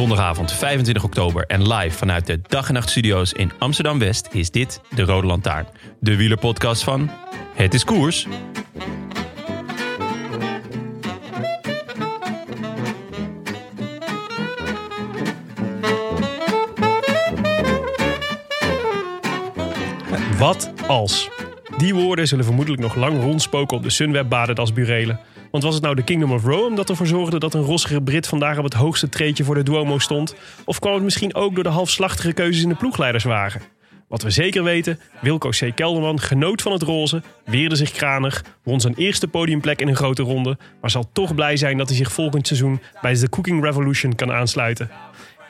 Zondagavond 25 oktober en live vanuit de Dag en Nacht Studio's in Amsterdam West is dit de Rode Lantaarn. De wielerpodcast van Het is Koers. Wat als? Die woorden zullen vermoedelijk nog lang rondspoken op de Sunweb-baden burelen. Want was het nou de Kingdom of Rome dat ervoor zorgde dat een rossige Brit vandaag op het hoogste treedje voor de Duomo stond? Of kwam het misschien ook door de halfslachtige keuzes in de ploegleiderswagen? Wat we zeker weten, Wilco C. Kelderman genoot van het roze, weerde zich kranig, won zijn eerste podiumplek in een grote ronde, maar zal toch blij zijn dat hij zich volgend seizoen bij de Cooking Revolution kan aansluiten.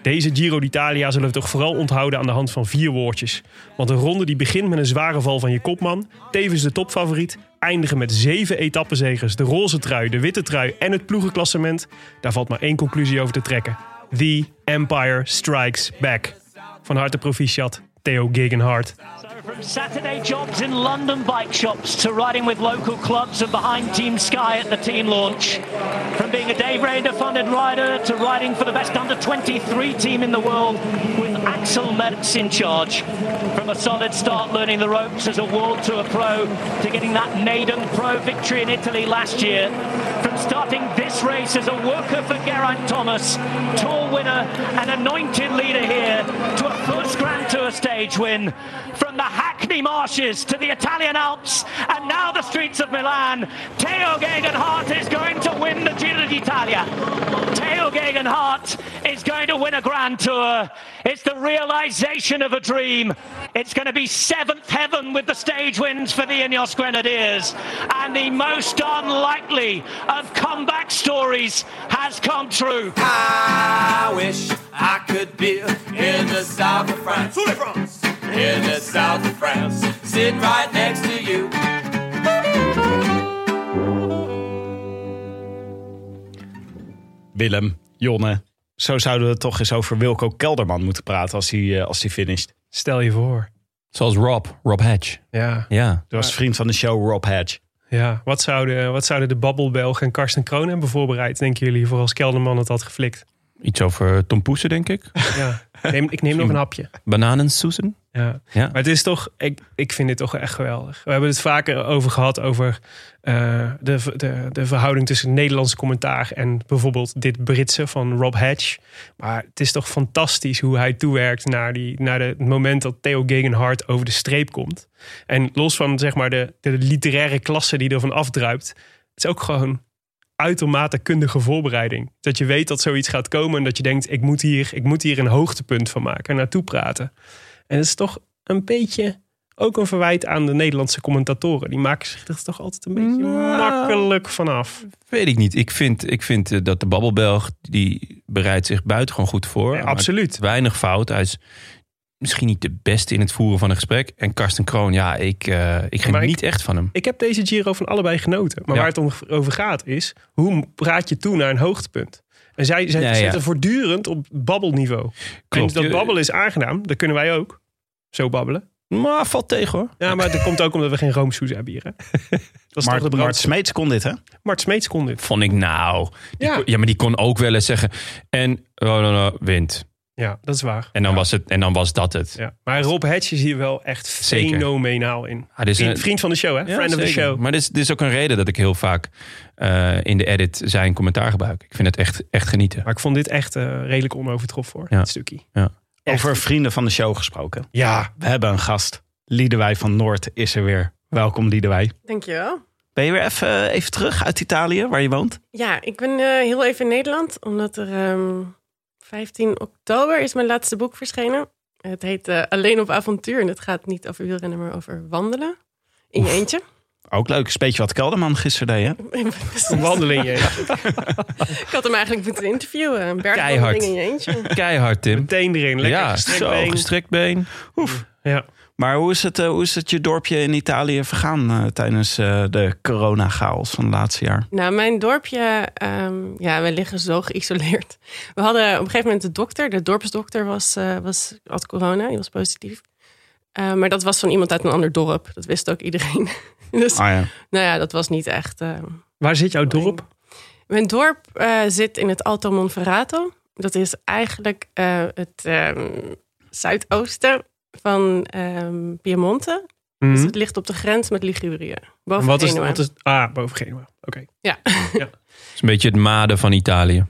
Deze Giro d'Italia zullen we toch vooral onthouden aan de hand van vier woordjes. Want een ronde die begint met een zware val van je kopman, tevens de topfavoriet, eindigen met zeven etappenzegers, de roze trui, de witte trui en het ploegenklassement, daar valt maar één conclusie over te trekken. The Empire Strikes Back. Van harte proficiat, Theo Gegenhardt. From Saturday jobs in London bike shops to riding with local clubs and behind Team Sky at the team launch. From being a Dave Raider funded rider to riding for the best under 23 team in the world with Axel Merckx in charge. From a solid start learning the ropes as a World Tour pro to getting that maiden pro victory in Italy last year. From starting this race as a worker for Geraint Thomas, tour winner and anointed leader here to a first Grand Tour stage stage win. From the Hackney marshes to the Italian Alps and now the streets of Milan, Teo Gegenhardt is going to win the Giro d'Italia. Teo Gegenhardt is going to win a Grand Tour. It's the realization of a dream. It's going to be seventh heaven with the stage wins for the Ineos Grenadiers. And the most unlikely of comeback stories has come true. I wish I could be in the south of France. In the south of France, sitting right next to you. Willem, Jonne. Zo zouden we toch eens over Wilco Kelderman moeten praten als hij, eh, als hij finisht. Stel je voor. Zoals Rob, Rob Hatch. Ja, Ja, Dat was vriend van de show Rob Hatch. ja. Wat, zouden, wat zouden de Babbelbelg en Karsten Kroon hebben voorbereid, denken jullie, voor als Kelderman het had geflikt? Iets over Tom Poesen denk ik. Ja, neem, ik neem nog een hapje. Bananen Susan. Ja. Ja. Maar het is toch, ik, ik vind dit toch echt geweldig. We hebben het vaker over gehad over eh, de, de, de verhouding tussen het Nederlandse commentaar en bijvoorbeeld dit Britse van Rob Hatch. Maar het is toch fantastisch hoe hij toewerkt naar, die, naar de, het moment dat Theo Gegenhardt over de streep komt. En los van zeg maar de, de literaire klasse die ervan afdruipt, het is ook gewoon uitermate kundige voorbereiding. Dat je weet dat zoiets gaat komen en dat je denkt, ik moet hier, ik moet hier een hoogtepunt van maken en naartoe praten. En het is toch een beetje ook een verwijt aan de Nederlandse commentatoren. Die maken zich er toch altijd een beetje Nou. makkelijk vanaf. Weet ik niet. Ik vind, ik vind eh, dat de Babbelbelg, die bereidt zich buitengewoon goed voor. Ja, absoluut. Weinig fout. Hij is misschien niet de beste in het voeren van een gesprek. En Karsten Kroon, ja, ik, eh ik geniet ik- echt van hem. Ik heb deze Giro van allebei genoten. Maar Ja. waar het om- over gaat is, hoe praat je toe naar een hoogtepunt? En zij, zij Ja, ja. zitten voortdurend op babbelniveau. Klopt. En dat babbelen is aangenaam. Dat kunnen wij ook. Zo babbelen. Maar valt tegen hoor. Ja, maar dat komt ook omdat we geen roomsoes hebben hier. Hè? Dat is toch Mart, de Mart. Smeets kon dit, hè? Mart Smeets kon dit. Vond ik nou. Die Ja. kon- ja, maar die kon ook wel eens zeggen. En oh, no, no, wint. Ja, dat is waar. En dan, was, het, en dan was dat het. Ja. Maar Rob Hedge is hier wel echt Zeker. fenomenaal in. Ah, dit is Vriend, een- vriend van de show, hè? Ja, Friend of the show. Maar dit is, dit is ook een reden dat ik heel vaak eh, in de edit zijn commentaar gebruik. Ik vind het echt, echt genieten. Maar ik vond dit echt eh, redelijk onovertroffen voor Ja. dit stukje. Over vrienden van de show gesproken. Ja, We hebben een gast. Liedewij van Noord is er weer. Welkom Liedewij. Dankjewel. Ben je weer even, even terug uit Italië, waar je woont? Ja, ik ben eh, heel even in Nederland, omdat er ehm 15 oktober is mijn laatste boek verschenen. Het heet eh, Alleen op avontuur en het gaat niet over wielrennen, maar over wandelen. In je eentje. Ook leuk. Is een beetje wat Kelderman gisteren deed, hè? een wandeling. ja. ik had hem eigenlijk moeten interviewen. Een Keihard. bergwandeling in je eentje. Keihard, Tim. Meteen erin. Lekker ja, gestrekt zo, been. gestrekt been. Ja. Maar hoe is het, eh, hoe is het je dorpje in Italië vergaan eh, tijdens eh, de corona-chaos van het laatste jaar? Nou, mijn dorpje, ehm, ja, we liggen zo geïsoleerd. We hadden op een gegeven moment de dokter, de dorpsdokter was, eh, was, had corona, die was positief. Eh, maar dat was van iemand uit een ander dorp. Dat wist ook iedereen. dus Ah ja. nou ja, dat was niet echt. Waar zit jouw dorp? Mijn dorp eh, zit in het Alto Monferrato. Dat is eigenlijk eh, het ehm, zuidoosten van ehm, Piemonte. Mhm. Dus het ligt op de grens met Ligurië. En Boven wat, is, Genua. wat is... Ah, boven Genua. Oké. Ja. Het is een beetje het maden van Italië.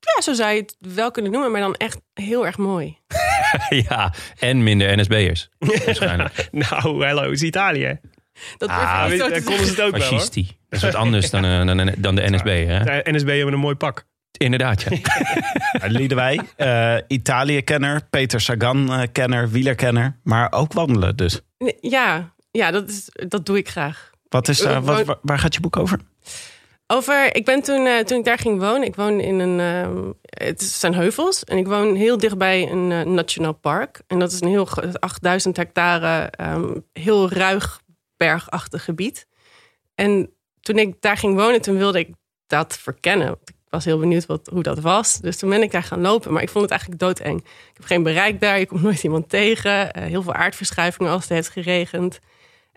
ja, zo zou je het wel kunnen noemen, maar dan echt heel erg mooi. ja, en minder NSB'ers. Waarschijnlijk. Nou, hallo, het is Italië. Dat Ah, Daar niet zo te konden ze het ook wel, hoor. Dat is wat anders dan, eh, dan, dan de NSB, hè? De NSB hebben een mooi pak. Inderdaad, ja. Ja, Liedewij, eh Italië-kenner, Peter Sagan-kenner, wielerkenner, maar ook wandelen dus. Ja, ja dat, is, dat doe ik graag. Wat is, Ik wat, waar, waar gaat je boek over? Over, ik ben toen, eh, toen ik daar ging wonen, ik woon in een, ehm, het zijn heuvels en ik woon heel dichtbij een eh, nationaal park. En dat is een heel gro- 8000 hectare, ehm, heel ruig bergachtig gebied. En toen ik daar ging wonen, toen wilde ik dat verkennen. Ik was heel benieuwd wat, hoe dat was. Dus toen ben ik daar gaan lopen, maar ik vond het eigenlijk doodeng. Ik heb geen bereik daar, je komt nooit iemand tegen. eh, heel veel aardverschuivingen als het heeft geregend.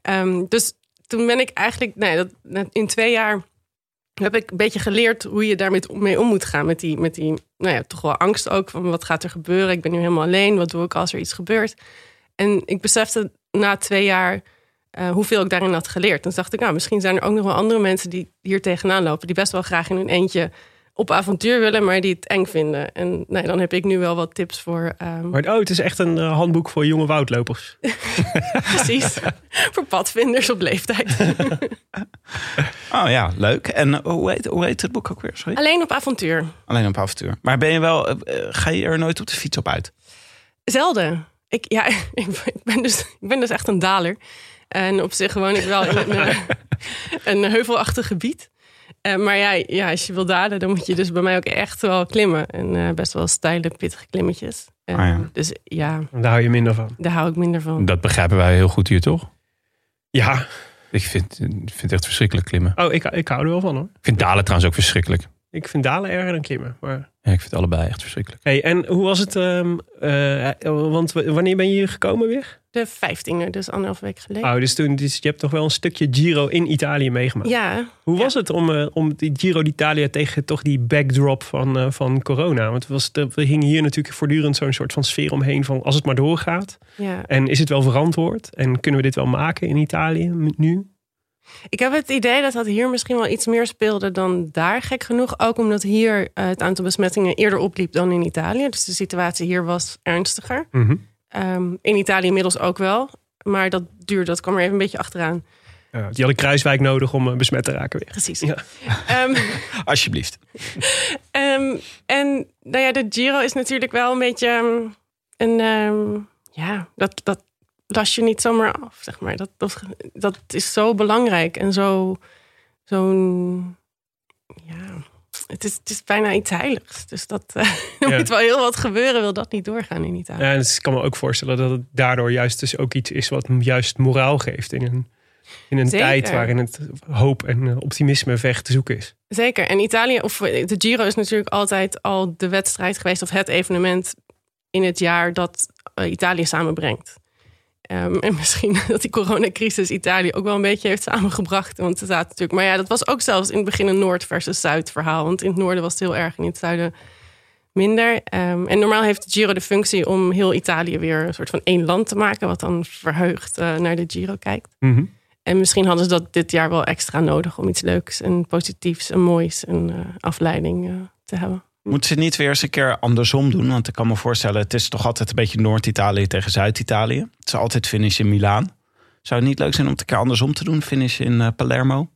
Ehm, dus toen ben ik eigenlijk, nee, dat, in twee jaar heb ik een beetje geleerd hoe je daarmee mee om moet gaan. Met die, met die nou ja, toch wel angst ook. Van wat gaat er gebeuren? Ik ben nu helemaal alleen. Wat doe ik als er iets gebeurt? En ik besefte na twee jaar eh, hoeveel ik daarin had geleerd. Dan dacht ik, nou, misschien zijn er ook nog wel andere mensen die hier tegenaan lopen. Die best wel graag in hun eentje op avontuur willen, maar die het eng vinden. En nou, dan heb ik nu wel wat tips voor. ehm, Maar oh, het is echt een eh, handboek voor jonge woudlopers. precies. voor padvinders op leeftijd. Oh ja, leuk. En eh, hoe, heet, hoe heet het boek ook weer? Sorry? Alleen op avontuur. Alleen op avontuur. Maar ben je wel, eh, ga je er nooit op de fiets op uit? Zelden. Ik, ja, ik ben, dus, ik ben dus echt een daler. En op zich woon ik wel in een, een heuvelachtig gebied. Eh, maar ja, ja, als je wil dalen, dan moet je dus bij mij ook echt wel klimmen. En eh, best wel steile, pittige klimmetjes. Ah, ja. Dus ja, Daar hou je minder van. daar hou ik minder van. Dat begrijpen wij heel goed hier, toch? Ja. Ik vind, vind het echt verschrikkelijk klimmen. Oh, ik, ik hou er wel van hoor. Ik vind dalen trouwens ook verschrikkelijk. Ik vind dalen erger dan klimmen. Maar... Ja, ik vind allebei echt verschrikkelijk. Hey, en hoe was het? ehm, eh, want wanneer ben je hier gekomen weer? De 15e, dus anderhalf week geleden. Oh, dus, toen, dus je hebt toch wel een stukje Giro in Italië meegemaakt. Ja, Hoe was het om, eh, om die Giro d'Italia tegen toch die backdrop van, eh, van corona? Want het was, er hing hier natuurlijk voortdurend zo'n soort van sfeer omheen van als het maar doorgaat. ja. En is het wel verantwoord? En kunnen we dit wel maken in Italië nu? Ik heb het idee dat dat hier misschien wel iets meer speelde dan daar, gek genoeg. Ook omdat hier eh, het aantal besmettingen eerder opliep dan in Italië. Dus de situatie hier was ernstiger. Ehm, in Italië inmiddels ook wel. Maar dat duurde, dat kwam er even een beetje achteraan. Ja, die hadden Kruiswijk nodig om eh, besmet te raken weer. Precies. Ja. Ehm, Alsjeblieft. ehm, en nou ja, de Giro is natuurlijk wel een beetje een... ehm, ja, dat, dat las je niet zomaar af, zeg maar. Dat, dat, dat is zo belangrijk en zo... Zo'n... Ja, het is, het is bijna iets heiligs. Dus dat, eh, er Ja. moet wel heel wat gebeuren, wil dat niet doorgaan in Italië. Ja, en dus ik kan me ook voorstellen dat het daardoor juist dus ook iets is wat juist moraal geeft in een, in een Zeker. tijd waarin het hoop en eh, optimisme ver te zoeken is. Zeker. En Italië, of eh, de Giro is natuurlijk altijd al de wedstrijd geweest, of het evenement in het jaar dat Italië samenbrengt. Ehm, en misschien dat die coronacrisis Italië ook wel een beetje heeft samengebracht. Want het staat natuurlijk. Maar ja, dat was ook zelfs in het begin een Noord versus Zuid verhaal. Want in het noorden was het heel erg, en in het zuiden minder. Ehm, en normaal heeft de Giro de functie om heel Italië weer een soort van één land te maken, wat dan verheugd eh, naar de Giro kijkt. Mhm. En misschien hadden ze dat dit jaar wel extra nodig om iets leuks en positiefs en moois en eh, afleiding eh, te hebben. Moeten ze niet weer eens een keer andersom doen? Want ik kan me voorstellen, het is toch altijd een beetje Noord-Italië tegen Zuid-Italië. Het is altijd finish in Milaan. Zou het niet leuk zijn om het een keer andersom te doen? Finish in eh, Palermo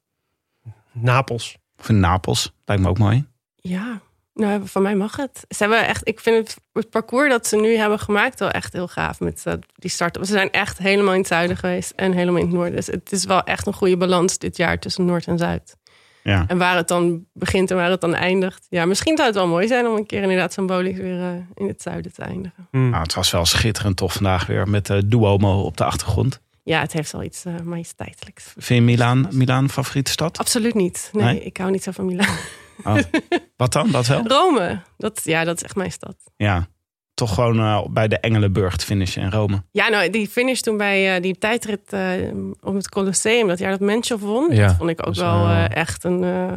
Napels. of in Napels. Lijkt me ook mooi. Ja, nou, van mij mag het. Ze hebben echt, ik vind het, het parcours dat ze nu hebben gemaakt wel echt heel gaaf met eh, die start. Ze zijn echt helemaal in het zuiden geweest en helemaal in het noorden. Dus het is wel echt een goede balans dit jaar tussen Noord en Zuid. Ja. En waar het dan begint en waar het dan eindigt. Ja, misschien zou het wel mooi zijn om een keer inderdaad symbolisch weer eh, in het zuiden te eindigen. Nou, het was wel schitterend toch vandaag weer met de Duomo op de achtergrond. Ja, het heeft wel iets uh, majesteitelijks. Vind je Milaan, Milaan favoriete stad? Absoluut niet. Nee, Nee? ik hou niet zo van Milaan. Oh. Wat dan? Wat wel? Rome, dat, ja, dat is echt mijn stad. Ja, toch gewoon eh, bij de Engelenburg te finishen in Rome. Ja, nou, die finish toen bij eh, die tijdrit eh, op het Colosseum, dat jaar dat Menschov won, Ja, dat vond ik ook wel eh, echt een eh,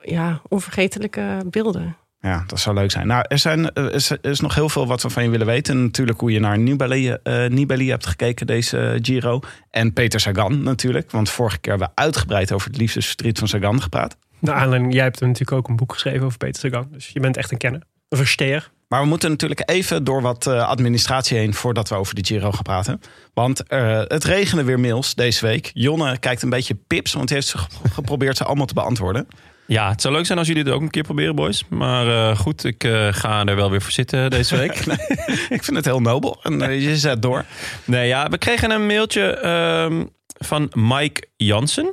ja, onvergetelijke beelden. Ja, dat zou leuk zijn. Nou, er, zijn, er, is, er is nog heel veel wat we van je willen weten. Natuurlijk hoe je naar Nibali, eh, Nibali hebt gekeken deze Giro. En Peter Sagan natuurlijk. Want vorige keer hebben we uitgebreid over het liefdesverdriet van Sagan gepraat. De aanleiding, jij hebt natuurlijk ook een boek geschreven over Peter Sagan. Dus je bent echt een kenner. Een versteer. Maar we moeten natuurlijk even door wat eh, administratie heen voordat we over de Giro gaan praten. Want eh, het regende weer mails deze week. Jonne kijkt een beetje pips, want hij heeft geprobeerd ze allemaal te beantwoorden. Ja, het zou leuk zijn als jullie het ook een keer proberen, boys. Maar eh, goed, ik ga er wel weer voor zitten deze week. Ik vind het heel nobel en je zet door. Nee, ja, we kregen een mailtje ehm, van Mike Jansen.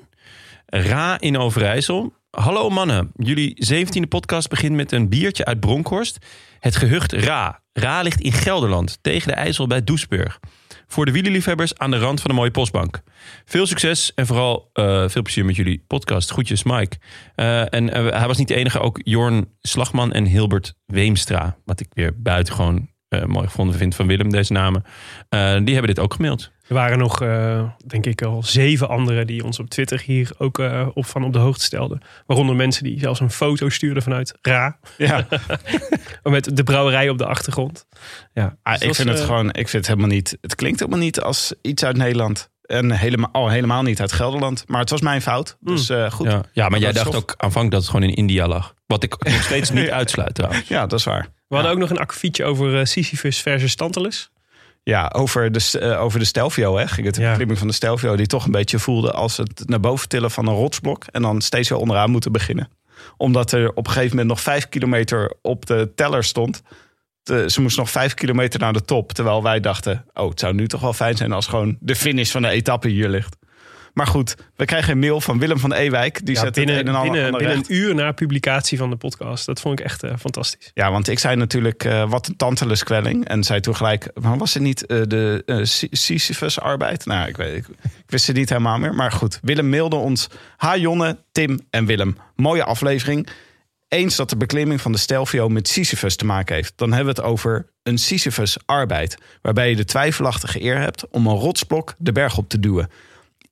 Ra in Overijssel. Hallo mannen, jullie 17e podcast begint met een biertje uit Bronkhorst. Het gehucht Ra. Ra ligt in Gelderland, tegen de IJssel bij Doesburg. Voor de wielerliefhebbers aan de rand van de mooie postbank. Veel succes en vooral eh, veel plezier met jullie podcast. Groetjes, Mike. Eh, en eh, hij was niet de enige, ook Jorn Slagman en Hilbert Weemstra. Wat ik weer buitengewoon mooi gevonden vind van Willem, deze namen. Die hebben dit ook gemaild. Er waren nog, eh, denk ik, al zeven anderen die ons op Twitter hier ook eh, op van op de hoogte stelden. Waaronder mensen die zelfs een foto stuurden vanuit Ra. Ja. Met de brouwerij op de achtergrond. Ja, Ah, dus ik dat vind het eh, gewoon, ik vind het helemaal niet. Het klinkt helemaal niet als iets uit Nederland. En helemaal, al helemaal niet uit Gelderland. Maar het was mijn fout. Dus eh, goed. Ja. Ja, ja maar jij dacht ook aanvankelijk dat het gewoon in India lag. Wat ik nog steeds niet uitsluit trouwens. dat is waar. We hadden ook nog een akkefietje over eh, Sisyphus versus Tantalus. Ja, over de, eh, over de Stelvio hè, ging het. De Ja. beklimming van de Stelvio. Die toch een beetje voelde als het naar boven tillen van een rotsblok. En dan steeds weer onderaan moeten beginnen. Omdat er op een gegeven moment nog vijf kilometer op de teller stond. De- ze moest nog vijf kilometer naar de top. Terwijl wij dachten, oh het zou nu toch wel fijn zijn als gewoon de finish van de etappe hier ligt. Maar goed, we krijgen een mail van Willem van Ewijk. Die Ja, zet binnen een en binnen, binnen recht. een uur na publicatie van de podcast. Dat vond ik echt eh, fantastisch. Ja, want ik zei natuurlijk, eh, wat een tanteluskwelling. En zei toen gelijk, maar was het niet eh, de Sy- Sisyphus-arbeid? Nou, ik, weet, ik, ik wist het niet helemaal meer. Maar goed, Willem mailde ons. Ha Jonne, Tim en Willem. Mooie aflevering. Eens dat de beklimming van de Stelvio met Sisyphus te maken heeft. Dan hebben we het over een Sisyphus-arbeid. Waarbij je de twijfelachtige eer hebt om een rotsblok de berg op te duwen.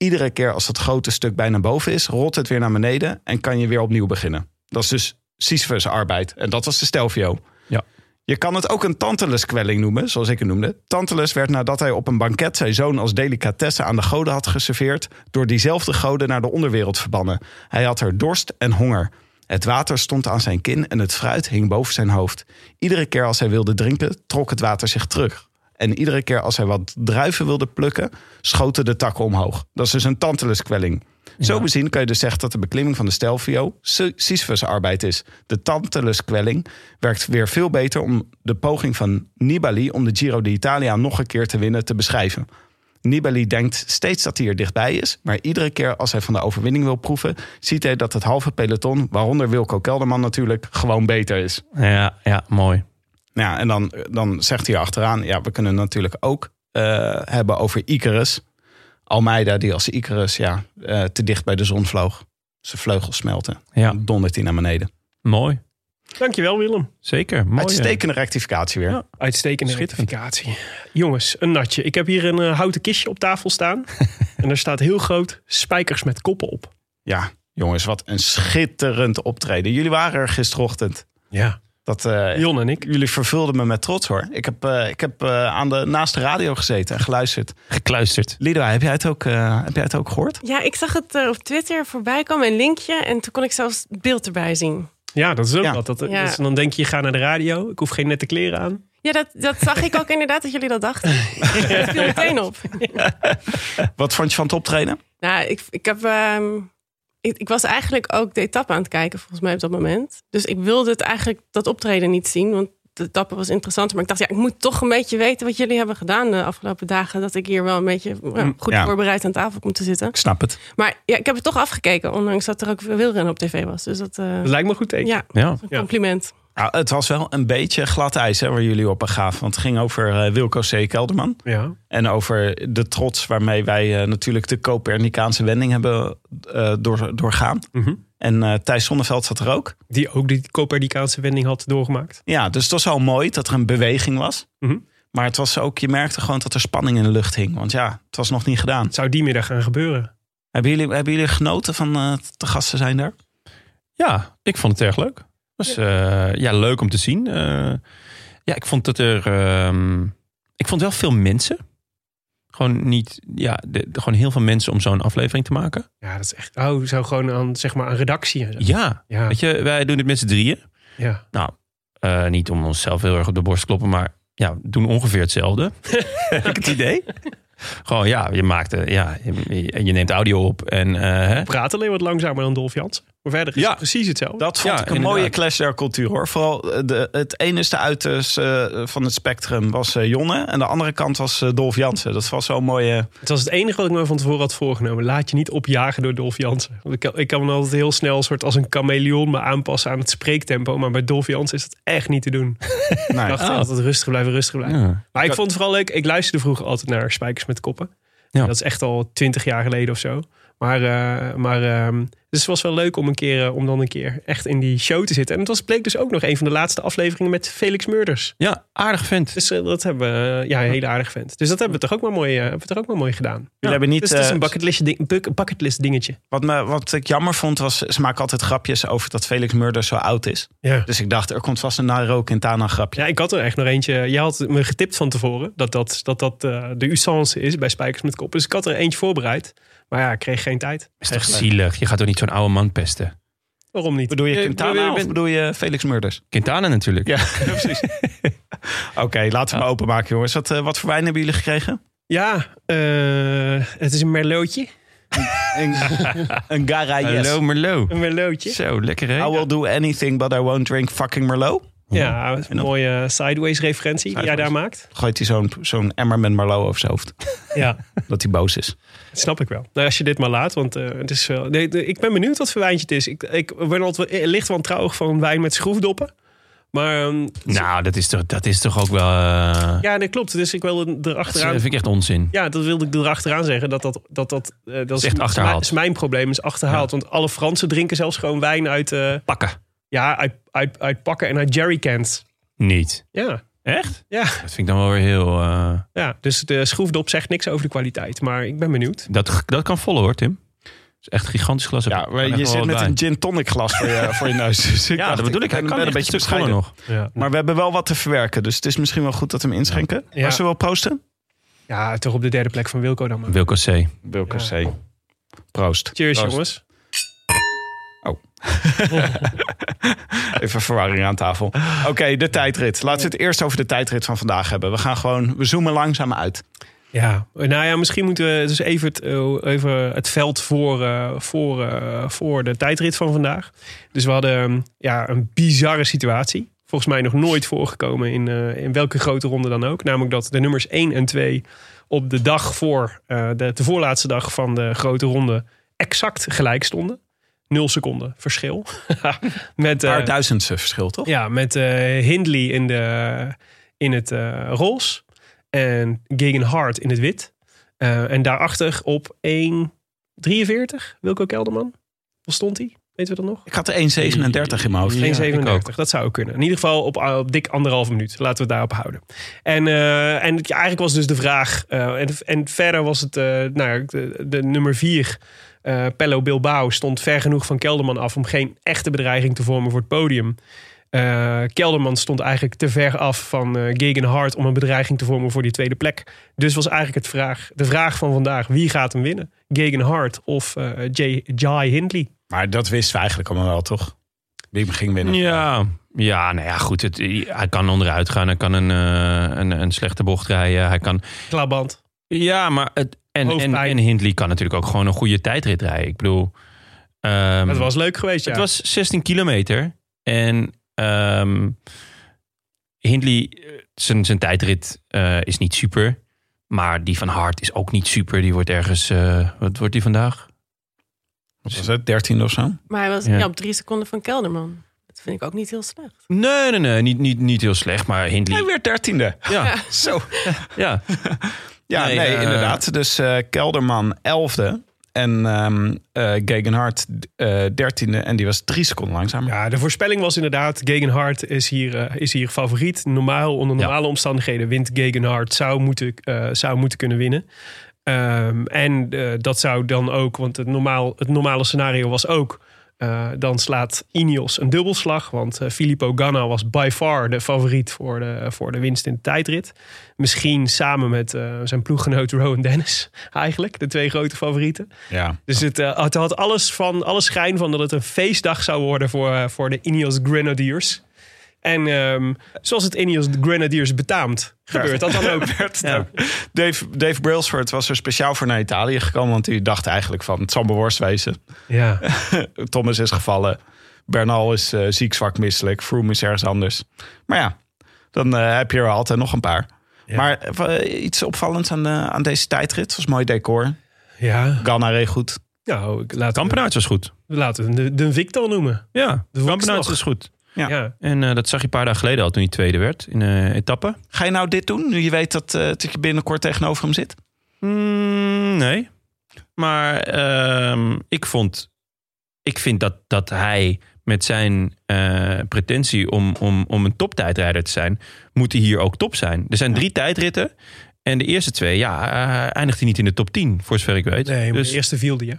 Iedere keer als dat grote stuk bijna boven is, rolt het weer naar beneden en kan je weer opnieuw beginnen. Dat is dus Sisyphus arbeid. En dat was de Stelvio. Ja. Je kan het ook een Tantalus-kwelling noemen, zoals ik het noemde. Tantalus werd nadat hij op een banket zijn zoon als delicatesse aan de goden had geserveerd, door diezelfde goden naar de onderwereld verbannen. Hij had er dorst en honger. Het water stond aan zijn kin en het fruit hing boven zijn hoofd. Iedere keer als hij wilde drinken, trok het water zich terug. En iedere keer als hij wat druiven wilde plukken, schoten de takken omhoog. Dat is dus een Tantalus-kwelling. Zo bezien kan je dus zeggen dat de beklimming van de Stelvio Sy- Sisyphus-arbeid is. De Tantalus-kwelling werkt weer veel beter om de poging van Nibali om de Giro d'Italia nog een keer te winnen te beschrijven. Nibali denkt steeds dat hij er dichtbij is, maar iedere keer als hij van de overwinning wil proeven, ziet hij dat het halve peloton, waaronder Wilco Kelderman natuurlijk, gewoon beter is. Ja, ja, mooi. Ja, en dan, dan zegt hij achteraan, ja, we kunnen natuurlijk ook eh, hebben over Icarus. Almeida, die als Icarus ja, eh, te dicht bij de zon vloog. Zijn vleugels smelten. Ja. Dan dondert hij naar beneden. Mooi. Dankjewel Willem. Zeker. Mooi. Uitstekende rectificatie weer. Ja, uitstekende rectificatie. Jongens, een natje. Ik heb hier een eh, houten kistje op tafel staan. en daar staat heel groot spijkers met koppen op. Ja, jongens, wat een schitterend optreden. Jullie waren er gisterochtend. Ja. Dat, eh, Jon en ik. Jullie vervulden me met trots hoor. Ik heb, eh, ik heb eh, aan de, naast de radio gezeten en geluisterd. Gekluisterd. Lido, heb jij het ook, eh, heb jij het ook gehoord? Ja, ik zag het eh, op Twitter voorbij komen, een linkje. En toen kon ik zelfs het beeld erbij zien. Ja, dat is ook Ja. wat. Dat, Ja. dus dan denk je, je gaat naar de radio. Ik hoef geen nette kleren aan. Ja, dat, dat zag ik ook inderdaad dat jullie dat dachten. Dat viel meteen op. Wat vond je van het optreden? Nou, ik, ik heb. ehm, ik, ik was eigenlijk ook de etappe aan het kijken, volgens mij op dat moment. Dus ik wilde het eigenlijk dat optreden niet zien, want de etappe was interessant. Maar ik dacht, ja, ik moet toch een beetje weten wat jullie hebben gedaan de afgelopen dagen. Dat ik hier wel een beetje ja, goed Ja. voorbereid aan tafel kom te zitten. Ik snap het. Maar ja, ik heb het toch afgekeken, ondanks dat er ook veel wielrennen op tv was. Dus dat, eh, Dat lijkt me een goed teken. ja, Ja. een compliment. Nou, het was wel een beetje glad ijs hè, waar jullie op gaven. Want het ging over eh, Wilco C. Kelderman. Ja. En over de trots waarmee wij eh, natuurlijk de Copernicaanse wending hebben eh, door, doorgaan. Mhm. En eh, Thijs Zonneveld zat er ook. Die ook die Copernicaanse wending had doorgemaakt. Ja, dus het was al mooi dat er een beweging was. Mhm. Maar het was ook, je merkte gewoon dat er spanning in de lucht hing. Want ja, het was nog niet gedaan. Zou die middag gaan gebeuren? Hebben jullie, hebben jullie genoten van eh de gasten zijn daar? Ja, ik vond het erg leuk. Was eh, ja, leuk om te zien. Eh, ja, ik vond dat er. ehm, ik vond wel veel mensen. Gewoon niet. Ja, de, de- gewoon heel veel mensen om zo'n aflevering te maken. Ja, dat is echt... Oh, zou gewoon aan, zeg maar, aan redactie. zo. Ja, Ja. weet je, wij doen dit met z'n drieën. ja. Nou, eh, niet om onszelf heel erg op de borst te kloppen, maar ja, doen ongeveer hetzelfde. Heb ik het idee? Gewoon, ja, je maakt, ja, je, je neemt audio op en hè? Praat alleen wat langzamer dan Dolf Jansen. Maar verder is Ja. het precies hetzelfde. Dat vond Ja, ik een inderdaad. mooie clash der cultuur hoor. Vooral eh, de, het enige uiterste eh, van het spectrum was eh, Jonne. En de andere kant was eh, Dolf Jansen. Dat was zo'n mooie... Het was het enige wat ik me van tevoren had voorgenomen. Laat je niet opjagen door Dolf Jansen. Want ik, kan- ik kan me altijd heel snel soort als een chameleon me aanpassen aan het spreektempo. Maar bij Dolf Jansen is dat echt niet te doen. Ik Nee. dacht altijd rustig blijven, rustig blijven. Ja. Maar ik vond het vooral leuk. Ik luisterde vroeger altijd naar Spijkers met Koppen. Ja. Dat is echt al twintig jaar geleden of zo. Maar, eh, maar ehm, dus het was wel leuk om, een keer, eh, om dan een keer echt in die show te zitten. En het was, bleek dus ook nog een van de laatste afleveringen met Felix Murders. ja, aardig vent. Dus eh, dat hebben we, ja, een hele aardig vent. Dus dat hebben we toch ook maar mooi, hebben we toch ook maar mooi gedaan. Jullie hebben niet, dus het is een bucketlist, ding, buck- bucketlist dingetje. Wat, me, wat ik jammer vond was, ze maken altijd grapjes over dat Felix Murder zo oud is. Ja. Dus ik dacht, er komt vast een Nairo Quintana grapje. Ja, ik had er echt nog eentje. Je had me getipt van tevoren dat dat, dat, dat de usance is bij Spijkers met Kop. Dus ik had er eentje voorbereid. Maar ja, ik kreeg geen tijd. Is toch zielig? Je gaat toch niet zo'n oude man pesten? Waarom niet? Bedoel je Eh, Quintana bedoel je- of bedoel je Felix Murders? Quintana natuurlijk. Ja, precies. Oké, laten we hem openmaken jongens. Wat, eh, wat voor wijn hebben jullie gekregen? Ja, eh, het is een merlotje. Een, een yes. Hallo Merlot. Een merlotje. Zo, lekker hè? I will do anything but I won't drink fucking Merlot. Ja, een mooie sideways referentie die jij daar maakt. Gooit hij zo'n zo'n emmer met Merlot over zijn hoofd. Ja, Dat hij boos is. dat snap ik wel. Nou, als je dit maar laat, want eh, het is wel... Nee, de- ik ben benieuwd wat voor wijntje het is. Ik, ik ben altijd wel- licht wantrouwig van wijn met schroefdoppen. Maar ehm, Nou, dat is toch, dat is toch ook wel... eh, ja, dat klopt. Dus ik wil dat is- erachteraan... vind ik echt onzin. Ja, dat wilde ik erachteraan zeggen. Dat dat, dat, dat, eh, dat is, echt achterhaald. is mijn probleem, is achterhaald. Want alle Fransen drinken zelfs gewoon wijn uit, eh, Pakken. Ja, uit, uit, uit pakken en uit jerrycans. Niet. Ja, Echt? ja, Dat vind ik dan wel weer heel... eh, ja, dus de schroefdop zegt niks over de kwaliteit. Maar ik ben benieuwd. dat, dat kan volle hoor, Tim. Het is echt een gigantisch glas. Ja, maar je zit met een gin tonic glas voor je, voor je neus. Dus ik Ja, dacht, dat bedoel ik. Hij kan een beetje stuk nog. Ja, Maar we hebben wel wat te verwerken. Dus het is misschien wel goed dat we hem inschenken. Ja. Maar zullen we wel proosten? ja toch op de derde plek van Wilco dan maar. Wilco C. Wilke Ja. C. Proost. Cheers Proost. jongens. Even verwarring aan tafel. Oké, de tijdrit. Laten we het eerst over de tijdrit van vandaag hebben. We gaan gewoon, we zoomen langzaam uit. Ja, nou ja, misschien moeten we dus even het, eh, even het veld voor, eh, voor, eh, voor de tijdrit van vandaag. Dus we hadden um, ja, een bizarre situatie. Volgens mij nog nooit voorgekomen in, in welke grote ronde dan ook. Namelijk dat de nummers 1 en 2 op de dag voor de, de voorlaatste dag van de grote ronde exact gelijk stonden nul seconden verschil. met, een paar eh, duizendse eh, verschil, toch? Ja, met eh, Hindley in, de, in het roze en Gegenhart in het wit. en daarachter op 1,43 Wilco Kelderman. Wat stond hij? Weten we dat nog? Ik had er 1,37 in mijn hoofd. 1,37, ja, dat zou ook kunnen. In ieder geval op, op dik anderhalve minuut. Laten we het daarop houden. En, uh, en eigenlijk was dus de vraag... En, en verder was het uh, nou, de, de nummer 4... Uh, Pello Bilbao stond ver genoeg van Kelderman af om geen echte bedreiging te vormen voor het podium. Eh, Kelderman stond eigenlijk te ver af van eh, uh, Gegenhard om een bedreiging te vormen voor die tweede plek. Dus was eigenlijk het vraag, de vraag van vandaag: wie gaat hem winnen? Gegenhard of Jay, Jai Hindley? Maar dat wisten we eigenlijk allemaal wel, toch? Wie ging winnen. Ja, ja, nou ja, goed. Het, hij kan onderuit gaan. Hij kan een, een, een, slechte bocht rijden. Hij kan. Klaband. Ja, maar... Het, en, en, en Hindley kan natuurlijk ook gewoon een goede tijdrit rijden. Ik bedoel... ehm, Het was leuk geweest, ja. Het was 16 kilometer. En ehm Hindley, eh, zijn, zijn tijdrit eh, is niet super. Maar die van Hart is ook niet super. Die wordt ergens... eh, wat wordt die vandaag? Wat was het? 13 of zo? Maar hij was Ja. ja. op drie seconden van Kelderman. Dat vind ik ook niet heel slecht. Nee, nee, nee. Niet, niet, niet heel slecht. Maar Hindley... Hij werd dertiende. Ja, Zo. ja. Ja, Nee, nee, eh, inderdaad. Dus eh, Kelderman elfde. En ehm eh Gegenhard eh, dertiende. En die was drie seconden langzamer. Ja, de voorspelling was inderdaad, Gegenhard is hier, is hier favoriet. Normaal, onder normale omstandigheden wint Gegenhard, zou moeten, zou moeten kunnen winnen. Ehm, en dat zou dan ook, want het, normaal, het normale scenario was ook... eh, dan slaat Ineos een dubbelslag. Want eh, Filippo Ganna was by far de favoriet voor de, voor de winst in de tijdrit. Misschien samen met eh, zijn ploeggenoot Rowan Dennis. Eigenlijk, de twee grote favorieten. Ja. Dus het, het had alles, van, alle schijn van dat het een feestdag zou worden voor, voor de Ineos Grenadiers. En ehm, zoals het Ineos Grenadiers betaamt, gebeurt dat dan ook. Ja. Dave, Dave Brailsford was er speciaal voor naar Italië gekomen. Want hij dacht eigenlijk van, het zal mijn worst wezen. Ja. Thomas is gevallen. Bernal is eh, ziek, zwak, misselijk. Froome is ergens anders. Maar ja, dan eh, heb je er altijd nog een paar. Maar eh, iets opvallends aan, eh, aan deze tijdrit. Het was mooi decor. ja. Ganna reed goed. Nou, laten Kampenaerts was goed. laten we de, de Victor noemen. Ja, De Kampenaerts was goed. Ja. Ja. En eh, dat zag je een paar dagen geleden al toen hij tweede werd in de etappe. Ga je nou dit doen, nu je weet dat, eh, dat je binnenkort tegenover hem zit? Mm, nee. Maar ehm, ik vond. Ik vind dat, dat hij met zijn eh, pretentie om, om, om een toptijdrijder te zijn, moet hij hier ook top zijn. Er zijn drie tijdritten. En de eerste twee, ja, eindigt hij niet in de top 10, voor zover ik weet. Nee, maar dus de eerste viel die, hè?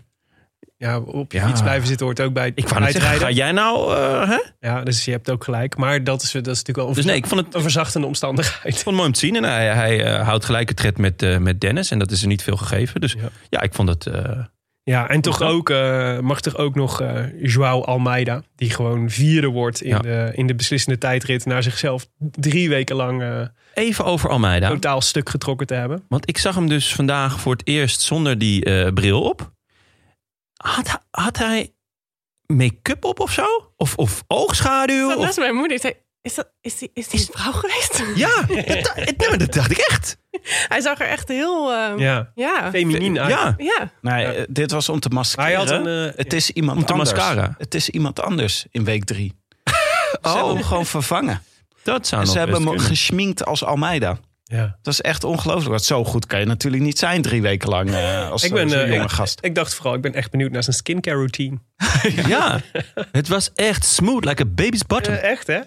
Ja, op je Ja. fiets blijven zitten hoort ook bij ik zeggen, ga jij nou. eh, hè? Ja, dus je hebt ook gelijk. Maar dat is, dat is natuurlijk wel een, Dus nee, ik vond het, een verzachtende omstandigheid. ik vond het mooi om te zien. En hij, hij eh, houdt gelijk het tred met, eh, met Dennis. En dat is er niet veel gegeven. Dus Ja. ja, ik vond het. Ja, en toch ook, mag toch ook nog Joao Almeida, die gewoon vierde wordt in, Ja. de, in de beslissende tijdrit, naar zichzelf drie weken lang even over Almeida. totaal stuk getrokken te hebben. Want ik zag hem dus vandaag voor het eerst zonder die bril op. Had, hij- had hij make-up op of zo? Of, of oogschaduw? Dat Of, was mijn moeder. Zei, is, dat, is, die, is die een vrouw geweest? ja, dat, nee, dat dacht ik echt. Hij zag er echt heel... eh, ja. Ja, Ja. feminien uit. Ja, Nee, eh, dit was om te maskeren. Hij had een, eh, het is iemand Om te anders. mascara. Het is iemand anders in week drie. Ze Oh. hebben hem gewoon vervangen. dat zou En nog ze hebben hem kunnen. als Almeida. Ja. Dat is echt ongelooflijk. Want zo goed kan je natuurlijk niet zijn drie weken lang eh, als Ik ben zo'n eh, jonge gast. ik dacht vooral, ik ben echt benieuwd naar zijn skincare routine. Ja, het was echt smooth, like a baby's bottom. Eh, echt, hè?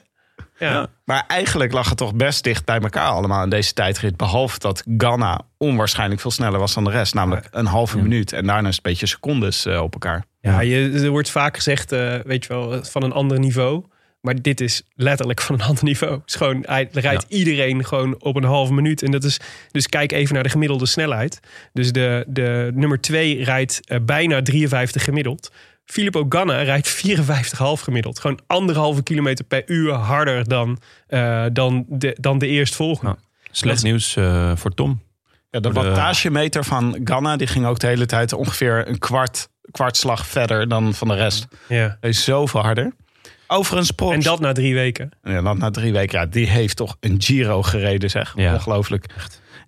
Ja. Ja. Maar eigenlijk lag het toch best dicht bij elkaar allemaal in deze tijdrit. Behalve dat Ganna onwaarschijnlijk veel sneller was dan de rest. Namelijk een halve minuut. En daarna een beetje secondes eh, op elkaar. Ja, je, er wordt vaak gezegd, eh, weet je wel, van een ander niveau. Maar dit is letterlijk van een ander niveau. Het is gewoon, hij rijdt iedereen gewoon op een halve minuut. En dat is, dus kijk even naar de gemiddelde snelheid. Dus de, de nummer 2 rijdt eh, bijna 53 gemiddeld. Filippo Ganna rijdt 54,5 gemiddeld. Gewoon anderhalve kilometer per uur harder dan, eh, dan, de, dan de eerstvolgende. Slecht nieuws eh, voor Tom. Ja, de- wattagemeter van Ganna die ging ook de hele tijd ongeveer een kwart, kwartslag verder dan van de rest. Ja. Hij is zoveel harder. Overigens, props. En dat na drie weken. Ja, dan na drie weken. Ja, die heeft toch een Giro gereden, zeg. Ja. Ongelooflijk.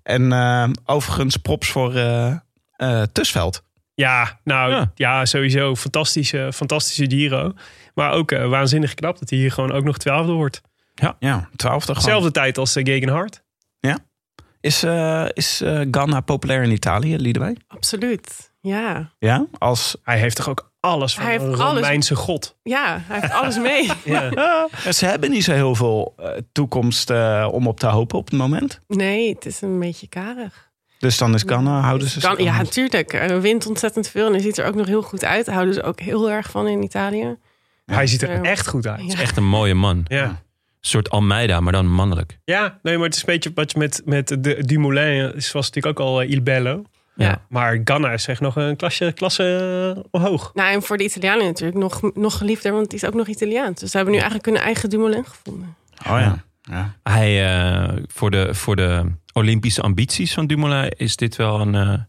En eh, overigens, props voor eh eh, Tusveld. Ja, nou ja, Ja. sowieso fantastische, fantastische Giro. Maar ook waanzinnig knap dat hij hier gewoon ook nog twaalfde wordt. Ja, twaalfde gewoon. Zelfde tijd als uh, Gegenhard. Is, eh, is eh, Ganna populair in Italië, Liedewij? Absoluut. Ja. Ja, als... Hij heeft toch ook alles van Hij heeft een alles. Romeinse god. Ja, hij heeft alles mee. Ja. Ze hebben niet zo heel veel eh, toekomst eh, om op te hopen op het moment. Nee, het is een beetje karig. Dus dan is Ganna, houden ze... Kan, ja, natuurlijk. Er wint ontzettend veel en hij ziet er ook nog heel goed uit. Daar houden ze ook heel erg van in Italië. Hij ziet er echt goed uit. Ja. is echt een mooie man. Ja. Een soort Almeida, maar dan mannelijk. Ja, nee, maar het is een beetje wat je met, met de Dumoulin is, was natuurlijk ook al eh, Il Bello. Ja. Maar Ganna is echt nog een klasje, klasse eh, omhoog. Nou, en voor de Italianen natuurlijk nog, nog geliefder, want die is ook nog Italiaans. Dus ze hebben nu eigenlijk hun eigen Dumoulin gevonden. Oh ja. ja. Hij, eh, voor, de, voor de Olympische ambities van Dumoulin is dit wel een, eh,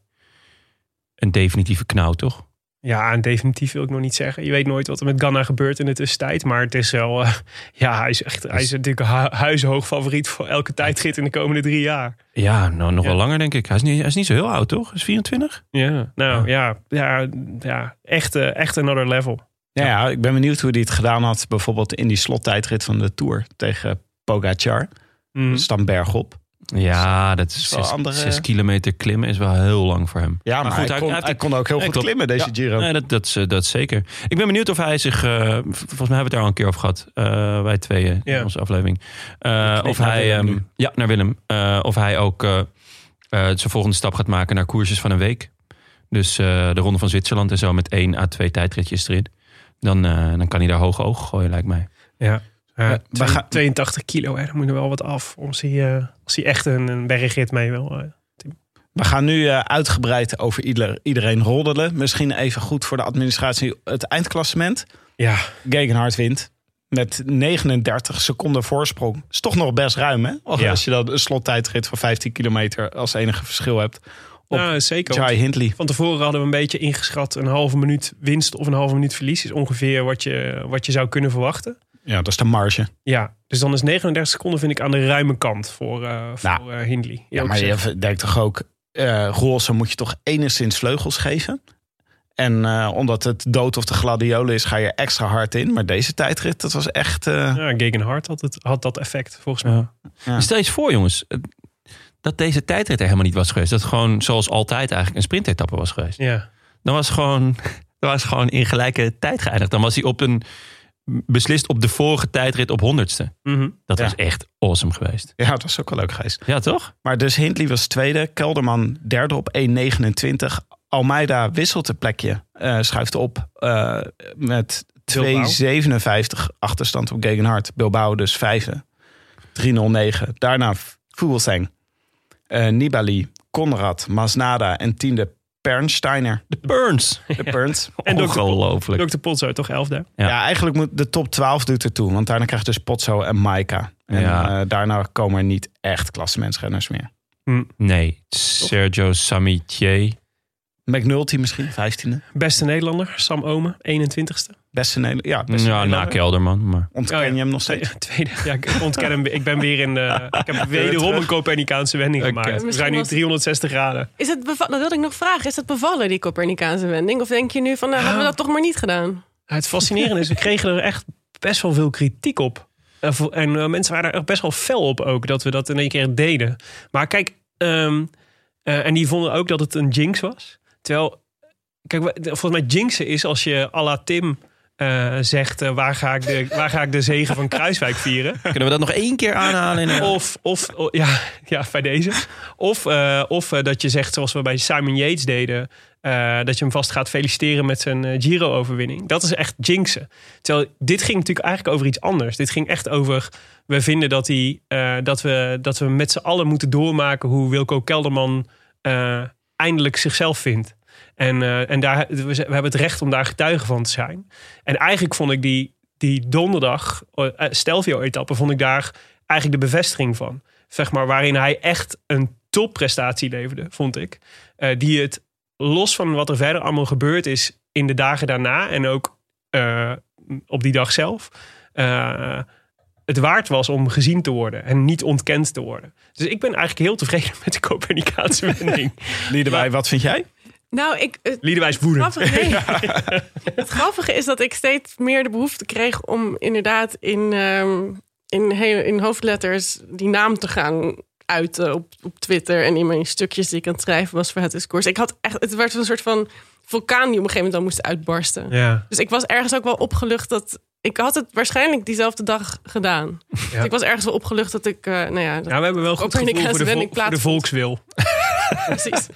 een definitieve knauw, toch? Ja, en definitief wil ik nog niet zeggen. Je weet nooit wat er met Ganna gebeurt in de tussentijd. Maar het is wel... eh, ja, hij is echt hij is natuurlijk een hu- huishoog favoriet voor elke tijdrit in de komende drie jaar. Ja, nou nog Ja. wel langer denk ik. Hij is, niet, hij is niet zo heel oud, toch? Hij is 24? Ja, nou ja, ja, ja echt, eh, echt another level. Ja, ja, ik ben benieuwd hoe hij het gedaan had. Bijvoorbeeld in die slottijdrit van de Tour tegen Pogacar. Mm. Dus dan bergop. Ja, dat is wel zes, andere- zes kilometer klimmen is wel heel lang voor hem. Ja, maar, goed, hij, hij- kon, hij heeft- hij kon ook heel goed klopt. klimmen, deze Ja. Giro. Nee, dat, dat, is, eh, dat zeker. Ik ben benieuwd of hij zich... eh, volgens mij hebben we het daar al een keer over gehad. eh, wij tweeën in onze aflevering. Eh, of hij... Willem ehm, ja, naar Willem. Eh, of hij ook eh, eh, zijn volgende stap gaat maken naar koersjes van een week. Dus eh, de Ronde van Zwitserland en zo met één à twee tijdritjes erin. Dan, eh, dan kan hij daar hoge ogen gooien, lijkt mij. Ja. Ja, twee- gaan- 82 kilo, hè. daar moet er wel wat af. Als hij, eh, als hij echt een, een bergrit mee wil. eh. We gaan nu uitgebreid over ieder, iedereen roddelen. Misschien even goed voor de administratie het eindklassement. Ja, Gegenhard wint met 39 seconden voorsprong. Is toch nog best ruim, hè? Ja. Als je dan een slottijdrit van 15 kilometer als enige verschil hebt. Op nou, zeker. Jai Hindley. Van tevoren hadden we een beetje ingeschat... een halve minuut winst of een halve minuut verlies... is ongeveer wat je, wat je zou kunnen verwachten. Ja, dat is de marge. Ja, dus dan is 39 seconden vind ik aan de ruime kant voor, eh voor Nou, eh, Hindley. Ja, maar gezegd. je denkt toch ook... eh Roelsen moet je toch enigszins vleugels geven? En eh, omdat het dood of de gladiolen is, ga je extra hard in. Maar deze tijdrit, dat was echt... eh, Ja, Gegenhard had, het, had dat effect, volgens mij. Ja. Ja. Stel je eens voor, jongens, dat deze tijdrit er helemaal niet was geweest. Dat het gewoon zoals altijd eigenlijk een sprintetappe was geweest. Ja. Dan was gewoon, dan was gewoon in gelijke tijd geëindigd. Dan was hij op een beslist op de vorige tijdrit op honderdste. Mhm. Dat Ja. was echt awesome geweest. ja, dat was ook wel leuk geweest. Ja, toch? Maar dus Hindley was tweede. Kelderman derde op 1,29. Almeida wisselt het plekje. eh, schuift op eh, met 2,57 achterstand op Gegenhard. Bilbao dus vijfde. 3,09. Daarna Vogelsang. eh Nibali, Conrad, Masnada en tiende Pernsteiner. De Burns. De Perns. En. Ongelooflijk. Dr. Potso toch elfde? Ja. Ja. eigenlijk moet de top 12 doet ertoe. Want daarna krijg je dus Potso en Maika. En Ja. eh, daarna komen er niet echt klassementsrenners meer. Nee, Sergio Samitier. McNulty misschien, 15e. Beste Nederlander, Sam Omen, 21ste. Beste Nederlander. Ja, beste Ja, na. Kelderman. Maar Ontken Oh ja. je hem nog steeds? Tweede, ja, ik ontken hem. Ik ben weer in. eh, ik heb wederom een Copernicaanse wending gemaakt. We zijn nu was- 360 graden. Is het beva- dat wilde ik nog vragen. Is het bevallen, die Copernicaanse wending? Of denk je nu van, nou, hadden we dat toch maar niet gedaan? Het fascinerende is, we kregen er echt best wel veel kritiek op. En voor- En eh, mensen waren er echt best wel fel op ook, dat we dat in één keer deden. Maar kijk, ehm, eh, en die vonden ook dat het een jinx was. Terwijl, kijk, volgens mij jinxen is als je à la Tim eh, zegt... eh, waar, ga ik de, waar ga ik de zegen van Kruiswijk vieren? kunnen we dat nog één keer aanhalen? Of, of o- ja, ja, bij deze. Of, eh, of dat je zegt, zoals we bij Simon Yates deden... dat je hem vast gaat feliciteren met zijn Giro-overwinning. Dat is echt jinxen. Terwijl dit ging natuurlijk eigenlijk over iets anders. Dit ging echt over... We vinden dat, hij, dat, we, dat we met z'n allen moeten doormaken... hoe Wilco Kelderman eindelijk zichzelf vindt. En, eh, en daar, we, hebben het recht om daar getuige van te zijn. En eigenlijk vond ik die, die donderdag, eh, Stelvio-etappe, vond ik daar eigenlijk de bevestiging van. Zeg maar, waarin hij echt een topprestatie leverde, vond ik. Eh, die het, los van wat er verder allemaal gebeurd is in de dagen daarna en ook op die dag zelf, het waard was om gezien te worden en niet ontkend te worden. Dus ik ben eigenlijk heel tevreden met de Copernicaanse wending. Liedewij, wat vind jij? Nou, ik, het, Liedewijs woedend. grappige, nee. het grappige is dat ik steeds meer de behoefte kreeg om inderdaad in, ehm, in, in hoofdletters die naam te gaan uiten op, op Twitter en in mijn stukjes die ik aan het schrijven was voor het discours. Ik had echt, het werd een soort van vulkaan die op een gegeven moment dan moest uitbarsten. Ja. Dus ik was ergens ook wel opgelucht dat ik had het waarschijnlijk diezelfde dag gedaan. Dus ik was ergens wel opgelucht dat ik, eh, nou ja, dat- Ja, we hebben wel goed gevoel Copernicaanse voor de, vol- voor de volkswil. Precies.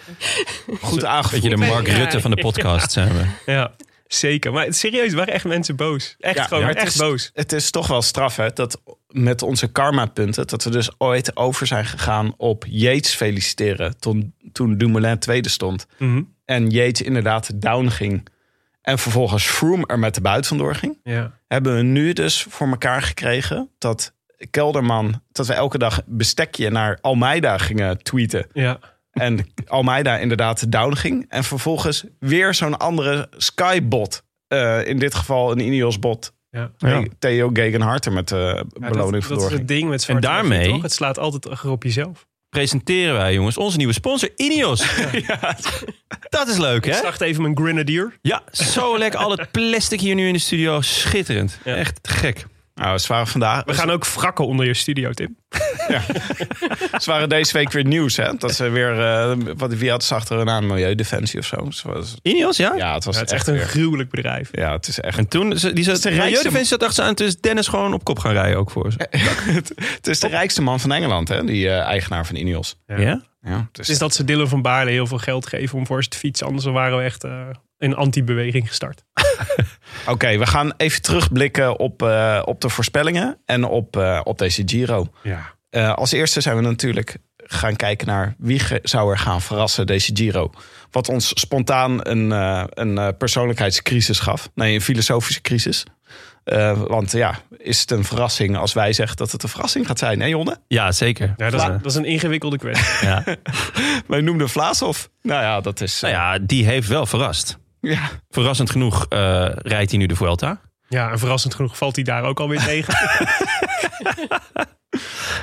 Goed aangevoerd. Beetje de Mark. Rutte van de podcast zijn we. Ja. Zeker. Maar serieus, er waren echt mensen boos. Echt Ja, gewoon maar het echt is- boos. Het is toch wel straf, hè? Dat met onze karma-punten, dat we dus ooit over zijn gegaan op Yates feliciteren. Toen, toen Dumoulin tweede stond. Mhm. En Yates inderdaad down ging. En vervolgens Froome er met de buit vandoor ging. Ja. Hebben we nu dus voor elkaar gekregen dat Kelderman, dat we elke dag bestekje naar Almeida gingen tweeten. Ja. En Almeida inderdaad down ging. En vervolgens weer zo'n andere Skybot. Eh, in dit geval een Ineos-bot. Ja. Ja. Theo Gegenharter met de Ja, beloning dat, dat is vandoor het ding met zwarte En daarmee- toch? Het slaat altijd op jezelf. Presenteren wij, jongens, onze nieuwe sponsor, Ineos. Dat is leuk, Ik hè? start even mijn Grenadier. Ja, zo lekker. Al het plastic hier nu in de studio. Schitterend. Ja. Echt gek. Nou, ze waren vandaag. We gaan ook wrakken onder je studio, Tim. Ze waren deze week weer nieuws, hè? Dat ze weer. eh, wat, wie had ze achter hun aan? Milieudefensie of zo? Ze was- Ineos, ja? ja, het was Ja, het is echt echt een weer- gruwelijk bedrijf. Ja, het is echt. En toen, ze- die zat, de Milieudefensie zat achter ze aan. Toen is Dennis gewoon op kop gaan rijden ook voor ze. het is de rijkste man van Engeland, hè? Die eh, eigenaar van Ineos. Ja. Ja? Ja, dus Het is dat ze Dylan van Baarle heel veel geld geven om voor ze te fietsen. Anders waren we echt eh, een anti-beweging gestart. Oké, we gaan even terugblikken op, eh, op de voorspellingen en op, eh, op deze Giro. Ja. Eh, als eerste zijn we natuurlijk gaan kijken naar wie zou er gaan verrassen deze Giro. Wat ons spontaan een, eh, een persoonlijkheidscrisis gaf. Nee, een filosofische crisis. Eh, want ja, is het een verrassing als wij zeggen dat het een verrassing gaat zijn, hè Jonne? Ja, zeker. Ja, dat, is, Ja. dat is een ingewikkelde kwestie. Ja. Wij noemden Vlaashoff. Nou ja, dat is... Nou ja, die heeft wel verrast. Ja. Verrassend genoeg eh, rijdt hij nu de Vuelta. Ja, en verrassend genoeg valt hij daar ook alweer tegen.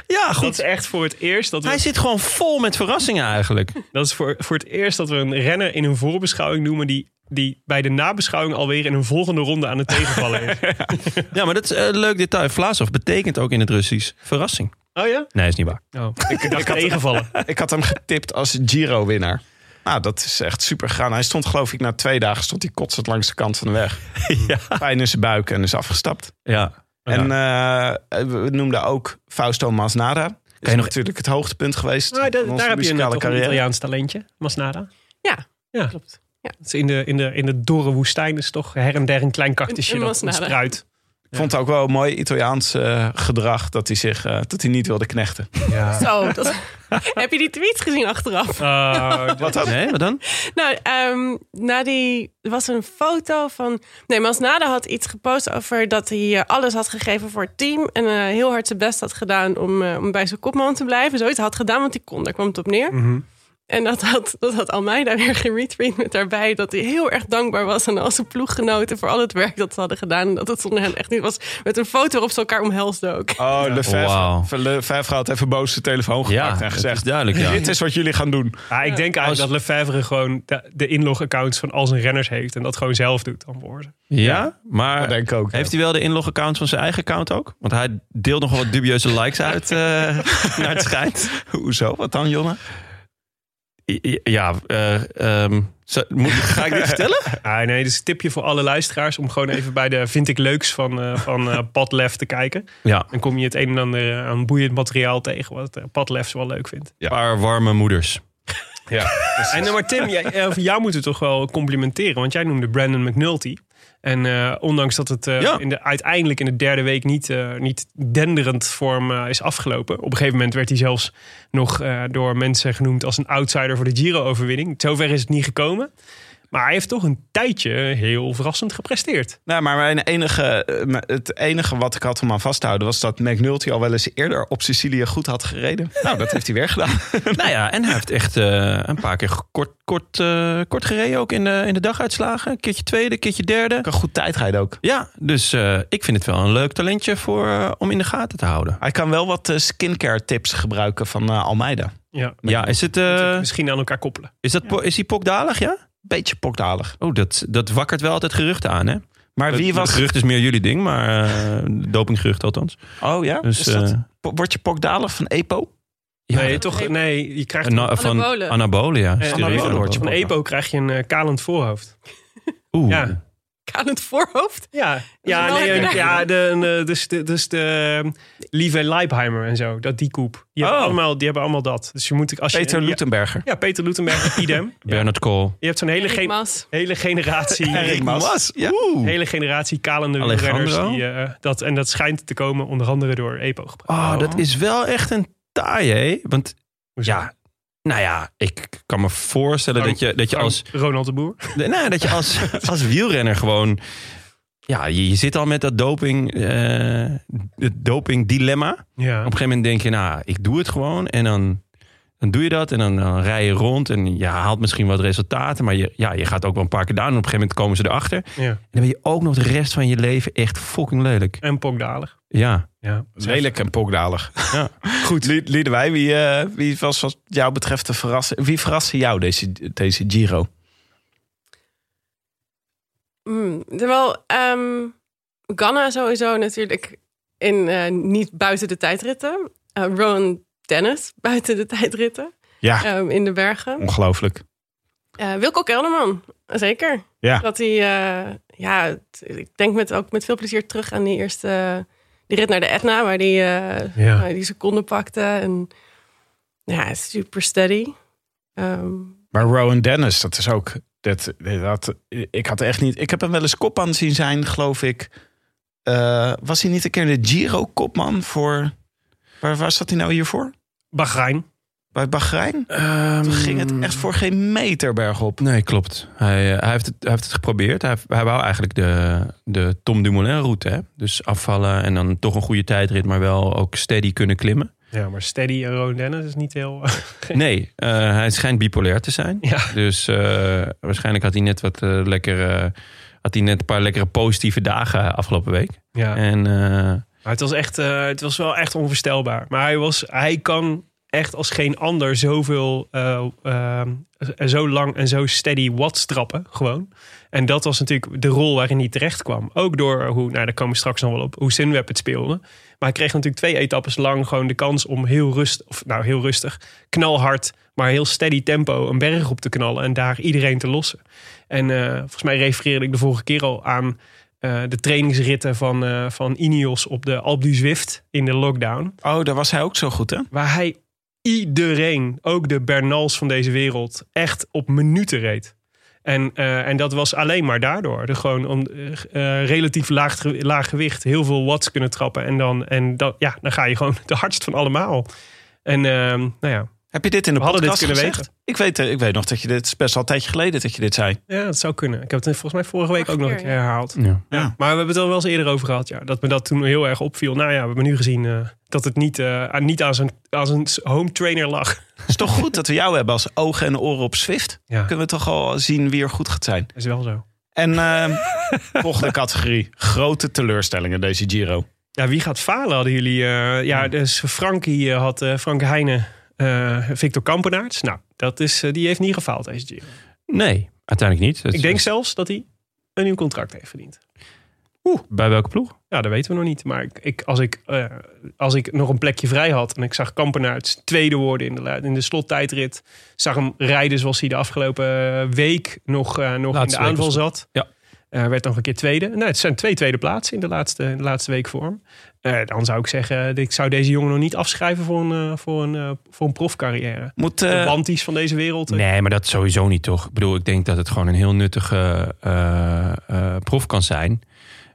Ja, Dat is echt voor het eerst dat we, Hij zit gewoon vol met verrassingen eigenlijk. dat is voor, voor het eerst dat we een renner in een voorbeschouwing noemen die, die bij de nabeschouwing alweer in een volgende ronde aan het tegenvallen is. Ja, maar dat is een leuk detail. Vlaasov betekent ook in het Russisch verrassing. Oh ja? Nee, is niet waar. Oh, ik dacht tegenvallen. Ik had hem getipt als Giro-winnaar. Nou, dat is echt super gegaan. Hij stond geloof ik na twee dagen stond hij kotsend langs de kant van de weg. Ja. Pijn in zijn buik en is afgestapt. ja. En eh, we noemden ook Fausto Masnada. Is je nog- natuurlijk het hoogtepunt geweest Nou, daar, heb je een, een carrière. Italiaans talentje, Masnada. Ja, Ja. klopt. Ja. Is In de, in, de, in de dorre woestijn is toch her en der een klein kaktusje dat Masnada. Ik vond het ook wel een mooi Italiaans eh, gedrag dat hij zich eh, dat hij niet wilde knechten. Ja. Zo, dat, heb je die tweets gezien achteraf? Wat dan? Nee, wat dan? Nou, ehm, na die er was een foto van. Nee, Masnada had iets gepost over dat hij eh, alles had gegeven voor het team. En eh, heel hard zijn best had gedaan om, eh, om bij zijn kopman te blijven. Zoiets had gedaan, want hij kon. Daar kwam het op neer. Mhm. En dat had, dat had Almeida weer geretweet met daarbij. Dat hij heel erg dankbaar was aan al zijn ploeggenoten voor al het werk dat ze hadden gedaan. En dat het zonder hen echt niet was. Met een foto waarop ze elkaar omhelsden ook. Oh, Lefevre. Wauw. Lefevre had even boos de telefoon gepakt Ja, en gezegd... is duidelijk, ja. Dit is wat jullie gaan doen. Ja, ik denk eigenlijk dat Lefevre gewoon de, de inlogaccounts van al zijn renners heeft. En dat gewoon zelf doet dan voor ze. Ja, maar Dat denk ik ook. ja. heeft hij wel de inlog-account van zijn eigen account ook? Want hij deelt nog wel wat dubieuze likes uit eh, naar het schijnt. Hoezo? Wat dan, Jonne? Ja, eh, ehm, zo- moet, ga ik dit vertellen? Ah, nee, dus een tipje voor alle luisteraars om gewoon even bij de Vind ik Leuks van, eh van eh, Padlef te kijken. Ja, Dan kom je het een en ander aan boeiend materiaal tegen wat eh, Padlef wel leuk vindt. een paar warme moeders. Ja. En eh, maar Tim, jij, eh, jou moeten we toch wel complimenteren. Want jij noemde Brandon McNulty. En eh, ondanks dat het eh, Ja. in de, uiteindelijk in de derde week niet, eh, niet denderend eh, is afgelopen. Op een gegeven moment werd hij zelfs nog door mensen genoemd als een outsider voor de Giro-overwinning. Zover is het niet gekomen. Maar hij heeft toch een tijdje heel verrassend gepresteerd. Nou, maar mijn enige, eh, het enige wat ik had om aan vast te houden... was dat McNulty al wel eens eerder op Sicilië goed had gereden. Nou, dat heeft hij weer gedaan. nou ja, en hij heeft echt eh, een paar keer kort, kort, eh, kort gereden ook in de, in de daguitslagen. Een keertje tweede, een keertje derde. Kan goed tijdrijden ook. Ja, dus eh, ik vind het wel een leuk talentje voor, om in de gaten te houden. Hij kan wel wat skincare tips gebruiken van Almeida. Ja, Ja, is, het, eh, misschien aan elkaar koppelen. is, dat, is hij pokdalig, ja? Beetje pokdalig. Oh, dat, dat wakkert wel altijd geruchten aan, hè? Maar wie Het was... gerucht is meer jullie ding, maar eh dopinggerucht althans. Oh ja? Dus, Is dat- eh, Word je pokdalig van EPO? Ja, nee, toch, nee, je krijgt na- van Anabolen. anabolen, ja. Anabolen van EPO krijg je een eh, kalend voorhoofd. Oeh. Ja. aan het voorhoofd. Ja, ja, nee, herkenbaar. ja de, de, dus, de, dus de um, Lieve Leipheimer en zo, dat die koep. Die, hebben Oh. allemaal, die hebben allemaal dat. Dus je moet als je, Peter ja, Lutenberger. ja, Peter Lutenberg, idem. Bernard Kool. Je hebt zo'n hele, hele generatie. Erik Mas. Ja. hele generatie kalende renners. Die, eh, dat, en dat schijnt te komen onder andere door EPO gebruik. Oh, dat is wel echt een taai, hè? Want Hoezo? ja, nou ja, ik kan me voorstellen dat je, dat je als, Ronald de Boer. nou, dat je als, als wielrenner gewoon... Ja, je, je zit al met dat doping, eh, het doping dilemma. Ja. Op een gegeven moment denk je, nou, ik doe het gewoon. En dan, dan doe je dat en dan, dan rij je rond. En je haalt misschien wat resultaten. Maar je, ja, je gaat ook wel een paar keer down. En op een gegeven moment komen ze erachter. En ja. dan ben je ook nog de rest van je leven echt fucking lelijk. En pokdalig. Ja. Ja. Lelijk en pokdalig. Ja. Goed. Liedewij, wie, eh, wie was wat jou betreft de verrassing? Wie verraste jou deze, deze Giro? Mm, terwijl ehm Ganna sowieso natuurlijk in, eh, niet buiten de tijdritten. Rowan Dennis buiten de tijdritten. Ja, ehm, in de bergen. ongelooflijk. Eh Wilco Kelderman, zeker. Ja. Dat hij, eh, ja, ik denk met, ook met veel plezier terug aan die eerste die rit naar de Etna, waar die, eh Ja. die seconde pakte. En ja, super steady. Ehm, Maar Rowan Dennis, dat is ook. Dat, dat, ik had echt niet. Ik heb hem wel eens kopman zien zijn, geloof ik. Was hij niet een keer de Giro-kopman voor. Waar, waar zat hij nou hiervoor? Bahrein. Bij Bahrein? Toen ging het echt voor geen meter bergop. Nee, klopt. Hij, eh, hij, heeft, het, hij heeft het geprobeerd. Hij, hij wou eigenlijk de, de Tom Dumoulin route. Hè? Dus afvallen en dan toch een goede tijdrit, maar wel ook steady kunnen klimmen. Ja, maar Steady en Ron Dennis is niet heel... Nee, eh, hij schijnt bipolair te zijn. ja. Dus eh, waarschijnlijk had hij net wat eh, lekkere, had hij net een paar lekkere positieve dagen afgelopen week. ja. En eh, Maar het was, echt, eh, het was wel echt onvoorstelbaar. Maar hij, was, hij kan echt als geen ander zoveel, eh, zo lang en zo steady watts trappen. Gewoon. En dat was natuurlijk de rol waarin hij terecht kwam. Ook door hoe, nou daar komen we straks nog wel op, hoe Sunweb het speelde. Maar hij kreeg natuurlijk twee etappes lang gewoon de kans om heel rustig, of nou heel rustig, knalhard, maar heel steady tempo een berg op te knallen en daar iedereen te lossen. En volgens mij refereerde ik de vorige keer al aan eh, de trainingsritten van, eh, van Ineos op de Alpe du Zwift in de lockdown. Oh, daar was hij ook zo goed, hè? Waar hij iedereen, ook de Bernals van deze wereld, echt op minuten reed. En, eh, en dat was alleen maar daardoor. De gewoon om relatief laag, laag gewicht, heel veel watts kunnen trappen. En dan, en dan, ja, dan ga je gewoon de hardst van allemaal. En ehm, nou ja, Heb je dit in de We hadden dit podcast kunnen gezegd? Ik weet, eh, ik weet nog dat je dit het is best al een tijdje geleden dat je dit zei. ja, dat zou kunnen. Ik heb het volgens mij vorige week ook nog een keer, ja. herhaald. ja. Ja. Maar we hebben het er wel eens eerder over gehad. Ja. Dat me dat toen heel erg opviel. Nou ja, we hebben nu gezien eh, dat het niet, eh, aan- niet aan, zijn, aan zijn home trainer lag. Het is toch goed dat we jou hebben als ogen en oren op Swift? Ja, Kunnen we toch al zien wie er goed gaat zijn. is wel zo. En eh, volgende categorie. Grote teleurstellingen deze Giro. Ja, wie gaat falen hadden jullie? eh, ja, dus Frankie had eh, Frank Heijnen, Victor Kampenaerts. Nou, dat is, eh, die heeft niet gefaald deze Giro. Nee, uiteindelijk niet. Het Ik denk is- zelfs dat hij een nieuw contract heeft verdiend. Bij welke ploeg? Ja, dat weten we nog niet. Maar ik, ik, als, ik, eh, als ik nog een plekje vrij had en ik zag Kampenaerts tweede worden in de, in de slottijdrit. Zag hem rijden zoals hij de afgelopen week nog, eh, nog in de aanval zat. Ja. Eh, werd nog een keer tweede. Nou, het zijn twee tweede plaatsen in de laatste, in de laatste week voor hem. Eh, dan zou ik zeggen, ik zou deze jongen nog niet afschrijven voor een, eh, voor een, voor een profcarrière. Moet, De eh, Wanties van deze wereld. Nee, maar dat sowieso niet toch. Ik bedoel, ik denk dat het gewoon een heel nuttige eh, eh, proef kan zijn.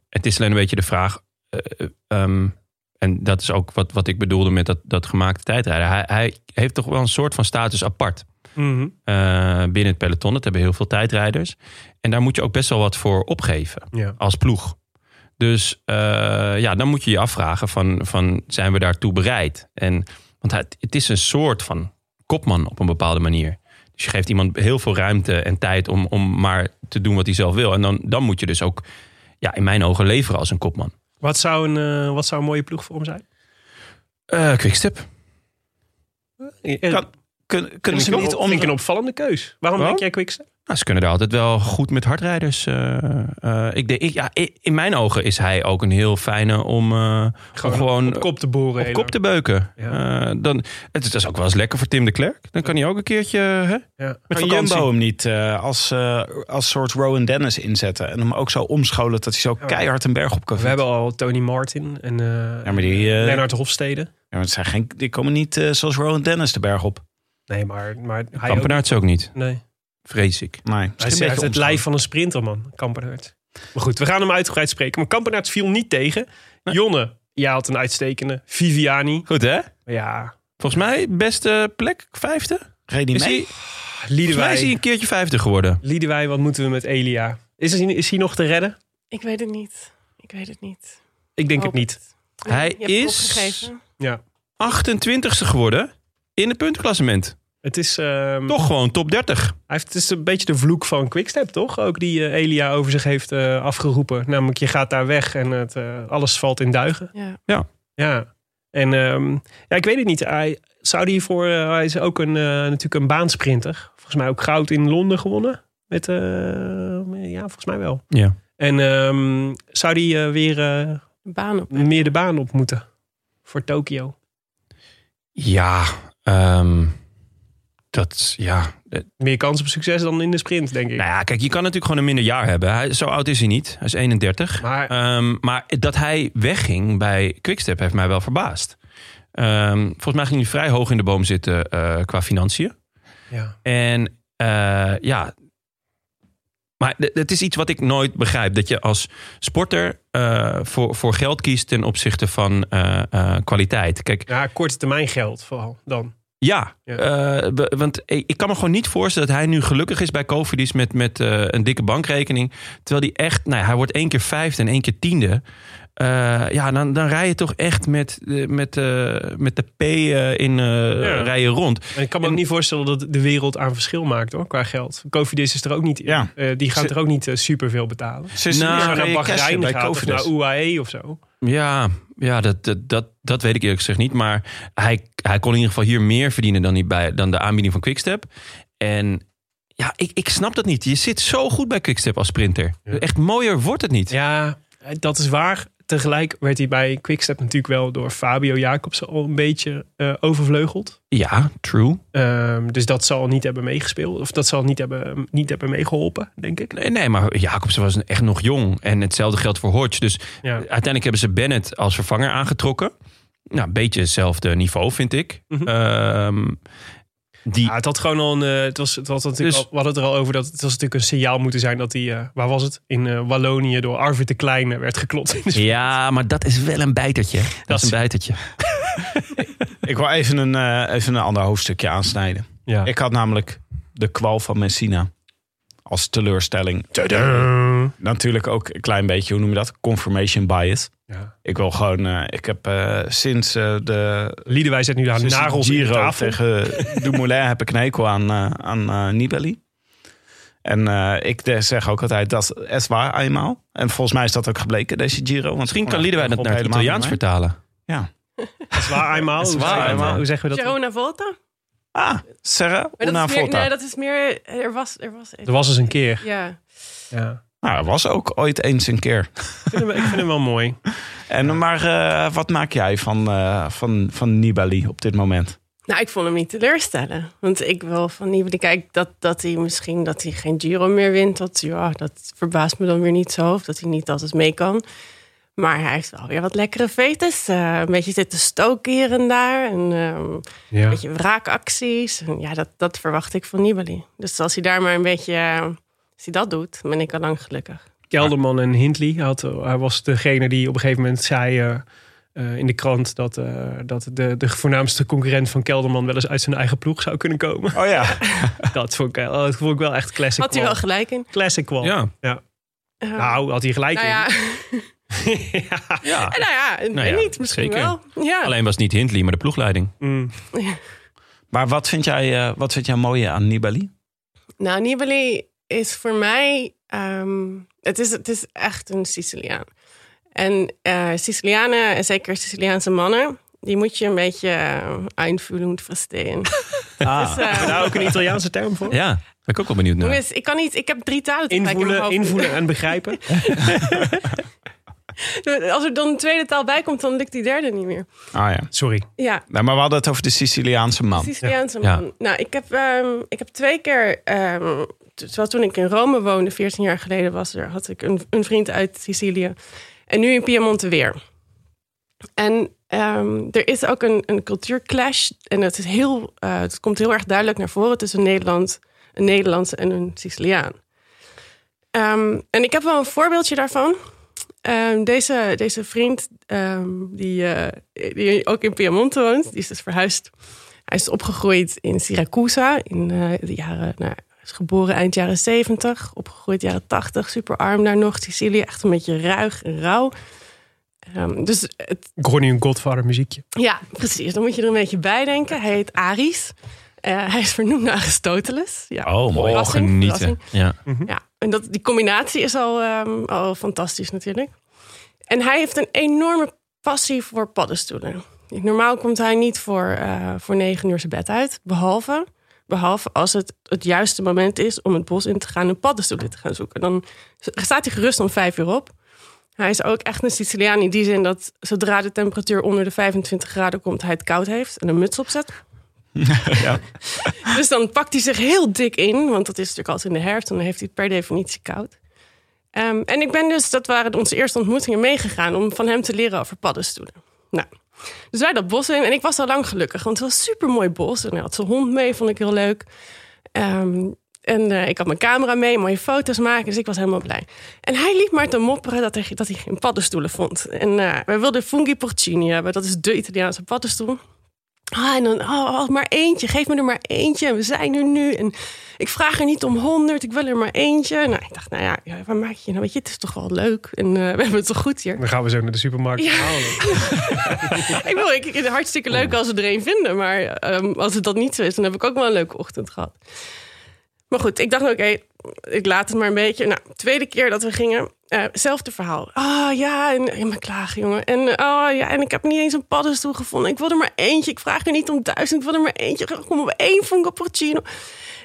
Het is alleen een beetje de vraag. eh, ehm, en dat is ook wat, wat ik bedoelde met dat, dat gemaakte tijdrijden. Hij, hij heeft toch wel een soort van status apart mhm. eh, binnen het peloton. Dat hebben heel veel tijdrijders. En daar moet je ook best wel wat voor opgeven ja. als ploeg. Dus eh, ja, dan moet je je afvragen van, van zijn we daartoe bereid? En, want het, het is een soort van kopman op een bepaalde manier. Dus je geeft iemand heel veel ruimte en tijd om, om maar te doen wat hij zelf wil. En dan, dan moet je dus ook ja, in mijn ogen leveren als een kopman. wat, zou een, eh, wat zou een mooie ploeg voor hem zijn? Eh Quickstep. Kan- Kun, kunnen ze niet een- om... vind ik een opvallende keus. Waarom denk jij Quickstep? Nou, ze kunnen er altijd wel goed met hardrijders. eh, eh, ik denk, ik, ja, in mijn ogen is hij ook een heel fijne om eh, om gewoon op kop te boren. op kop te beuken. Ja. Eh, dan, het is dus ook wel eens lekker voor Tim de Klerk. Dan kan hij ook een keertje hè, Ja. met. Jumbo hem niet eh, als, eh, als soort Rowan Dennis inzetten? En hem ook zo omscholen dat hij zo keihard een berg op kan We hebben al Tony Martin en eh Ja, maar die, eh, Lennart Hofstede. Ja, maar het zijn geen, die komen niet zoals Rowan Dennis de berg op. Nee, maar, maar hij ook, Kampenaerts ook niet, nee. vrees ik. Nee, Hij is het lijf van een sprinter, man. Kampenaerts. Maar goed, we gaan hem uitgebreid spreken. Maar Kampenaerts viel niet tegen. Jonne, jij had een uitstekende. Viviani. Goed hè? Ja, Volgens mij beste plek, vijfde? Reed hij Is mee? hij, volgens mij is hij een keertje vijfde geworden. Liedewij, wat moeten we met Elia? Is hij, is hij nog te redden? Ik weet het niet. Ik weet het niet. Ik denk Hoop het niet. Hij is-. Ja. 28ste geworden in het puntenklassement. Het is, ehm, Toch gewoon top 30. Hij heeft, het is een beetje de vloek van Quickstep, toch? Ook die eh, Elia over zich heeft eh, afgeroepen. Namelijk, je gaat daar weg en het, eh, alles valt in duigen. Ja. Ja. En ehm, ja, ik weet het niet. Hij zou die voor. hij is ook een, natuurlijk een baansprinter. Volgens mij ook goud in Londen gewonnen. Met, eh, ja, volgens mij wel. Ja. En ehm, zou die weer eh, Baan op. meer de baan op moeten voor Tokio? Ja, ehm, dat, ja, Meer kans op succes dan in de sprint, denk ik. Nou ja, kijk, je kan natuurlijk gewoon een minder jaar hebben. Hij, zo oud is hij niet. Hij is 31. Maar Ehm, maar dat hij wegging bij Quickstep heeft mij wel verbaasd. Ehm, volgens mij ging hij vrij hoog in de boom zitten eh, qua financiën. ja. En eh, ja, maar het is iets wat ik nooit begrijp. Dat je als sporter eh, voor, voor geld kiest ten opzichte van eh, eh, kwaliteit. Kijk, ja, korte termijn geld vooral dan. ja, want ik kan me gewoon niet voorstellen dat hij nu gelukkig is bij Cofidis met, met een dikke bankrekening. Terwijl hij echt, nou hij wordt één keer vijfde en één keer tiende. Eh, ja, dan, dan rij je toch echt met, met, eh, met de P eh, in eh Ja. rijden rond. En ik kan me ook niet voorstellen dat de wereld aan verschil maakt hoor, qua geld. Cofidis is er ook niet. Ja. eh, die gaat er ook niet super veel betalen. Ze Nou, je naar naar Bahrein bij gaat of naar UAE of zo. Ja, ja dat, dat, dat, dat weet ik eerlijk gezegd niet. Maar hij, hij kon in ieder geval hier meer verdienen dan, hij bij, dan de aanbieding van Quickstep. En ja, ik, ik snap dat niet. Je zit zo goed bij Quickstep als sprinter. Ja. Echt mooier wordt het niet. Ja, dat is waar. Tegelijk werd hij bij Quickstep natuurlijk wel door Fabio Jacobsen al een beetje eh, overvleugeld. Ja, true. Ehm, dus dat zal niet hebben meegespeeld. Of dat zal niet hebben, niet hebben meegeholpen, denk ik. Nee, nee, maar Jacobsen was echt nog jong. En hetzelfde geldt voor Hodge. Dus Ja. uiteindelijk hebben ze Bennett als vervanger aangetrokken. Nou, een beetje hetzelfde niveau, vind ik. Ehm, die, Ja, het had gewoon al een. eh, het was, het was natuurlijk Dus- al, we hadden het er al over dat het was natuurlijk een signaal moeten zijn dat hij. eh, waar was het? In eh, Wallonië door Arvid de Kleine werd geklopt. sprint. ja, maar dat is wel een bijtertje. Dat, is is- een bijtertje. Ik wil even een, eh, even een ander hoofdstukje aansnijden. Ja. Ik had namelijk de kwal van Messina als teleurstelling. Natuurlijk ook een klein beetje, hoe noem je dat? Confirmation bias. Ja. Ik wil gewoon, eh, ik heb eh, sinds eh, de Liedewij zet nu de nagels in de tafel. tegen Dumoulin heb ik een hekel aan, aan eh, Nibali. En eh, ik zeg ook altijd dat es waar eenmaal. En volgens mij is dat ook gebleken, deze Giro. Want Misschien kan vond Liedewij dat naar het Italiaans vertalen. Ja. Zwaar eenmaal. Is waar zeggen we dat? eenmaal. Hoe zeggen we dat? Girona Volta? Ah, Serra una dat is meer, volta. nee, dat is meer... Er was... Er was Er was eens een keer. Ja. Ja. Nou, dat was ook ooit eens een keer. Ik, vind hem, ik vind hem wel mooi. En, maar eh, wat maak jij van, eh, van, van Nibali op dit moment? Nou, ik vond hem niet teleurstellen. Want ik wil van Nibali... Kijk, dat, dat hij misschien dat hij geen Giro meer wint... Dat, ja, dat verbaast me dan weer niet zo. Of dat hij niet altijd mee kan. Maar hij heeft wel weer wat lekkere vetes. Eh, een beetje zitten stoken hier en daar. En ehm, Ja. een beetje wraakacties. En ja, dat, dat verwacht ik van Nibali. Dus als hij daar maar een beetje... eh, als hij dat doet, ben ik al lang gelukkig. Kelderman en Hindley. Hij, had, hij was degene die op een gegeven moment zei eh, eh, in de krant dat, eh, dat de, de voornaamste concurrent van Kelderman wel eens uit zijn eigen ploeg zou kunnen komen. Oh ja. dat, vond ik, eh, dat vond ik wel echt classic Had hij wel gelijk in. Classic kwal. Ja. ja. Eh, Nou, had hij gelijk nou ja, in. ja. Ja. nou ja, Nou ja, niet. Misschien zeker. wel. Ja. Alleen was het niet Hindley, maar de ploegleiding. Mm. Maar wat vind jij, eh, wat vind jij mooi aan Nibali? Nou, Nibali is voor mij... ehm, het, is, het is echt een Siciliaan. En eh Sicilianen, en zeker Siciliaanse mannen... die moet je een beetje uh, einvoelen, verstehen. Ah, Dus, eh, Daar ook een Italiaanse term voor? ja, ben ik ook wel benieuwd naar. jongens, ik kan niet. Ik heb drie talen Invoelen, invoelen en begrijpen. Als er dan een tweede taal bij komt, dan lukt die derde niet meer. Ah ja. Sorry. Ja, Nou, maar we hadden het over de Siciliaanse man. Siciliaanse Ja. man. Nou, ik heb, ehm, ik heb twee keer, ehm, t- zowel toen ik in Rome woonde, 14 jaar geleden was er, had ik een, een vriend uit Sicilië. En nu in Piemonte weer. En ehm, er is ook een, een cultuurclash. En het, is heel, eh, het komt heel erg duidelijk naar voren tussen Nederland, een Nederlandse en een Siciliaan. Ehm, en ik heb wel een voorbeeldje daarvan. Ehm, deze, deze vriend, die, eh, die ook in Piemonte woont, die is dus verhuisd. Hij is opgegroeid in Siracusa in eh, de jaren. Nou, is geboren eind jaren 70, opgegroeid jaren 80, super arm daar nog. Sicilië, echt een beetje ruig en rauw. Ehm, dus het, Ik hoor nu een Godfather muziekje. ja, precies. Dan moet je er een beetje bij denken. Hij heet Aris. Eh, hij is vernoemd naar Aristoteles. Ja, Oh, mooi. verrassing, Genieten. verrassing. Ja. Ja, en dat, die combinatie is al, ehm, al fantastisch natuurlijk. En hij heeft een enorme passie voor paddenstoelen. Normaal komt hij niet voor, eh, voor negen uur zijn bed uit. Behalve, behalve als het het juiste moment is om het bos in te gaan en paddenstoelen te gaan zoeken. Dan staat hij gerust om vijf uur op. Hij is ook echt een Siciliaan in die zin dat zodra de temperatuur onder de 25 graden komt, hij het koud heeft en een muts opzet. Ja. Dus dan pakt hij zich heel dik in, want dat is natuurlijk altijd in de herfst en dan heeft hij het per definitie koud. Ehm, en ik ben dus, dat waren onze eerste ontmoetingen, meegegaan om van hem te leren over paddenstoelen. Nou, dus wij dat bos in en ik was al lang gelukkig, want het was een super mooi bos. En hij had zijn hond mee, vond ik heel leuk. Ehm, en eh, ik had mijn camera mee, mooie foto's maken, dus ik was helemaal blij. En hij liep maar te mopperen dat hij, dat hij geen paddenstoelen vond. En eh, wij wilden fungi porcini hebben, dat is de Italiaanse paddenstoel. Ah, en dan, oh, oh, maar eentje, geef me er maar eentje. En we zijn er nu. En ik vraag er niet om honderd, ik wil er maar eentje. Nou, ik dacht, nou ja, ja, waar maak je nou? Weet je, het is toch wel leuk. En eh, we hebben het toch goed hier. Dan gaan we zo naar de supermarkt. Ja. halen. ik, wil, ik, het hartstikke leuk als we er een vinden. Maar ehm, als het dat niet zo is, dan heb ik ook wel een leuke ochtend gehad. Maar goed, ik dacht, oké, ik laat het maar een beetje. Nou, tweede keer dat we gingen, eh zelfde verhaal. Ah ja, en ja, maar klagen, jongen. En, oh, ja, en ik heb niet eens een paddenstoel gevonden. Ik wil er maar eentje. Ik vraag er niet om duizend, ik wil er maar eentje. Kom op één fungo porcino.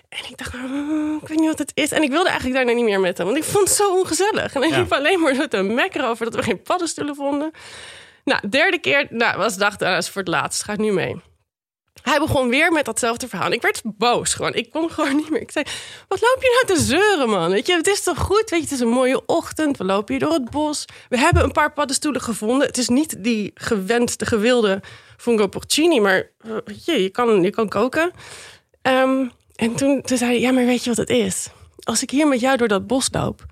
En ik dacht, ah, ik weet niet wat het is. En ik wilde eigenlijk daarna niet meer met hem. Want ik vond het zo ongezellig. En hij liep alleen maar zo te mekkeren over dat we geen paddenstoelen vonden. Nou, derde keer, nou, was dacht, dat is voor het laatst. Ga ik nu mee. Hij begon weer met datzelfde verhaal. Ik werd boos gewoon. Ik kon gewoon niet meer. Ik zei, wat loop je nou te zeuren, man? Weet je, het is toch goed? Weet je, het is een mooie ochtend. We lopen hier door het bos. We hebben een paar paddenstoelen gevonden. Het is niet die gewenste, gewilde fungo porcini, maar je, je kan, je kan koken. Ehm, en toen, toen zei hij, ja, maar weet je wat het is? Als ik hier met jou door dat bos loop,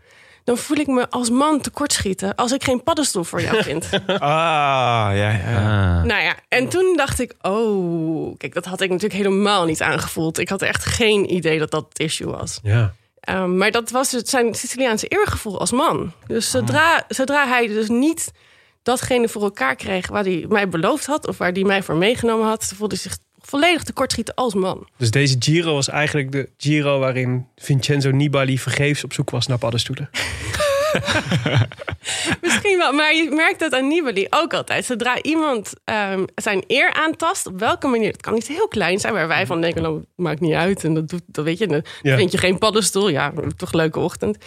dan voel ik me als man tekortschieten als ik geen paddenstoel voor jou vind. Ah, ja, ja. Ah. Nou ja, en toen dacht ik, oh, kijk, dat had ik natuurlijk helemaal niet aangevoeld. Ik had echt geen idee dat dat het issue was. Ja. Um, maar dat was het, zijn Siciliaanse eergevoel als man. Dus zodra, zodra hij dus niet datgene voor elkaar kreeg waar hij mij beloofd had, of waar hij mij voor meegenomen had, voelde hij zich volledig tekortschieten als man. Dus deze Giro was eigenlijk de Giro waarin Vincenzo Nibali vergeefs op zoek was naar paddenstoelen. Misschien wel, maar je merkt dat aan Nibali ook altijd. Zodra iemand um, zijn eer aantast, op welke manier, het kan iets heel klein zijn, waar wij van denken, nou, maakt niet uit. En dat, doet, dat weet je, dan Ja. vind je geen paddenstoel. Ja, toch een leuke ochtend.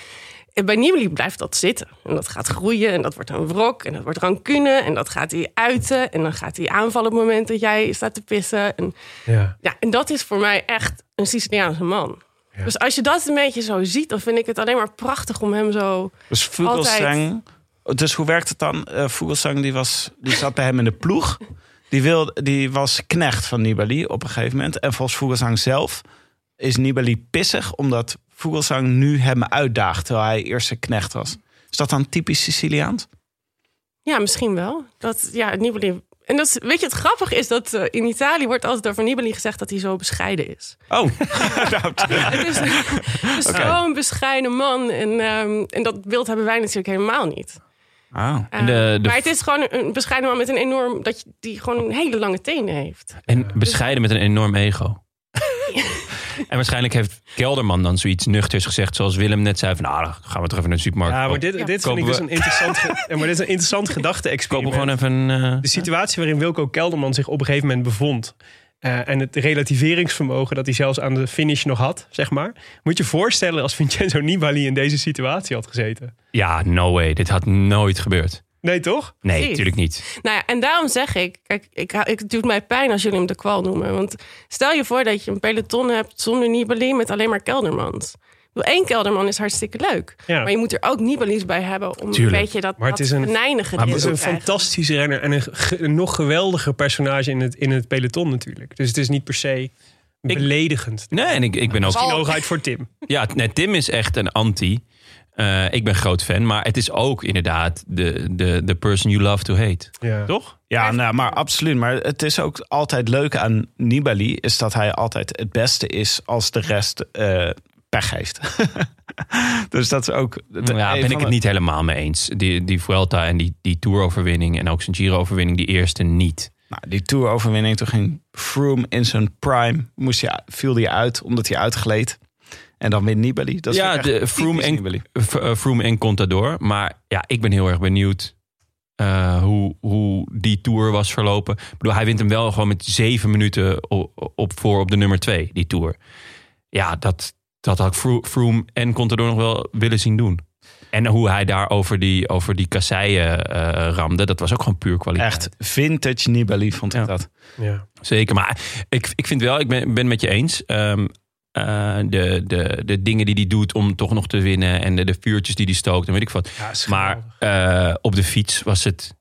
En bij Nibali blijft dat zitten. En dat gaat groeien en dat wordt een wrok en dat wordt rancune. En dat gaat hij uiten en dan gaat hij aanvallen op het moment dat jij staat te pissen. En, Ja. ja, en dat is voor mij echt een Siciliaanse man. Dus als je dat een beetje zo ziet, dan vind ik het alleen maar prachtig om hem zo... Dus Vogelsang. Dus hoe werkt het dan? Eh Vogelsang die, was, die zat bij hem in de ploeg. Die, wilde, die was knecht van Nibali op een gegeven moment. En volgens Vogelsang zelf is Nibali pissig... omdat Vogelsang nu hem uitdaagt... terwijl hij eerst zijn knecht was. Is dat dan typisch Siciliaans? Ja, misschien wel. Dat, ja, Nibali... En dat is, weet je, het grappige is dat eh, in Italië wordt altijd over Nibali gezegd dat hij zo bescheiden is. Oh, nou, Het is, het is zo'n bescheiden man. En, ehm, en dat beeld hebben wij natuurlijk helemaal niet. de- de- maar het is gewoon een bescheiden man met een enorm... Dat je, die gewoon een hele lange tenen heeft. En bescheiden met een enorm ego. En waarschijnlijk heeft Kelderman dan zoiets nuchters gezegd, zoals Willem net zei: van nou, dan gaan we toch even naar de supermarkt. Ja, maar dit, dit vind ik dus een interessant, ja, maar dit is een interessant gedachte-experiment. gewoon even. eh, De situatie waarin Wilco Kelderman zich op een gegeven moment bevond... eh, en het relativeringsvermogen dat hij zelfs aan de finish nog had, zeg maar. Moet je je voorstellen als Vincenzo Nibali in deze situatie had gezeten. Ja, no way. Dit had nooit gebeurd. Nee, toch? Nee, natuurlijk niet. Nou ja, en daarom zeg ik, kijk, ik, ik, het doet mij pijn als jullie hem de kwal noemen. Want stel je voor dat je een peloton hebt zonder Nibali met alleen maar keldermans. Één kelderman is hartstikke leuk. Ja. Maar je moet er ook Nibali's bij hebben om Tuurlijk. een beetje dat, Maar het dat is een- Maar het is een fantastische renner en een, ge- een nog geweldiger personage in het, in het peloton natuurlijk. Dus het is niet per se beledigend. Nee, en ik, ik ben ook... Misschien hooguit voor Tim. Ja, nee, Tim is echt een anti. Eh, ik ben groot fan, maar het is ook inderdaad de, de, de person you love to hate. Ja. Toch? Ja, nou, maar absoluut. Maar het is ook altijd leuk aan Nibali... is dat hij altijd het beste is als de rest eh pech heeft. dus dat is ook... de- ja, ben ik het de- niet helemaal mee eens. Die, die Vuelta en die, die Tour-overwinning en ook zijn Giro-overwinning, die eerste niet. Nou, die Tour-overwinning, toen ging Froome in zijn prime... Moest hij, viel hij uit, omdat hij uitgleed. En dan wint Nibali. Dat is ja, de, Froome, en, eh, Froome en Contador. Maar ja, ik ben heel erg benieuwd eh, hoe, hoe die Tour was verlopen. Ik bedoel, hij wint hem wel gewoon met zeven minuten op, op voor op de nummer twee, die Tour. Ja, dat, dat had ik Fro- Froome en Contador nog wel willen zien doen. En hoe hij daar over die, over die kasseien eh, ramde, dat was ook gewoon puur kwaliteit. Echt vintage Nibali vond ik Ja. dat. Ja. Zeker, maar ik, ik vind wel, ik ben, ben met je eens. ehm, eh, de, de, de dingen die hij doet om toch nog te winnen en de, de vuurtjes die hij stookt en weet ik wat. Ja, Maar eh, op de fiets was het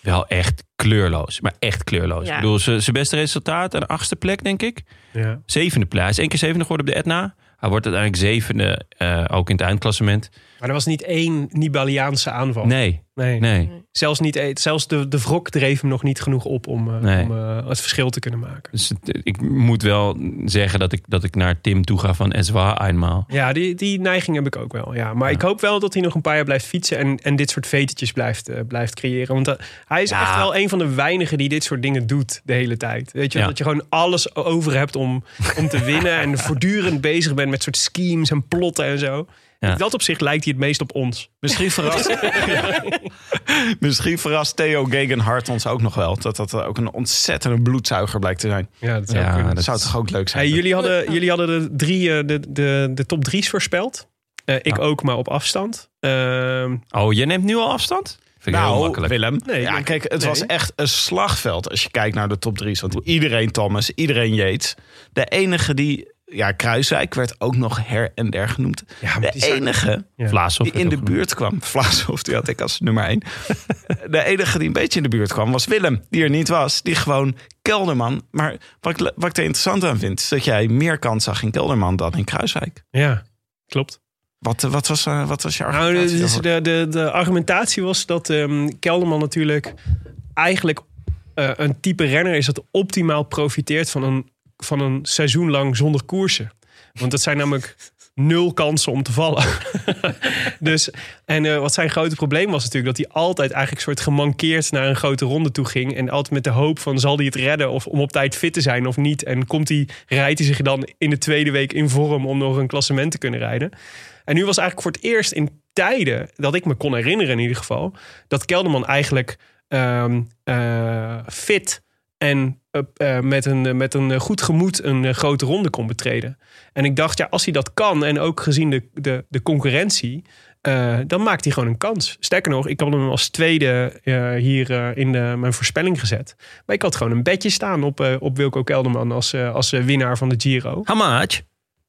wel echt kleurloos. Maar echt kleurloos. Ja. Ik bedoel, zijn beste resultaat, een achtste plek denk ik. ja. Zevende plek. Hij is één keer zevende geworden op de Etna. Hij wordt uiteindelijk zevende, eh, ook in het eindklassement. Maar er was niet één Nibaliaanse aanval. Nee, nee. nee. Zelfs, niet, e- zelfs de, de wrok dreef hem nog niet genoeg op om, eh, Nee. om eh, het verschil te kunnen maken. Dus ik moet wel zeggen dat ik, dat ik naar Tim toe ga van Es war eenmaal. Ja, die, die neiging heb ik ook wel. Ja. Maar ik hoop wel dat hij nog een paar jaar blijft fietsen en, en dit soort vetetjes blijft, eh, blijft creëren. Want hij is Ja. echt wel een van de weinigen die dit soort dingen doet de hele tijd. Weet je, Ja. dat je gewoon alles over hebt om, om te winnen en voortdurend bezig bent met soort schemes en plotten en zo. Ja. In dat opzicht lijkt hij het meest op ons. Misschien verrast, Misschien verrast Theo Gegenhart ons ook nog wel. Dat dat ook een ontzettende bloedzuiger blijkt te zijn. Ja, dat zou Ja. Dat dat zou toch ook leuk zijn? Hey, jullie, hadden, jullie hadden de, drie, eh, de, de, de top drie's voorspeld. Eh, ik Ja. ook, maar op afstand. Ehm, Oh, je neemt nu al afstand? Vind ik heel nou, makkelijk. Willem. Nee, ja, kijk, het nee. was echt een slagveld als je kijkt naar de top drie. Want iedereen Thomas, iedereen Yates. De enige die... Ja, Kruiswijk werd ook nog her en der genoemd. Ja, maar de die zijn- enige Ja. Die in de buurt kwam. Vlaashoff, die had ik als nummer één. de enige die een beetje in de buurt kwam was Willem. Die er niet was. Die gewoon Kelderman. Maar wat ik, wat ik er interessant aan vind... is dat jij meer kans zag in Kelderman dan in Kruiswijk. ja, klopt. Wat, eh, wat, was, eh, wat was je Nou, argumentatie daarvoor? de, de, de argumentatie was dat ehm, Kelderman natuurlijk eigenlijk eh, een type renner is dat optimaal profiteert van een, van een seizoen lang zonder koersen. Want dat zijn namelijk nul kansen om te vallen. dus, en eh, wat zijn grote probleem was natuurlijk dat hij altijd eigenlijk soort gemankeerd naar een grote ronde toe ging. En altijd met de hoop van zal hij het redden of om op tijd fit te zijn of niet. En komt hij, rijdt hij zich dan in de tweede week in vorm om nog een klassement te kunnen rijden. En nu was eigenlijk voor het eerst in tijden dat ik me kon herinneren in ieder geval, dat Kelderman eigenlijk ehm, eh, fit en eh, eh, met, een, met een goed gemoed een eh, grote ronde kon betreden. En ik dacht, ja, als hij dat kan en ook gezien de, de, de concurrentie, dan maakt hij gewoon een kans. Sterker nog, ik had hem als tweede hier in de, mijn voorspelling gezet. Maar ik had gewoon een bedje staan op, op Wilco Kelderman als, als winnaar van de Giro. How much?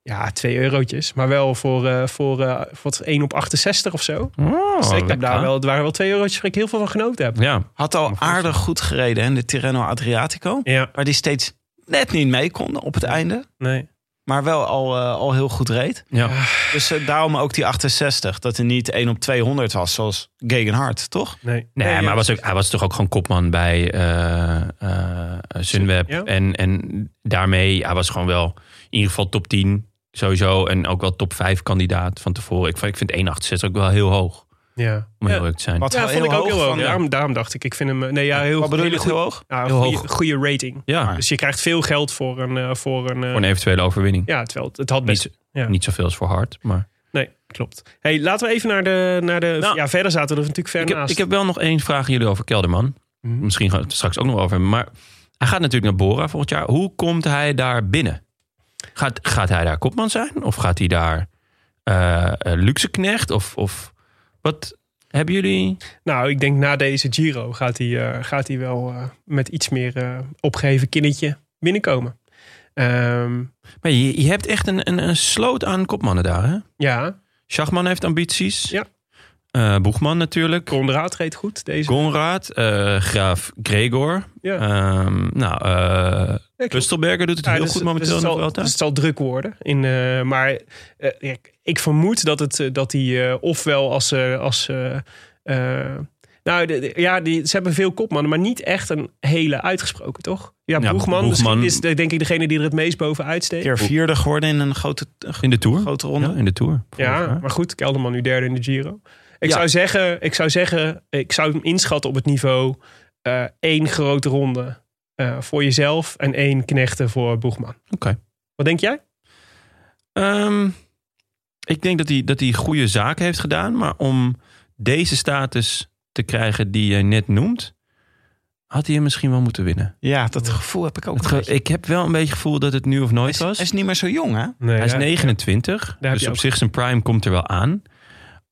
Ja, twee eurotjes. Maar wel voor, eh voor eh, wat 1 op 68 of zo. Oh, dus ik heb daar wel, het waren wel twee eurotjes waar ik heel veel van genoten heb. Ja, Had al aardig goed gereden, hè, de Tirreno Adriatico. Ja, Waar die steeds net niet mee kon op het einde. nee. Maar wel al, eh, al heel goed reed. ja. Dus eh, daarom ook die 68. Dat hij niet 1 op 200 was, zoals Gegenhard, toch? Nee, Nee, maar hij was, ook, hij was toch ook gewoon kopman bij eh eh, Sunweb. Ja. En, en daarmee, hij was gewoon wel in ieder geval top 10 sowieso. En ook wel top 5 kandidaat van tevoren. Ik, vind- ik vind 1,68 ook wel heel hoog, Ja, om ja. heel eerlijk te zijn. Wat ja vond ik ook heel hoog. van- Daarom, daarom dacht ik, ik vind hem... Nee, ja, heel, Wat bedoel je heel hoog? Ja, Heel goede, hoog. goede rating. Ja, Dus je krijgt veel geld voor een... eh, voor een eh, voor een eventuele overwinning. ja, terwijl het, het had best... Niet, ja. niet zoveel als voor hard, maar... Nee, klopt. Hey, laten we even naar de... Naar de Nou, ja, verder zaten we er natuurlijk ver Ik heb, naast. ik heb wel nog één vraag aan jullie over Kelderman. Mhm. Misschien gaan we het straks ook nog over hebben. Maar Hij gaat natuurlijk naar Bora volgend jaar. Hoe komt hij daar binnen? Gaat, gaat hij daar kopman zijn? Of gaat hij daar eh, luxe knecht? Of, of wat hebben jullie? Nou, ik denk na deze Giro gaat hij, eh, gaat hij wel eh, met iets meer eh, opgeheven kinnetje binnenkomen. Ehm, Maar je, je hebt echt een, een, een sloot aan kopmannen daar, hè? ja, Schachman heeft ambities. Ja. Eh, Boegman natuurlijk. Conrad reed goed deze. Conrad. eh, Graaf Gregor. ja. Ehm, nou, eh klopt. Pustelberger doet het Ja, heel dus- goed dus momenteel het in de zal, dus het zal druk worden. In, eh, maar ik vermoed dat, het, dat die eh, ofwel als... eh, als nou, de- de- ja, die, ze hebben veel kopmannen, maar niet echt een hele uitgesproken, toch? Ja, Ja, Boegman, is de- denk ik degene die er het meest bovenuit steekt. keer vierde geworden in een grote, In de Tour. grote ronde. Ja, in de Tour. Ja, jaar. maar goed, Kelderman nu derde in de Giro. Ik, Ja. zou zeggen, ik zou zeggen, ik zou hem inschatten op het niveau eh, één grote ronde eh, voor jezelf en één knechten voor Boegman. Oké. Wat denk jij? Ehm, ik denk dat hij, dat hij goede zaken heeft gedaan. Maar om deze status te krijgen die je net noemt... had hij hem misschien wel moeten winnen. Ja, dat gevoel heb ik ook. Ge- ik heb wel een beetje het gevoel dat het nu of hij, nooit is, was. hij is niet meer zo jong, hè? Nee, Hij is ja, 29, heb dus op ook. zich zijn prime komt er wel aan.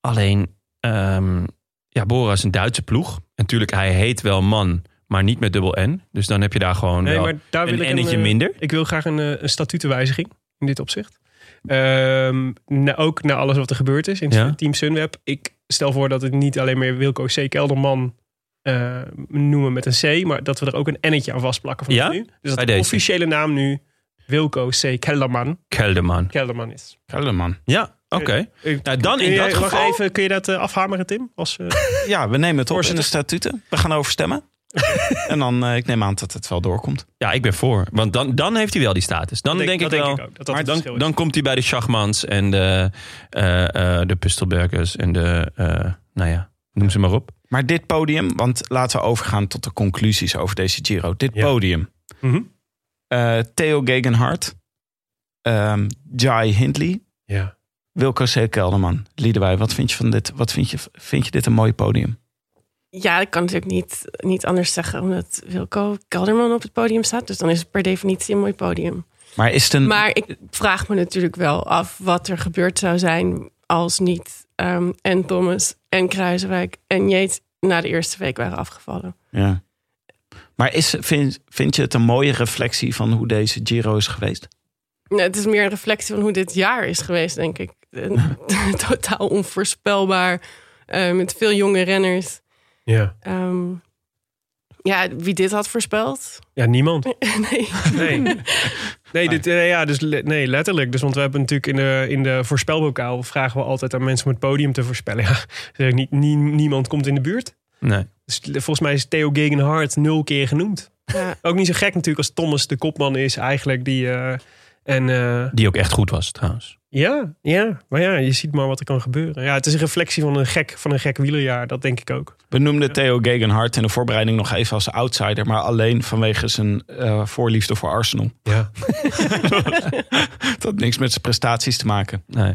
Alleen, ehm, ja, Bora is een Duitse ploeg. En natuurlijk, hij heet wel man, maar niet met dubbel N. Dus dan heb je daar gewoon Nee, wel maar daar wil een ennetje eh, minder. Ik wil graag een, eh, een statutenwijziging in dit opzicht. Ehm, na- ook na alles wat er gebeurd is in Ja. Team Sunweb. Ik stel voor dat het niet alleen meer Wilco C. Kelderman eh, noemen met een C, maar dat we er ook een N'tje aan vastplakken van Ja? nu. Dus dat Bij de deze. officiële naam nu Wilco C. Kelderman, Kelderman. Kelderman is. Kelderman. Ja, oké. Nou, dan in dat wacht geval... even, kun je dat eh, afhameren, Tim? Als, eh, Ja, we nemen het op in de statuten. We gaan over stemmen. en dan, eh, ik neem aan dat het wel doorkomt. Ja, ik ben voor. Want dan, dan heeft hij wel die status. Dan denk, ik wel... ook. Dat dat maar dan, dan komt hij bij de Schachmans en de, eh, de Pustelbergers en de... nou ja, noem ze maar op. Maar dit podium, want laten we overgaan tot de conclusies over deze Giro. Dit Ja. podium. Mhm. Theo Gegenhardt. ehm Jai Hindley. Ja. Wilco C. Kelderman. Liedewij, wat vind je van dit? Wat vind je, vind je dit een mooi podium? Ja, ik kan natuurlijk niet, niet anders zeggen omdat Wilco Kelderman op het podium staat. Dus dan is het per definitie een mooi podium. Maar is het een... Maar ik vraag me natuurlijk wel af wat er gebeurd zou zijn als niet ehm, en Thomas en Kruiswijk en Yates na de eerste week waren afgevallen. Ja. Maar is, vind, vind je het een mooie reflectie van hoe deze Giro is geweest? Nou, het is meer een reflectie van hoe dit jaar is geweest, denk ik. Een- Totaal onvoorspelbaar, eh, met veel jonge renners. Ja. Ehm, ja, wie dit had voorspeld? ja, niemand. nee. Nee. Nee, dit, eh, ja, dus, nee, letterlijk. Dus, want we hebben natuurlijk in de, in de voorspelbokaal... vragen we altijd aan mensen om het podium te voorspellen. Ja, zeg ik niet, nie- niemand komt in de buurt. Nee. Dus volgens mij is Theo Gegenhardt nul keer genoemd. Ja. Ook niet zo gek natuurlijk als Thomas de kopman is eigenlijk. Die, eh, en eh, Die ook echt goed was trouwens. Ja, ja, maar ja, je ziet maar wat er kan gebeuren. Ja, het is een reflectie van een gek, van een gek wielerjaar. Dat denk ik ook. We noemden Theo Gegenhardt in de voorbereiding nog even als outsider. Maar alleen vanwege zijn eh, voorliefde voor Arsenal. Ja. Dat had niks met zijn prestaties te maken. Nee.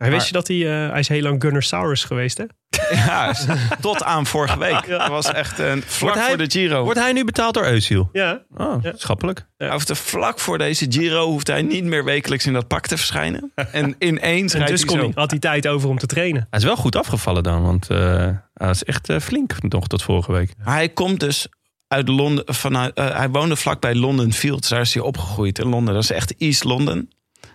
Hij wist je dat hij... eh, hij is heel lang Gunnar Saurus geweest, hè? Ja, tot aan vorige week. Dat was echt een vlak Wordt hij- voor de Giro. Wordt hij nu betaald door Eusiel? Ja. Oh, Ja. schappelijk. Hij hoefde vlak voor deze Giro hoeft hij niet meer wekelijks in dat pak te verschijnen. En ineens En rijdt dus hij kon zo. hij, had hij tijd over om te trainen. Hij is wel goed afgevallen dan, want eh, hij was echt eh, flink nog tot vorige week. Maar hij komt dus uit Londen. Vanuit, eh, hij woonde vlakbij London Fields. Daar is hij opgegroeid in Londen. Dat is echt East London.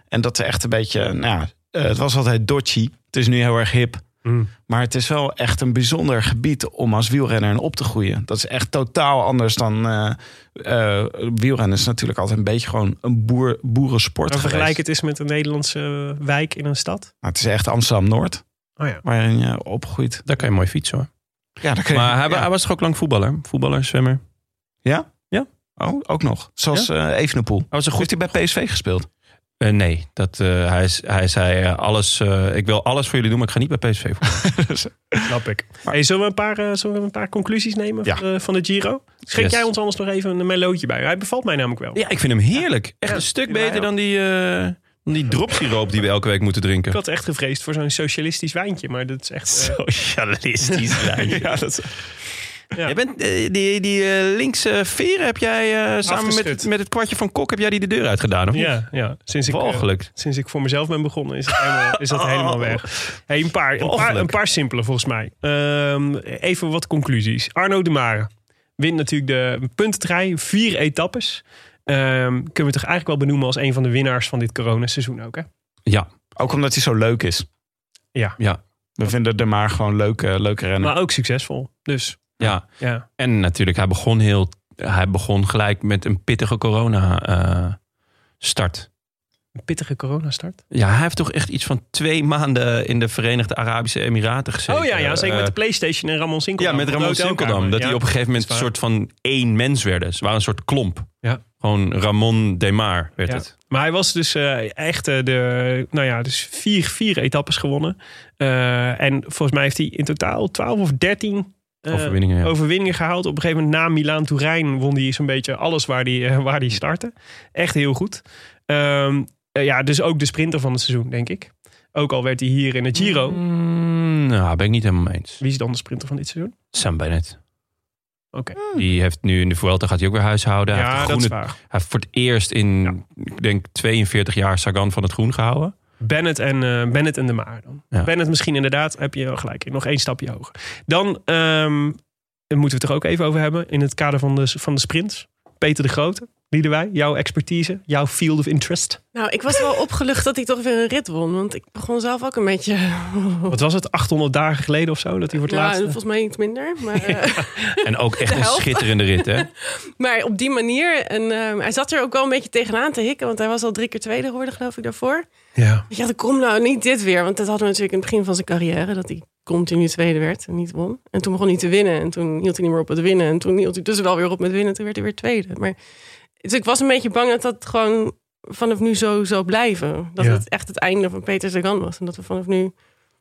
En dat is echt een beetje. Nou, ja, eh, het was altijd dodgy. Het is nu heel erg hip. Mm. Maar het is wel echt een bijzonder gebied om als wielrenner in op te groeien. Dat is echt totaal anders dan. eh eh, wielrennen is natuurlijk altijd een beetje gewoon een boer, boerensport. Maar vergelijk het eens met een Nederlandse wijk in een stad. Maar het is echt Amsterdam Noord, Oh ja. waarin je opgroeit. Daar kan je mooi fietsen hoor. Ja, daar kun je- Maar hij, ja. hij was toch ook lang voetballer? Voetballer, zwemmer. Ja? Ja. Oh, ook nog. Zoals eh Evenepoel. Hij was een goed... Heeft hij bij PSV gespeeld? Eh, nee, dat, eh, hij, is- hij zei eh, alles, ik wil alles voor jullie doen, maar ik ga niet bij PSV voetballen. Snap ik. Hey, zullen, we een paar, zullen we een paar conclusies nemen Ja. van, de, van de Giro? Schenk Yes. jij ons anders nog even een melootje bij? Hij bevalt mij namelijk wel. Ja, ik vind hem heerlijk. Echt Ja, een stuk beter dan die, dan die dropsiroop die we elke week moeten drinken. Ik had echt gevreesd voor zo'n socialistisch wijntje, maar dat is echt... Socialistisch wijntje. Ja, dat Jij bent, eh, die die eh, linkse veren heb jij eh, samen met, Afgeschud. met het kwartje van Kok... heb jij die de deur uitgedaan, of niet? Ja, ja. Sinds, ik, eh, Walgelijk. sinds ik voor mezelf ben begonnen is, het helemaal, is dat helemaal weg. Hey, een, paar, een, paar, Walgelijk. een paar simpele volgens mij. Ehm, even wat conclusies. Arno de Mare wint natuurlijk de puntentrui. Vier etappes. Ehm, kunnen we toch eigenlijk wel benoemen als een van de winnaars van dit coronaseizoen ook, hè? Ja, Ook omdat hij zo leuk is. Ja. ja, We vinden de maar gewoon leuke, leuke rennen. Maar ook succesvol. Dus ja. ja. En natuurlijk, hij begon, heel, hij begon gelijk met een pittige corona-start. Een pittige coronastart. ja, hij heeft toch echt iets van twee maanden in de Verenigde Arabische Emiraten gezeten. Oh ja, ja zeker met Eh, de Playstation en Ramon Ja, Sinkeldam. met Van de Ramon. Sinkeldam. Dat Ja, die op een gegeven moment een soort van één mens werden. Ze waren een soort klomp. Ja. Gewoon Ramon Demar werd Ja. het. Maar hij was dus eh, echt eh, de, nou ja, dus vier, vier etappes gewonnen. Eh, en volgens mij heeft hij in totaal 12 of 13 eh, Overwinningen, ja. overwinningen gehaald. Op een gegeven moment na Milaan Turijn won hij zo'n beetje alles waar hij, eh, waar hij startte. Echt heel goed. Ehm, eh, ja, dus ook de sprinter van het seizoen, denk ik. Ook al werd hij hier in het Giro. Mm, nou, ben ik niet helemaal mee eens. Wie is dan de sprinter van dit seizoen? Sam Bennett. Oké. Die heeft nu in de Vuelta gaat hij ook weer huishouden. hij, heeft Ja, de dat is waar. hij heeft voor het eerst in, ik denk, 42 jaar Sagan van het groen gehouden. Bennett en, eh, Bennett en de Maar dan. Ja. Bennett misschien inderdaad, heb je gelijk. Nog één stapje hoger. Dan ehm, moeten we het er ook even over hebben in het kader van de, van de sprints. Peter de Grote, Liedewij, jouw expertise, jouw field of interest. Nou, ik was wel opgelucht dat hij toch weer een rit won. Want ik begon zelf ook een beetje... Wat was het, 800 dagen geleden of zo, dat hij voor het Ja, laatste... volgens mij iets minder. Maar, eh, En ook echt een helft. schitterende rit, hè? maar op die manier. En ehm, hij zat er ook wel een beetje tegenaan te hikken. Want hij was al drie keer tweede geworden, geloof ik, daarvoor. Ja. Ik dacht, kom nou niet dit weer. Want dat hadden we natuurlijk in het begin van zijn carrière. Dat hij continu tweede werd en niet won. En toen begon hij te winnen. En toen hield hij niet meer op met winnen. En toen hield hij dus wel weer op met winnen. Toen werd hij weer tweede. Maar dus ik was een beetje bang dat dat gewoon vanaf nu zo zou blijven. Dat Ja. het echt het einde van Peter Sagan was. En dat we vanaf nu...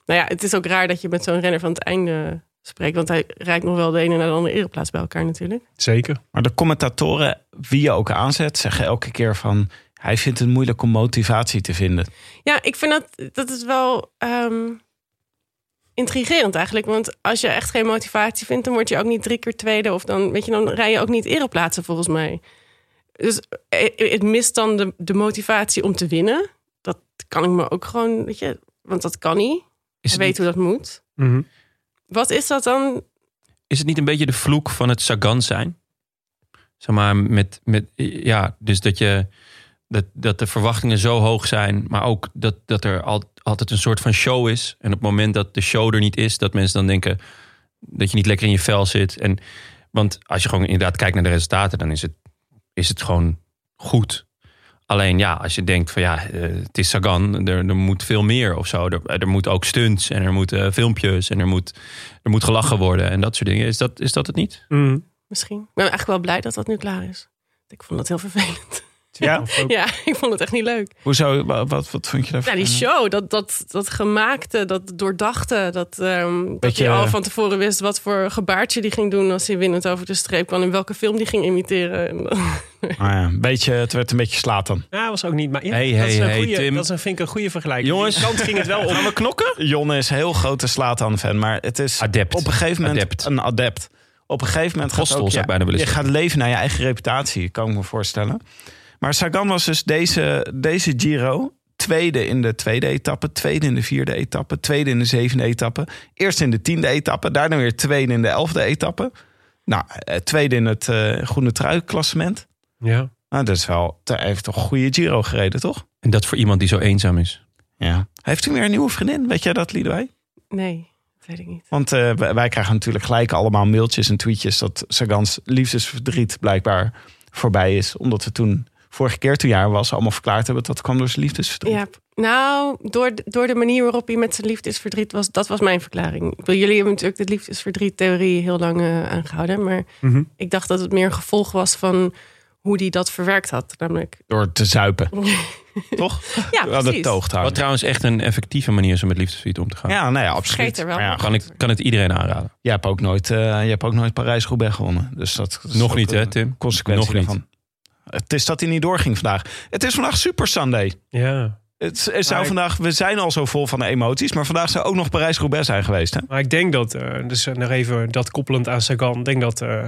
Nou ja, het is ook raar dat je met zo'n renner van het einde spreekt. Want hij reikt nog wel de ene naar de andere ereplaats bij elkaar natuurlijk. Zeker. Maar de commentatoren, wie je ook aanzet, zeggen elke keer van... Hij vindt het moeilijk om motivatie te vinden. Ja, ik vind dat, dat is wel ehm, intrigerend eigenlijk. Want als je echt geen motivatie vindt, dan word je ook niet drie keer tweede. Of dan, weet je, dan rij je ook niet ereplaatsen volgens mij. Dus eh, het mist dan de, de motivatie om te winnen. Dat kan ik me ook gewoon, weet je, want dat kan niet. Is het, weet hoe dat moet. Mhm. Wat is dat dan? is het niet een beetje de vloek van het Sagan zijn? Zeg maar, met, met ja, dus dat je dat, dat de verwachtingen zo hoog zijn, maar ook dat, dat er al, altijd een soort van show is. En op het moment dat de show er niet is, dat mensen dan denken dat je niet lekker in je vel zit. En, want als je gewoon inderdaad kijkt naar de resultaten, dan is het, is het gewoon goed. Alleen ja, als je denkt van ja, eh, het is Sagan, er, er moet veel meer of zo. Er, er moet ook stunts en er moeten filmpjes en er moet, er moet gelachen worden en dat soort dingen. Is dat, is dat het niet? Mhm. Misschien. Ik ben eigenlijk wel blij dat dat nu klaar is. Ik vond dat heel vervelend. Ja? Of Ja, ik vond het echt niet leuk. Hoezo? Wat, wat, wat vond je daarvan? Ja, die show, dat, dat, dat gemaakte, dat doordachte, dat, ehm, dat je al van tevoren wist wat voor gebaartje die ging doen als hij winnend over de streep kwam en welke film die ging imiteren. En, Ah ja, een beetje, het werd een beetje slaat dan. Ja, was ook niet. Maar ja, Hey, dat, is hey, een hey, goeie, Tim. dat is een, vind ik een goede vergelijking. Jongens. Die kant ging het wel om. Gaan we knokken? Jonne is een heel grote Slatan-fan, maar het is Adept. op een gegeven moment Adept. een adept. Op een gegeven moment gaat ook, zou ik bijna willen je zeggen. gaat leven naar je eigen reputatie, kan ik me voorstellen. Maar Sagan was dus deze, deze Giro tweede in de tweede etappe, tweede in de vierde etappe, tweede in de zevende etappe, eerst in de tiende etappe, daarna weer tweede in de elfde etappe. Nou, eh, tweede in het eh, groene trui-klassement. Ja. Nou, dat is wel, hij heeft toch een goede Giro gereden, toch? En dat voor iemand die zo eenzaam is. Ja. Heeft hij weer een nieuwe vriendin? Weet jij dat, Liedewij? nee, dat weet ik niet. Want eh, wij wij krijgen natuurlijk gelijk allemaal mailtjes en tweetjes dat Sagans liefdesverdriet blijkbaar voorbij is. Omdat we toen, vorige keer toen jaar was, allemaal verklaard hebben dat het kwam door zijn liefdesverdriet. Ja, nou, door, de- door de manier waarop hij met zijn liefdesverdriet was, dat was mijn verklaring. Ik wil, jullie hebben natuurlijk de liefdesverdriet-theorie heel lang eh, aangehouden, maar Mhm. ik dacht dat het meer een gevolg was van hoe hij dat verwerkt had. Namelijk, Door te zuipen, toch? ja, precies. toog te Wat trouwens echt een effectieve manier is om met liefdesverdriet om te gaan. Ja, nou ja, absoluut. Er wel. Maar ja, Kan, ik, kan het iedereen aanraden. jij hebt ook nooit, eh, jij hebt ook nooit Parijs-Roubaix gewonnen. Dus dat is Nog niet, hè, Tim? Consequentie Nog niet. daarvan. Het is dat hij niet doorging vandaag. Het is vandaag Super Sunday. Ja. Het, het zou ik- vandaag, we zijn al zo vol van de emoties, maar vandaag zou ook nog Parijs-Roubaix zijn geweest. Hè? Maar ik denk dat, eh, dus eh, nog even dat koppelend aan Sagan. Ik denk dat eh,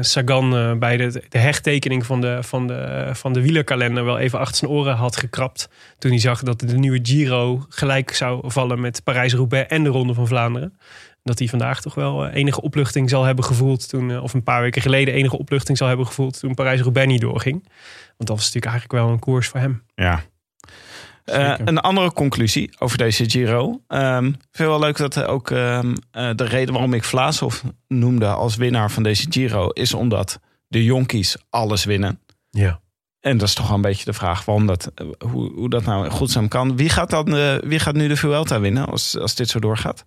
Sagan bij de, de hechtekening van de, van, de, van de wielerkalender wel even achter zijn oren had gekrapt. Toen hij zag dat de nieuwe Giro gelijk zou vallen met Parijs-Roubaix en de Ronde van Vlaanderen. Dat hij vandaag toch wel eh, enige opluchting zal hebben gevoeld toen, eh, of een paar weken geleden enige opluchting zal hebben gevoeld toen Parijs-Roubaix niet doorging. Want dat was natuurlijk eigenlijk wel een koers voor hem. Ja. Eh, een andere conclusie over deze Giro. Ehm, ik vind wel leuk dat ook ehm, eh, de reden waarom ik Vlaashoff noemde als winnaar van deze Giro is omdat de jonkies alles winnen. Ja. En dat is toch wel een beetje de vraag waarom dat, hoe, hoe dat nou in godsnaam kan. Wie gaat, dan, wie gaat nu de Vuelta winnen als, als dit zo doorgaat?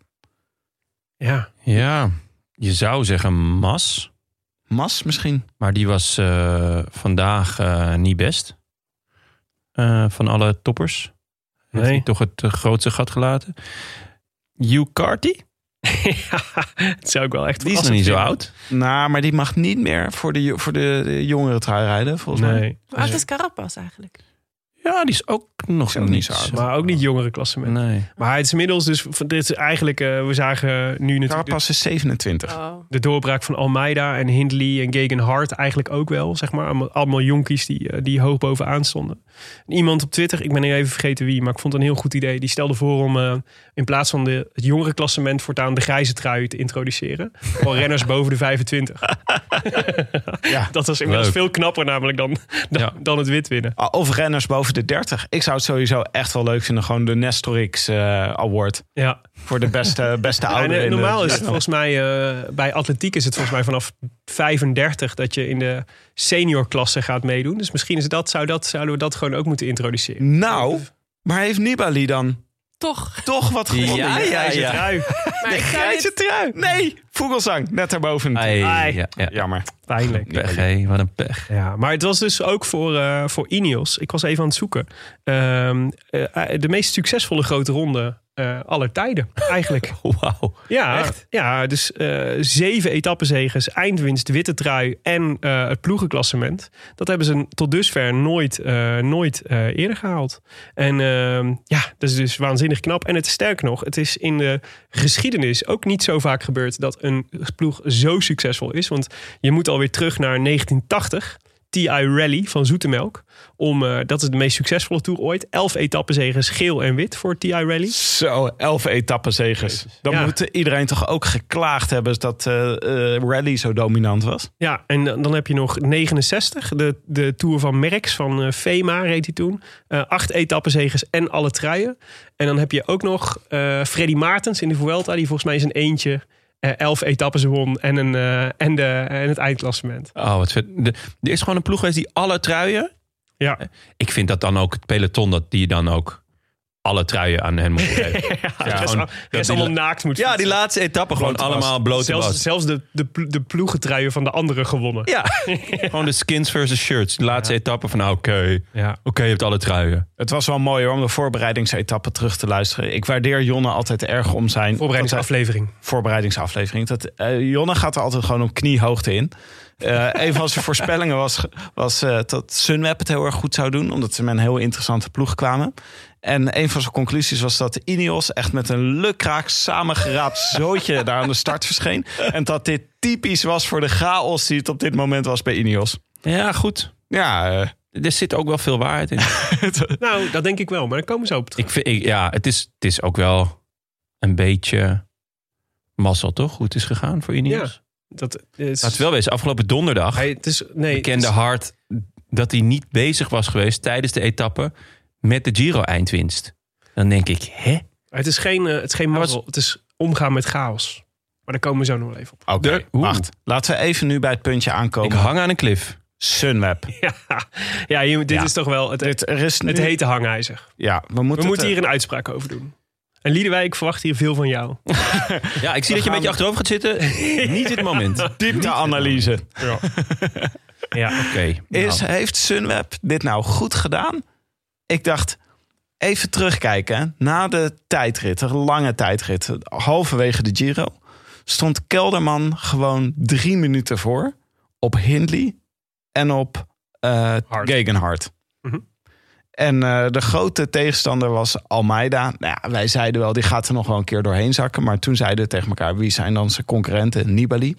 Ja, Ja, je zou zeggen Mas. Mas misschien? Maar die was eh, vandaag eh, niet best. Eh, van alle toppers. Heeft Nee. hij toch het grootste gat gelaten. Hugh Carty? het zou ik wel echt Die is nog niet zo oud. Nou, maar die mag niet meer voor de, voor de, de jongere trui rijden, volgens mij. Hoe oud is Carapaz eigenlijk? Ja, die is ook nog Is ook niet zo oud. Maar ook niet jongere klassement. Nee. Maar het is inmiddels dus, dit is eigenlijk, eh, we zagen nu natuurlijk Carapaz is 27. Oh. de doorbraak van Almeida en Hindley en Gegen Hart eigenlijk ook wel, zeg maar. Allemaal, allemaal jonkies die, eh, die hoog bovenaan stonden. En iemand op Twitter, ik ben nu even vergeten wie, maar ik vond het een heel goed idee. Die stelde voor om eh, in plaats van de, het jongere klassement voortaan de grijze trui te introduceren. Voor renners boven de 25. Ja. Dat was inmiddels Leuk. veel knapper namelijk dan, dan, Ja. dan het wit winnen. Ah, Of renners boven de 30. Ik zou het sowieso echt wel leuk vinden. Gewoon de Nestorix eh, Award. Ja. Voor de beste, beste Ja, en, ouderen. de- normaal is het volgens mij, eh, bij atletiek is het volgens mij vanaf 35 dat je in de seniorklasse gaat meedoen. Dus misschien is dat, zou dat, zouden we dat gewoon ook moeten introduceren. Nou, maar heeft Nibali dan Toch. toch wat gewonnen? Ja, De ja, grijze ja. trui. Maar zou Grijze dit- trui. Nee, Vogelsang. Net daarboven. Ai, Ai. ja, ja. Jammer. Pijnlijk. Pech, hé. Wat een pech. Ja, maar het was dus ook voor, eh, voor Ineos. Ik was even aan het zoeken. Ehm, eh, de meest succesvolle grote ronde eh, aller tijden, eigenlijk. Wauw. Ja, ja dus eh, zeven etappezeges, eindwinst, witte trui en eh, het ploegenklassement. Dat hebben ze tot dusver nooit, nooit eerder gehaald. En ehm, ja, dat is dus waanzinnig knap. En het is sterk nog, het is in de geschiedenis ook niet zo vaak gebeurd dat een ploeg zo succesvol is. Want je moet alweer terug naar 1980. TI Rally van Zoetemelk. Om, eh, dat is de meest succesvolle tour ooit. Elf etappezeges geel en wit voor TI Rally. Zo, elf etappenzegers. Dan Ja. moet iedereen toch ook geklaagd hebben dat eh, Rally zo dominant was. Ja, en dan heb je nog 69. De, de Tour van Merckx van Fema reed hij toen. Acht etappenzegers en alle truien. En dan heb je ook nog Freddy Maartens in de Vuelta. Die volgens mij is een eentje elf etappes won en, een, eh, en, de, en het eindklassement. Oh, wat vet. De, er is gewoon een ploeg geweest die alle truien... Ja, Ik vind dat dan ook het peloton dat die dan ook alle truien aan hen moet geven. ja, de rest, gewoon al- de rest die allemaal naakt moet ja, die laatste etappe gewoon Blote allemaal blote Zelfs, was. zelfs de, de, de ploegentruien van de anderen gewonnen. Ja, gewoon de skins versus shirts. Die laatste etappe van, nou, oké, Ja. oké, je hebt alle truien. Het was wel mooi hoor, om de voorbereidingsetappe terug te luisteren. Ik waardeer Jonne altijd erg om zijn Voorbereidingsaflevering. voorbereidingsaflevering. Dat, eh, Jonne gaat er altijd gewoon op kniehoogte in. Eh, een van zijn voorspellingen was, was eh, dat Sunweb het heel erg goed zou doen. Omdat ze met een heel interessante ploeg kwamen. En een van zijn conclusies was dat Ineos echt met een lukraak samengeraapt zootje daar aan de start verscheen. En dat dit typisch was voor de chaos die het op dit moment was bij Ineos. Ja, goed. Ja, eh, Er zit ook wel veel waarheid in. Nou, dat denk ik wel. Maar daar komen ze op terug. ik vind, ik, ja, het is, het is ook wel een beetje mazzel, toch? Hoe het is gegaan voor Ineos. Dat is, Laat het wel wezen, afgelopen donderdag hij, het is, nee, bekende het is- Hart dat hij niet bezig was geweest tijdens de etappe met de Giro-eindwinst. Dan denk ik, hè? Het is geen, eh, het is geen was- mazzel. Het is omgaan met chaos. Maar daar komen we zo nog wel even op. oké. Wacht, laten we even nu bij het puntje Ik aankomen. hang aan een klif. Sunweb. Ja, ja dit Ja. is toch wel het, Dit, er is het hete hangijzer. Ja, we We moeten, moeten het, hier een uitspraak over doen. En Liedewijk, ik verwacht hier veel van jou. Ja, ik zie dat je een beetje achterover gaat zitten. Niet dit moment. Oké. diepteanalyse. Ja. Is, Nou, Heeft Sunweb dit nou goed gedaan? Ik dacht, even terugkijken. Na de tijdrit, een lange tijdrit, halverwege de Giro... stond Kelderman gewoon drie minuten voor op Hindley en op eh. Mhm. En eh, de grote tegenstander was Almeida. Nou ja, wij zeiden wel, die gaat er nog wel een keer doorheen zakken. Maar toen zeiden we tegen elkaar, wie zijn dan zijn concurrenten? Nibali.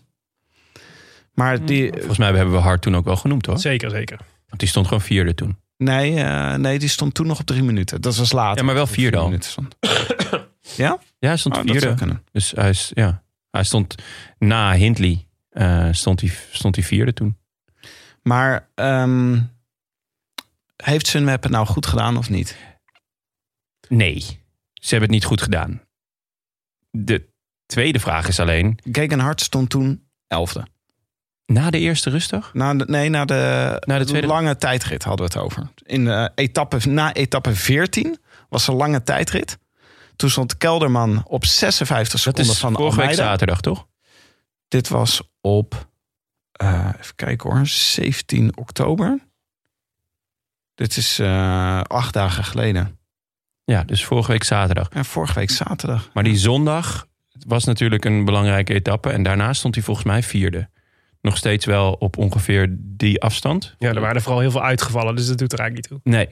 Maar die, Volgens mij hebben we Hart toen ook wel genoemd hoor. Zeker, zeker. Want die stond gewoon vierde toen. Nee, eh, nee, die stond toen nog op drie minuten. Dat was later. Ja, maar wel vier minuten stond. ja? Ja, hij stond Oh, vierde. Dus hij, is, ja, hij stond na Hindley. eh, stond, hij, stond hij vierde toen. Maar ehm, heeft Sunweb het nou goed gedaan of niet? Nee, ze hebben het niet goed gedaan. De tweede vraag is alleen... Gegenhard stond toen elfde. Na de eerste rustdag? Na de, nee, na de, Na de tweede- lange tijdrit hadden we het over. In de etappe, na etappe 14 was een lange tijdrit. Toen stond Kelderman op 56 Dat seconden is van vorige week Almeida. zaterdag, toch? Dit was op, eh, even kijken hoor, 17 oktober. Dit is eh, acht dagen geleden. Ja, dus vorige week zaterdag. En vorige week zaterdag. Maar die zondag was natuurlijk een belangrijke etappe. En daarna stond hij volgens mij vierde. Nog steeds wel op ongeveer die afstand. Ja, er waren er vooral heel veel uitgevallen, dus dat doet er eigenlijk niet toe. Nee.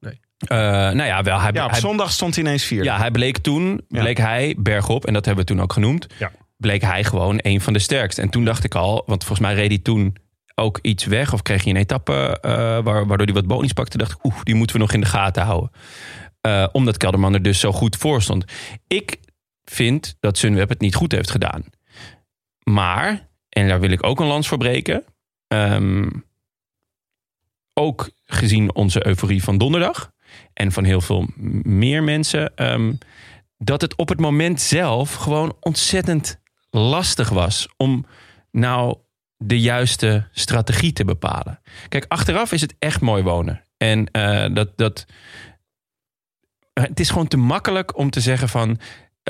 Nee. Eh, nou ja, wel. Hij, Ja, op hij, zondag stond hij ineens vierde. ja, hij bleek toen, Ja. bleek hij bergop, en dat hebben we toen ook genoemd, Ja. bleek hij gewoon een van de sterkste. En toen dacht ik al, want volgens mij reed hij toen ook iets weg, of kreeg hij een etappe eh, waar- waardoor hij wat bonies pakte. dacht ik, oeh, die moeten we nog in de gaten houden. Eh, omdat Kelderman er dus zo goed voor stond. Ik vind dat Sunweb het niet goed heeft gedaan. Maar, en daar wil ik ook een lans voor breken. ehm, ook gezien onze euforie van donderdag en van heel veel meer mensen, ehm, dat het op het moment zelf gewoon ontzettend lastig was om nou de juiste strategie te bepalen. Kijk, achteraf is het echt mooi wonen. En eh, dat, dat, het is gewoon te makkelijk om te zeggen van.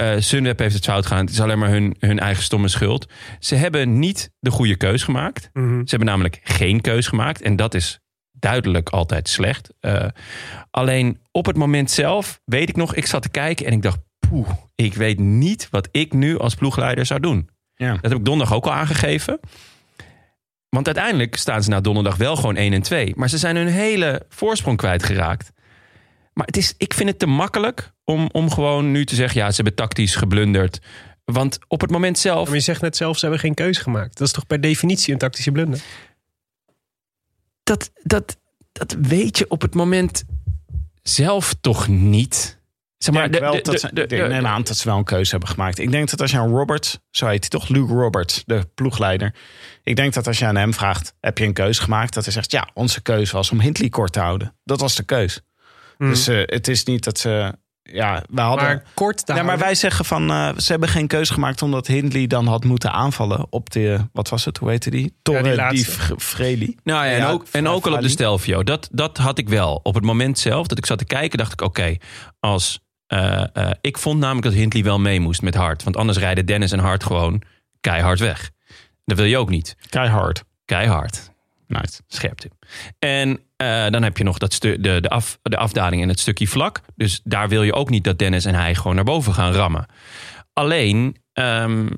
Eh Sunweb heeft het fout gedaan. Het is alleen maar hun, hun eigen stomme schuld. Ze hebben niet de goede keus gemaakt. Mhm. Ze hebben namelijk geen keus gemaakt. En dat is duidelijk altijd slecht. Eh, alleen op het moment zelf weet ik nog, ik zat te kijken en ik dacht, poeh, ik weet niet wat ik nu als ploegleider zou doen. Ja. Dat heb ik donderdag ook al aangegeven. Want uiteindelijk staan ze na donderdag wel gewoon 1 en 2. Maar ze zijn hun hele voorsprong kwijtgeraakt. Maar het is, ik vind het te makkelijk om, om gewoon nu te zeggen... ja, ze hebben tactisch geblunderd. Want op het moment zelf... Maar je zegt net zelf, ze hebben geen keuze gemaakt. Dat is toch per definitie een tactische blunder? dat, dat, dat weet je op het moment zelf toch niet. Zeg maar, wel de- dat ze, de- ik neem aan dat ze wel een keuze hebben gemaakt. Ik denk dat als je aan Roberts, zo heet hij toch, Luke Roberts, de ploegleider. Ik denk dat als je aan hem vraagt, heb je een keuze gemaakt? Dat hij zegt, ja, onze keuze was om Hindley kort te houden. Dat was de keus. Dus eh, het is niet dat ze, ja, we hadden... Maar kort daar. ja, maar wij zeggen van, eh, ze hebben geen keuze gemaakt omdat Hindley dan had moeten aanvallen op de, wat was het, hoe heette die? Torre die die. Nou ja, en, Ja, ook, en ook al op de. Stelvio. Dat, dat had ik wel. Op het moment zelf dat ik zat te kijken, dacht ik: oké, als. eh, eh, ik vond namelijk dat Hindley wel mee moest met Hart. Want anders rijden Dennis en Hart gewoon keihard weg. Dat wil je ook niet. Keihard. Keihard. Nice. Scherpte. En eh, dan heb je nog dat de, de, af, de afdaling en het stukje vlak. Dus daar wil je ook niet dat Dennis en hij gewoon naar boven gaan rammen. Alleen, ehm,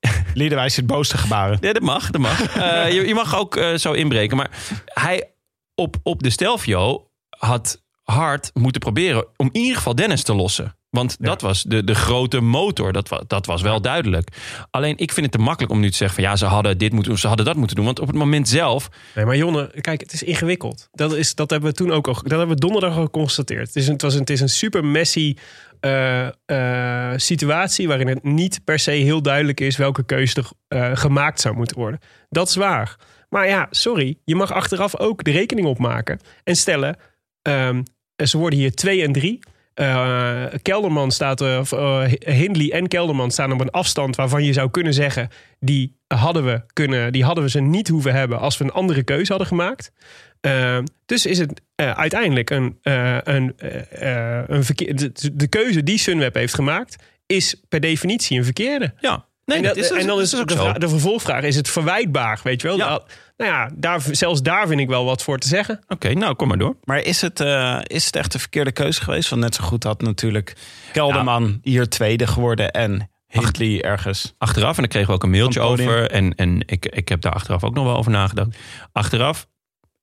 Liederwijs zit boos te gebaren. Ja, dat mag, dat mag. Eh, je, je mag ook eh, zo inbreken. Maar hij op, op de Stelvio had hard moeten proberen om in ieder geval Dennis te lossen. Want dat was de, de grote motor. Dat, dat was wel duidelijk. Alleen ik vind het te makkelijk om nu te zeggen van ja, ze hadden dit moeten doen, ze hadden dat moeten doen. Want op het moment zelf. Nee, maar Jonne, kijk, het is ingewikkeld. Dat, is, dat hebben we toen ook al, dat hebben we donderdag al geconstateerd. Het is een, het was een, het is een super messy eh, eh, situatie waarin het niet per se heel duidelijk is welke keuze er eh, gemaakt zou moeten worden. Dat is waar. Maar ja, sorry, je mag achteraf ook de rekening opmaken en stellen, ehm, ze worden hier 2 en 3. Eh, Kelderman staat, eh, of, eh, Hindley en Kelderman staan op een afstand waarvan je zou kunnen zeggen: die hadden we, kunnen, die hadden we ze niet hoeven hebben als we een andere keuze hadden gemaakt. Eh, dus is het eh, uiteindelijk een, eh, een, eh, eh, een verkeer, de, de keuze die Sunweb heeft gemaakt, is per definitie een verkeerde. Ja, nee, en, dat dat- is, en dan is dat ook de, zo. vra- de vervolgvraag: is het verwijtbaar? Weet je wel? Ja. Nou, nou ja, daar, zelfs daar vind ik wel wat voor te zeggen. Oké, nou kom maar door. Maar is het, eh, is het echt de verkeerde keuze geweest? Want net zo goed had natuurlijk Kelderman hier tweede geworden en Hindley ergens. Achteraf, en daar kregen we ook een mailtje over. En, en ik, ik heb daar achteraf ook nog wel over nagedacht. Achteraf,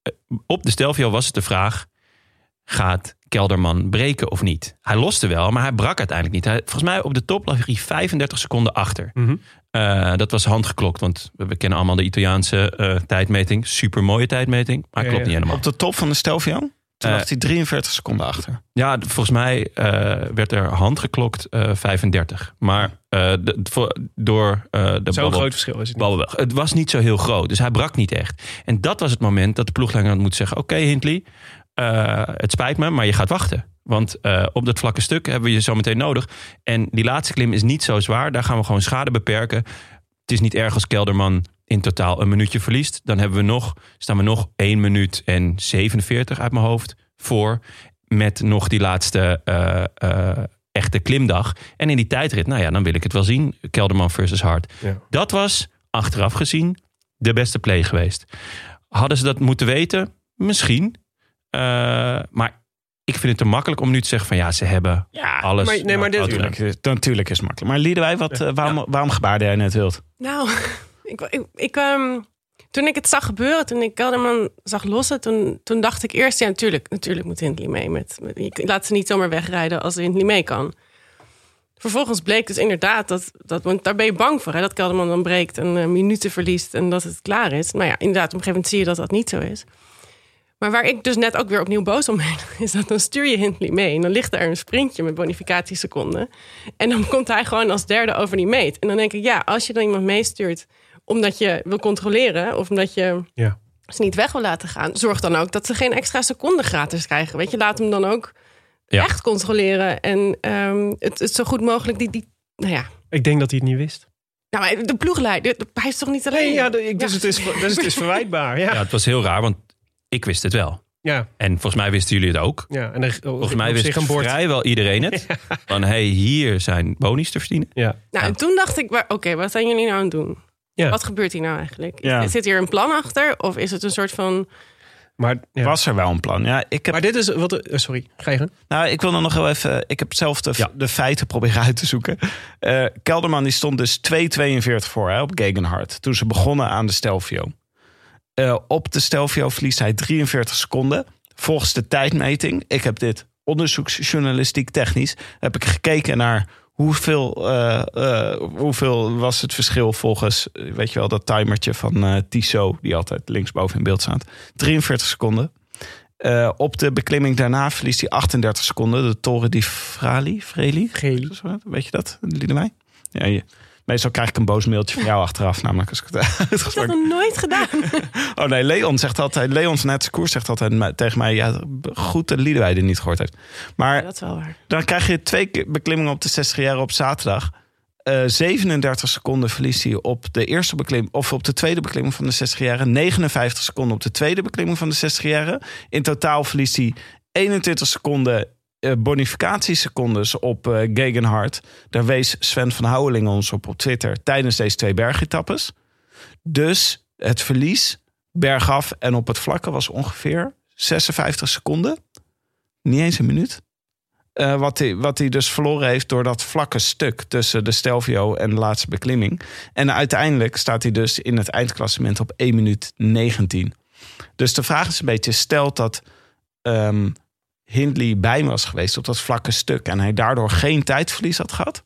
eh, op de Stelvio was het de vraag... gaat Kelderman breken of niet? Hij loste wel, maar hij brak uiteindelijk niet. Hij, volgens mij op de top lag hij 35 seconden achter. Mhm. Eh, dat was handgeklokt, want we, we kennen allemaal de Italiaanse eh, tijdmeting. Super mooie tijdmeting, maar Ja, klopt ja. niet helemaal. Op de top van de Stelvio? Toen Eh, lag hij 43 seconden achter. Ja, volgens mij eh, werd er handgeklokt eh 35. Maar eh, de- voor- door eh de Zo'n groot verschil is het niet. Het was niet zo heel groot, dus hij brak niet echt. En dat was het moment dat de ploegleider had moeten zeggen... oké Hindley, eh, het spijt me, maar je gaat wachten. Want eh, op dat vlakke stuk hebben we je zo meteen nodig. En die laatste klim is niet zo zwaar. Daar gaan we gewoon schade beperken. Het is niet erg als Kelderman in totaal een minuutje verliest. Dan hebben we nog, staan we nog 1 minuut en 47 uit mijn hoofd voor. Met nog die laatste eh, echte klimdag. En in die tijdrit, nou ja, dan wil ik het wel zien. Kelderman versus Hart. Ja. Dat was achteraf gezien de beste play geweest. Hadden ze dat moeten weten? Misschien. Eh, maar ik vind het te makkelijk om nu te zeggen van ja, ze hebben alles. maar- nee, maar dit-. Natuurlijk, is- natuurlijk is het makkelijk. Maar Liedewij, wat, eh, waarom, waarom gebaarde jij net wild? Nou, ik, ik, ik, ehm, toen ik het zag gebeuren, toen ik Kelderman zag lossen, toen, toen dacht ik eerst, ja, natuurlijk, natuurlijk moet Hindley mee. Met, met, je laat ze niet zomaar wegrijden als Hindley mee kan. Vervolgens bleek dus inderdaad dat, dat want daar ben je bang voor, hè, dat Kelderman dan breekt en eh, minuten verliest en dat het klaar is. Maar ja, inderdaad, op een gegeven moment zie je dat dat niet zo is. Maar waar ik dus net ook weer opnieuw boos om ben, is dat dan stuur je Hindley mee. En dan ligt er een sprintje met bonificatieseconden. En dan komt hij gewoon als derde over die meet. En dan denk ik, ja, als je dan iemand meestuurt omdat je wil controleren of omdat je Ja. ze niet weg wil laten gaan, zorg dan ook dat ze geen extra seconden gratis krijgen. Weet je, laat hem dan ook Ja. echt controleren en ehm, het, het zo goed mogelijk die, die nou ja. Ik denk dat hij het niet wist. Nou, maar de ploegleider, de- hij is toch niet alleen. Nee, ja, de- ik, dus, Ja. het is, dus het is verwijtbaar. Ja. Ja, het was heel raar, want ik wist het wel. Ja, En volgens mij wisten jullie het ook. ja. En er, Volgens mij wist zich een bord. vrijwel iedereen het. Van hey, hier zijn bonies te verdienen. Ja. Nou, en toen dacht ik, oké, wat zijn jullie nou aan het doen? Ja. Wat gebeurt hier nou eigenlijk? Ja. Zit hier een plan achter? Of is het een soort van... Maar, ja. Was er wel een plan? Ja, ik heb maar dit is wat. eh, sorry, ga je. Nou, ik wil dan nog wel even. Ik heb zelf de, Ja. de feiten proberen uit te zoeken. Eh, Kelderman die stond dus 2,42 voor hè, op Gegenhard. Toen ze begonnen aan de Stelvio. Eh, op de Stelvio verliest hij 43 seconden. Volgens de tijdmeting. Ik heb dit onderzoeksjournalistiek technisch. Heb ik gekeken naar hoeveel, eh, eh, hoeveel was het verschil volgens. Weet je wel, dat timertje van Tissot. Die altijd linksboven in beeld staat. 43 seconden. Op de beklimming daarna verliest hij 38 seconden. De Toren di Frali. Freli? Weet je dat, Liedewij? Ja, je, meestal krijg ik een boos mailtje van jou achteraf. Namelijk als ik het Ik heb dat nog nooit gedaan. Oh nee, Leon zegt altijd... Leon van het koers zegt altijd tegen mij... Ja, goed dat Liedewij niet gehoord heeft. Maar dat is wel waar. dan krijg je twee beklimmingen op de 60 jaar op zaterdag. Eh 37 seconden verliest hij op de eerste beklimming... of op de tweede beklimming van de 60 jaren. 59 seconden op de tweede beklimming van de 60 jaren. In totaal verliest hij 21 seconden eh, bonificatiesecondes op eh Gegenhard. Daar wees Sven van Houweling ons op op Twitter... tijdens deze twee bergetappes. Dus het verlies bergaf en op het vlakke was ongeveer 56 seconden. Niet eens een minuut. Eh, wat, hij, wat hij dus verloren heeft door dat vlakke stuk tussen de Stelvio en de laatste beklimming. En uiteindelijk staat hij dus in het eindklassement op 1 minuut 19. Dus de vraag is een beetje, stelt dat ehm, Hindley bij hem was geweest op dat vlakke stuk en hij daardoor geen tijdverlies had gehad,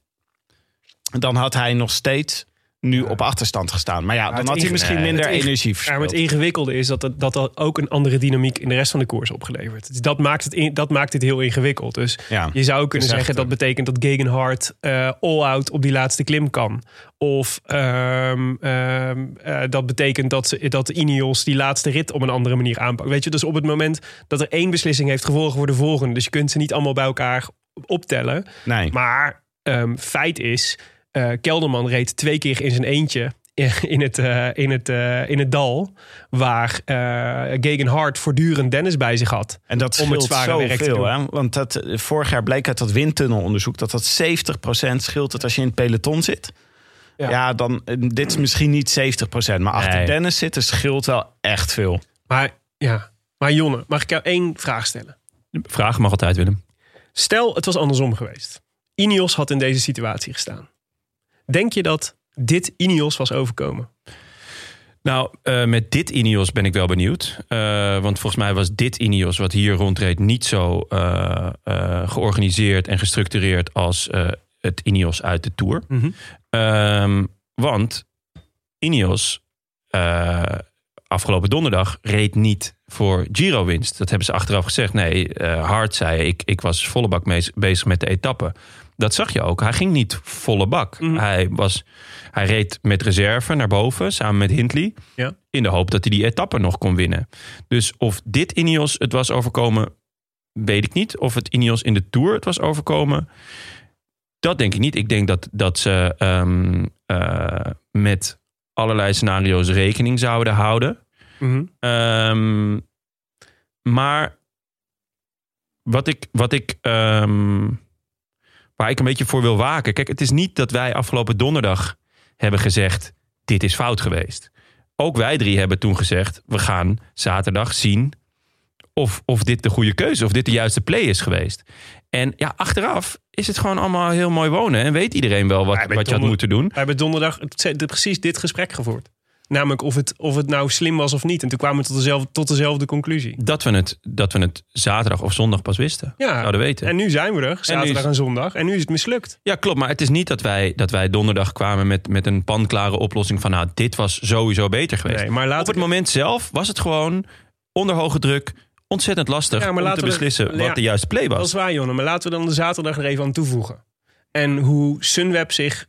dan had hij nog steeds nu op achterstand gestaan. Maar ja, dan had hij misschien minder energie Ja, maar verspild. het ingewikkelde is dat dat, dat dat ook een andere dynamiek in de rest van de koers opgeleverd. Dus dat maakt het, in- dat maakt het heel ingewikkeld. Dus Ja, je zou kunnen echt, zeggen dat eh, betekent dat Gegenhard eh all-out op die laatste klim kan. Of ehm, ehm, eh, dat betekent dat, ze, dat Ineos die laatste rit op een andere manier aanpakt. Weet je, dus op het moment dat er één beslissing heeft gevolgen voor de volgende. Dus je kunt ze niet allemaal bij elkaar optellen. Nee. Maar ehm, feit is, eh, Kelderman reed twee keer in zijn eentje in het, eh, in het, eh, in het dal. Waar eh Gegenhard voortdurend Dennis bij zich had. En dat om het werk te doen. Hè? Want dat, vorig jaar bleek uit dat windtunnelonderzoek... dat dat 70% scheelt dat als je in het peloton zit. Ja, Ja. dan, dit is misschien niet 70%. Maar achter Nee. Dennis zitten scheelt wel echt veel. Maar ja, maar Jonne, mag ik jou één vraag stellen? Vraag mag altijd, Willem. Stel, het was andersom geweest. Ineos had in deze situatie gestaan. Denk je dat dit Ineos was overkomen? Nou, eh, met dit Ineos ben ik wel benieuwd. Eh, want volgens mij was dit Ineos wat hier rondreed niet zo eh, georganiseerd en gestructureerd als het Ineos uit de Tour. Mhm. Ehm, want Ineos afgelopen donderdag reed niet voor Giro-winst. Dat hebben ze achteraf gezegd. Nee, Hart zei ik, ik was volle bak mee- bezig met de etappe. Dat zag je ook. Hij ging niet volle bak. Mhm. Hij, was, hij reed met reserve naar boven samen met Hindley. Ja. In de hoop dat hij die etappe nog kon winnen. Dus of dit Ineos het was overkomen, weet ik niet. Of het Ineos in de Tour het was overkomen, dat denk ik niet. Ik denk dat, dat ze ehm, eh, met allerlei scenario's rekening zouden houden. Mhm. Ehm, maar wat ik, wat ik, ehm, waar ik een beetje voor wil waken. Kijk, het is niet dat wij afgelopen donderdag hebben gezegd: dit is fout geweest. Ook wij drie hebben toen gezegd: we gaan zaterdag zien of, of dit de goede keuze, of dit de juiste play is geweest. En ja, achteraf is het gewoon allemaal heel mooi wonen en weet iedereen wel wat, wat je had moeten doen. We hebben donderdag precies dit gesprek gevoerd. Namelijk of het, of het nou slim was of niet. En toen kwamen we tot dezelfde, tot dezelfde conclusie. Dat we, het, dat we het zaterdag of zondag pas wisten. Ja, Zouden weten. en nu zijn we er, zaterdag is- en zondag. En nu is het mislukt. Ja, klopt. Maar het is niet dat wij, dat wij donderdag kwamen met, met een panklare oplossing van... nou, dit was sowieso beter geweest. Nee, maar Op het moment zelf was het gewoon onder hoge druk... ontzettend lastig Ja, om te we- beslissen ja, wat de juiste play Dat was. is waar, Jonne. Maar laten we dan de zaterdag er even aan toevoegen. En hoe Sunweb zich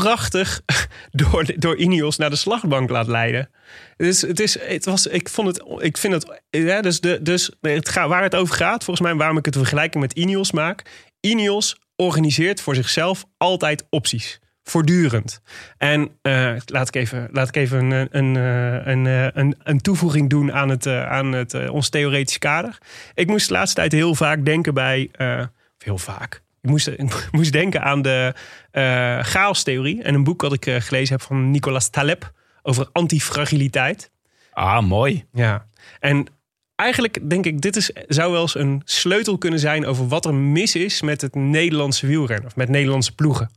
prachtig door, door Ineos naar de slagbank laat leiden. Dus het is, het was, ik vond het, ik vind het, dus, de, dus het waar het over gaat, volgens mij waarom ik het vergelijking met Ineos maak. Ineos organiseert voor zichzelf altijd opties. Voortdurend. En eh, laat ik even, laat ik even een, een, eh, een, eh, een, een toevoeging doen aan, het, aan het, ons theoretisch kader. Ik moest de laatste tijd heel vaak denken bij. of heel vaak. Ik moest, ik moest denken aan de eh chaostheorie. En een boek dat ik eh, gelezen heb van Nicolas Taleb over antifragiliteit. Ah, mooi. Ja. En eigenlijk denk ik, dit is, zou wel eens een sleutel kunnen zijn over wat er mis is met het Nederlandse wielrennen. Of met Nederlandse ploegen.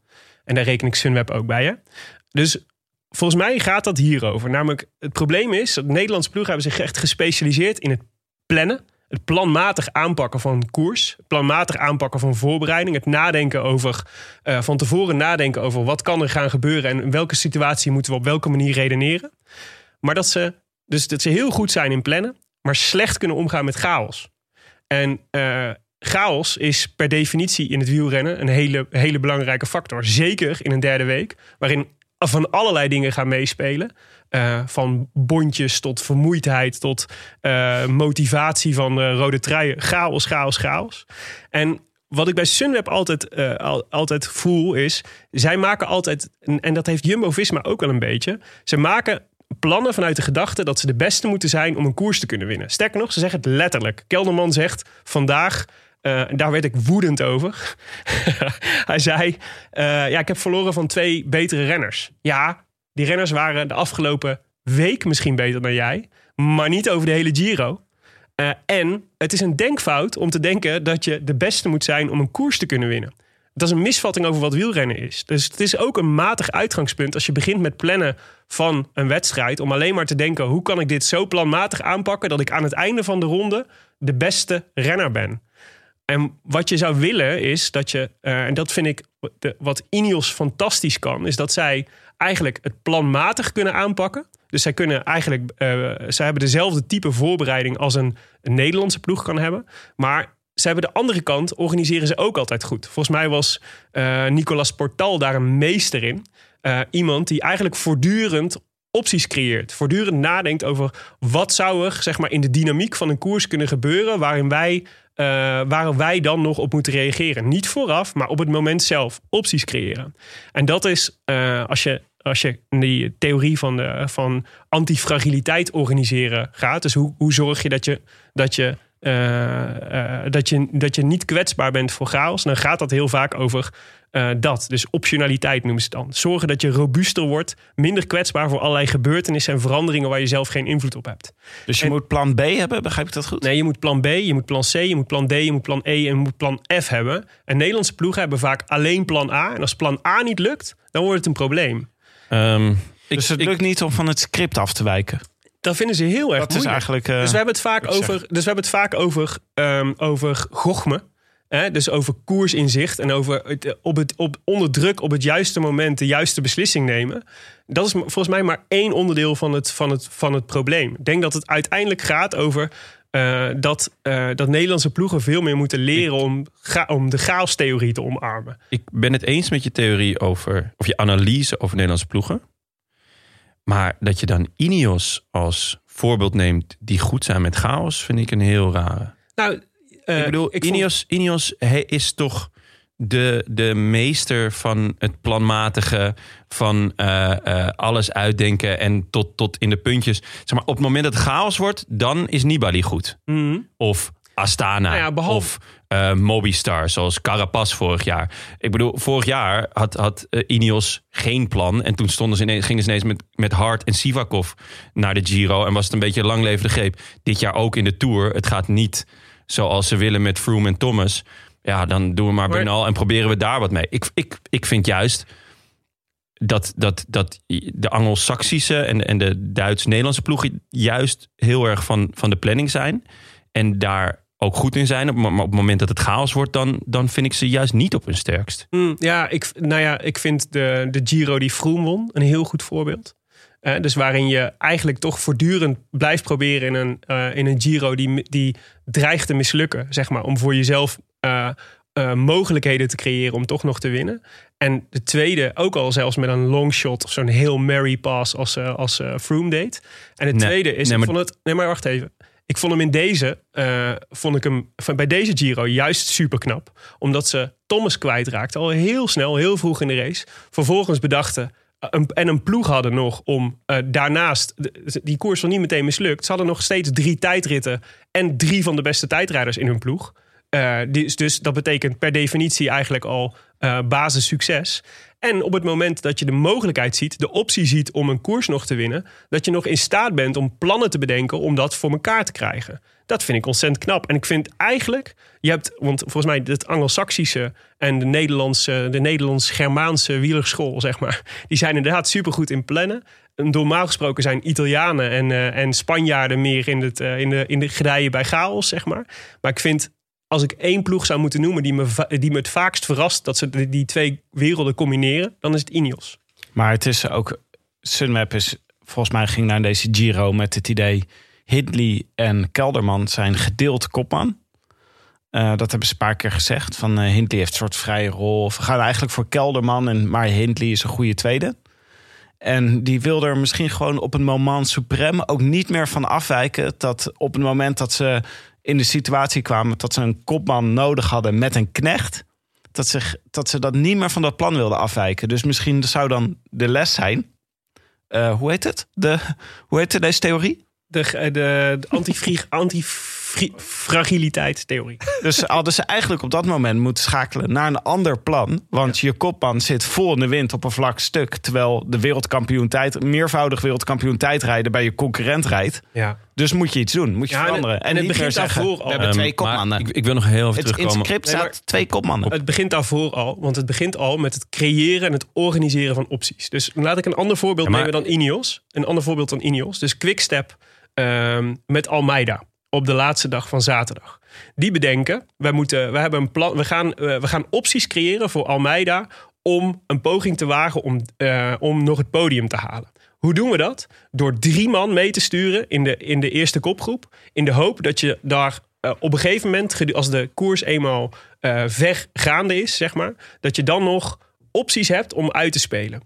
En daar reken ik Sunweb ook bij. Hè? Dus volgens mij gaat dat hierover. Namelijk, het probleem is dat Nederlandse ploegen hebben zich echt gespecialiseerd in het plannen. Het planmatig aanpakken van koers. Planmatig aanpakken van voorbereiding. Het nadenken over, eh, van tevoren nadenken over wat kan er gaan gebeuren. En in welke situatie moeten we op welke manier redeneren. Maar dat ze, dus dat ze heel goed zijn in plannen. Maar slecht kunnen omgaan met chaos. En eh, chaos is per definitie in het wielrennen een hele, hele belangrijke factor. Zeker in een derde week, waarin van allerlei dingen gaan meespelen. Eh, van bondjes tot vermoeidheid tot eh, motivatie van eh, rode truien. Chaos, chaos, chaos. En wat ik bij Sunweb altijd, al- altijd voel is... zij maken altijd, en, dat heeft Jumbo-Visma ook wel een beetje... ze maken plannen vanuit de gedachte dat ze de beste moeten zijn om een koers te kunnen winnen. Sterker nog, ze zeggen het letterlijk. Kelderman zegt vandaag, daar werd ik woedend over. Hij zei, ja, ik heb verloren van twee betere renners. Ja, die renners waren de afgelopen week misschien beter dan jij, maar niet over de hele Giro. Eh, en het is een denkfout om te denken dat je de beste moet zijn om een koers te kunnen winnen. Dat is een misvatting over wat wielrennen is. Dus het is ook een matig uitgangspunt als je begint met plannen van een wedstrijd. Om alleen maar te denken: hoe kan ik dit zo planmatig aanpakken dat ik aan het einde van de ronde de beste renner ben. En wat je zou willen is dat je, eh, en dat vind ik wat Ineos fantastisch kan, is dat zij eigenlijk het planmatig kunnen aanpakken. Dus zij kunnen eigenlijk, eh, zij hebben dezelfde type voorbereiding als een, Nederlandse ploeg kan hebben. Maar ze hebben de andere kant, organiseren ze ook altijd goed. Volgens mij was eh, Nicolas Portal daar een meester in. Eh, iemand die eigenlijk voortdurend opties creëert. Voortdurend nadenkt over wat zou er zeg maar, in de dynamiek van een koers kunnen gebeuren... waarin wij, eh, waar wij dan nog op moeten reageren. Niet vooraf, maar op het moment zelf. Opties creëren. En dat is, eh, als je als je die theorie van, de, van antifragiliteit organiseren gaat. Dus hoe, hoe zorg je dat je, dat, je, dat, je, dat je niet kwetsbaar bent voor chaos. Dan gaat dat heel vaak over eh, dat. Dus optionaliteit noemen ze het dan. Zorgen dat je robuuster wordt. Minder kwetsbaar voor allerlei gebeurtenissen en veranderingen waar je zelf geen invloed op hebt. Dus je En- moet plan B hebben, begrijp ik dat goed? Nee, je moet plan B, je moet plan C, je moet plan D, je moet plan E en je moet plan F hebben. En Nederlandse ploegen hebben vaak alleen plan A. En als plan A niet lukt, dan wordt het een probleem. Ehm, Ik, dus het ik- lukt niet om van het script af te wijken. Dat vinden ze heel erg Dat is eigenlijk... eh, Dus we hebben het vaak over, dus we hebben het vaak over, over gochme. Hè? Dus over koersinzicht en over het, op het, op, onder druk op het juiste moment de juiste beslissing nemen. Dat is volgens mij maar één onderdeel van het, van het, van het probleem. Ik denk dat het uiteindelijk gaat over eh, dat, eh, dat Nederlandse ploegen veel meer moeten leren om, ga, om de chaostheorie te omarmen. ik ben het eens met je theorie over, of je analyse over Nederlandse ploegen. Maar dat je dan Ineos als voorbeeld neemt die goed zijn met chaos, vind ik een heel rare. Nou, eh, ik bedoel, Ineos, Ineos he- is toch de, de meester van het planmatige, van eh, eh, alles uitdenken en tot, tot in de puntjes. Zeg maar, op het moment dat het chaos wordt, dan is Nibali goed. Mhm. Of Astana. Nou ja, behalve- Of eh, Mobistar, zoals Carapaz vorig jaar. Ik bedoel, vorig jaar had, had eh, Ineos geen plan. En toen stonden ze ineens, gingen ze ineens met, met Hart en Sivakov naar de Giro. En was het een beetje een langlevende greep. Dit jaar ook in de Tour. Het gaat niet zoals ze willen met Froome en Thomas. Ja, dan doen we maar Bernal en proberen we daar wat mee. Ik, ik, ik vind juist dat, dat, dat de Anglo-Saxische en, en de Duits-Nederlandse ploegen juist heel erg van, van de planning zijn. En daar ook goed in zijn. Maar op het moment dat het chaos wordt, dan, dan vind ik ze juist niet op hun sterkst. Hmm, ja, ik, nou ja, ik vind de, de Giro die Froome won een heel goed voorbeeld. Eh, dus waarin je eigenlijk toch voortdurend blijft proberen in een, eh, in een Giro die, die dreigt te mislukken. Zeg maar, om voor jezelf eh, mogelijkheden te creëren om toch nog te winnen. En de tweede, ook al zelfs met een longshot of zo'n heel Mary pass als, als Froome deed. En het Nee, tweede is, nee, maar- vond het, nee maar wacht even. Ik vond hem in deze, eh, vond ik hem van- bij deze Giro juist super knap. Omdat ze Thomas kwijtraakten al heel snel, heel vroeg in de race. Vervolgens bedachten eh, en een ploeg hadden nog om eh, daarnaast, die koers was niet meteen mislukt. Ze hadden nog steeds drie tijdritten en drie van de beste tijdrijders in hun ploeg. Dus, dus dat betekent per definitie eigenlijk al eh basissucces. En op het moment dat je de mogelijkheid ziet, de optie ziet om een koers nog te winnen, dat je nog in staat bent om plannen te bedenken om dat voor elkaar te krijgen. Dat vind ik ontzettend knap. En ik vind eigenlijk, je hebt, want volgens mij het Anglo-Saxische en de Nederlandse, de Nederlands-Germaanse wielerschool, zeg maar, die zijn inderdaad supergoed in plannen. En Normaal gesproken zijn Italianen en, eh, en Spanjaarden meer in, het, eh, in, de, in de gedijen bij chaos, zeg maar. Maar ik vind als ik één ploeg zou moeten noemen die me, die me het vaakst verrast dat ze die, twee werelden combineren, dan is het Ineos. Maar het is ook... Sunweb is volgens mij ging naar deze Giro met het idee... Hindley en Kelderman zijn gedeeld kopman. Eh, dat hebben ze een paar keer gezegd. Van eh, Hindley heeft een soort vrije rol. We gaan eigenlijk voor Kelderman, en, maar Hindley is een goede tweede. En die wilde er misschien gewoon op een moment suprême ook niet meer van afwijken. Dat op het moment dat ze in de situatie kwamen dat ze een kopman nodig hadden met een knecht. Dat ze, dat ze dat niet meer van dat plan wilden afwijken. Dus misschien zou dan de les zijn. eh, hoe heet het? De, hoe deze theorie? De, de, de antifri- antifragiliteitstheorie. Dus hadden ze eigenlijk op dat moment moeten schakelen naar een ander plan. Want je kopman zit vol in de wind op een vlak stuk. Terwijl de wereldkampioen tijd, meervoudig wereldkampioen tijdrijden bij je concurrent rijdt. Ja. Dus moet je iets doen, moet je Ja, veranderen. en het niet meer begint zeggen, daarvoor al. we hebben Ehm, twee kopmannen. Ik, ik wil nog heel even het, in het terugkomen. script Nee, staat twee kopmannen. Het begint daarvoor al, want het begint al met het creëren en het organiseren van opties. Dus laat ik een ander voorbeeld Ja, maar- nemen dan Ineos. Een ander voorbeeld dan Ineos. Dus Quickstep ehm met Almeida op de laatste dag van zaterdag. Die bedenken, wij, moeten, we, hebben een plan, we, gaan, eh, we gaan opties creëren voor Almeida om een poging te wagen om, eh, om nog het podium te halen. Hoe doen we dat? Door drie man mee te sturen in de, in de eerste kopgroep. In de hoop dat je daar eh, op een gegeven moment, als de koers eenmaal ver gaande is, zeg maar, dat je dan nog opties hebt om uit te spelen.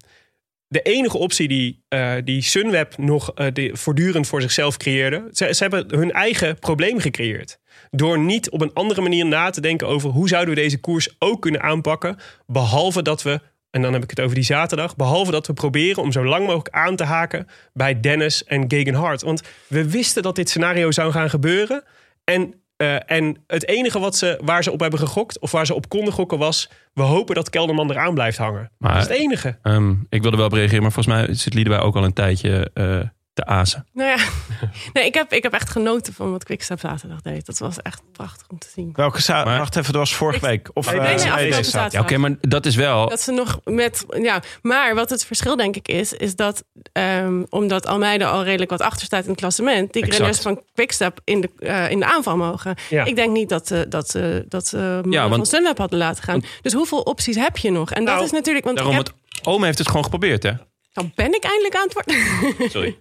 De enige optie die, eh, die Sunweb nog eh, voortdurend voor zichzelf creëerde, ze, ze hebben hun eigen probleem gecreëerd. Door niet op een andere manier na te denken over hoe zouden we deze koers ook kunnen aanpakken, behalve dat we en dan heb ik het over die zaterdag. Behalve dat we proberen om zo lang mogelijk aan te haken bij Dennis en Gegan Hart. Want we wisten dat dit scenario zou gaan gebeuren. En, eh, en het enige wat ze, waar ze op hebben gegokt, of waar ze op konden gokken, was: we hopen dat Kelderman eraan blijft hangen. Maar- dat is het enige. Ehm, ik wilde wel op reageren, maar volgens mij zit Liedewij ook al een tijdje, eh, te azen. Nou ja, nee, ik, heb, ik heb echt genoten van wat Quickstep zaterdag deed. Dat was echt prachtig om te zien. Welke za- Maar- Wacht even, dat was vorige week. Of, Nee, eh, nee, nee, afgelopen deze zaterdag. Ja, oké, maar dat is wel... Dat ze nog met. Ja, maar wat het verschil denk ik is, is dat ehm, omdat Almeida al redelijk wat achter staat in het klassement, die renners van Quickstep in de, eh, in de aanval mogen. Ja. Ik denk niet dat ze dat, ze dat ze mannen Ja, want- van Sunweb hadden laten gaan. Dus hoeveel opties heb je nog? En dat Nou, is natuurlijk. Want Daarom, heb, het oom heeft het gewoon geprobeerd, hè? Dan ben ik eindelijk aan het worden. Sorry.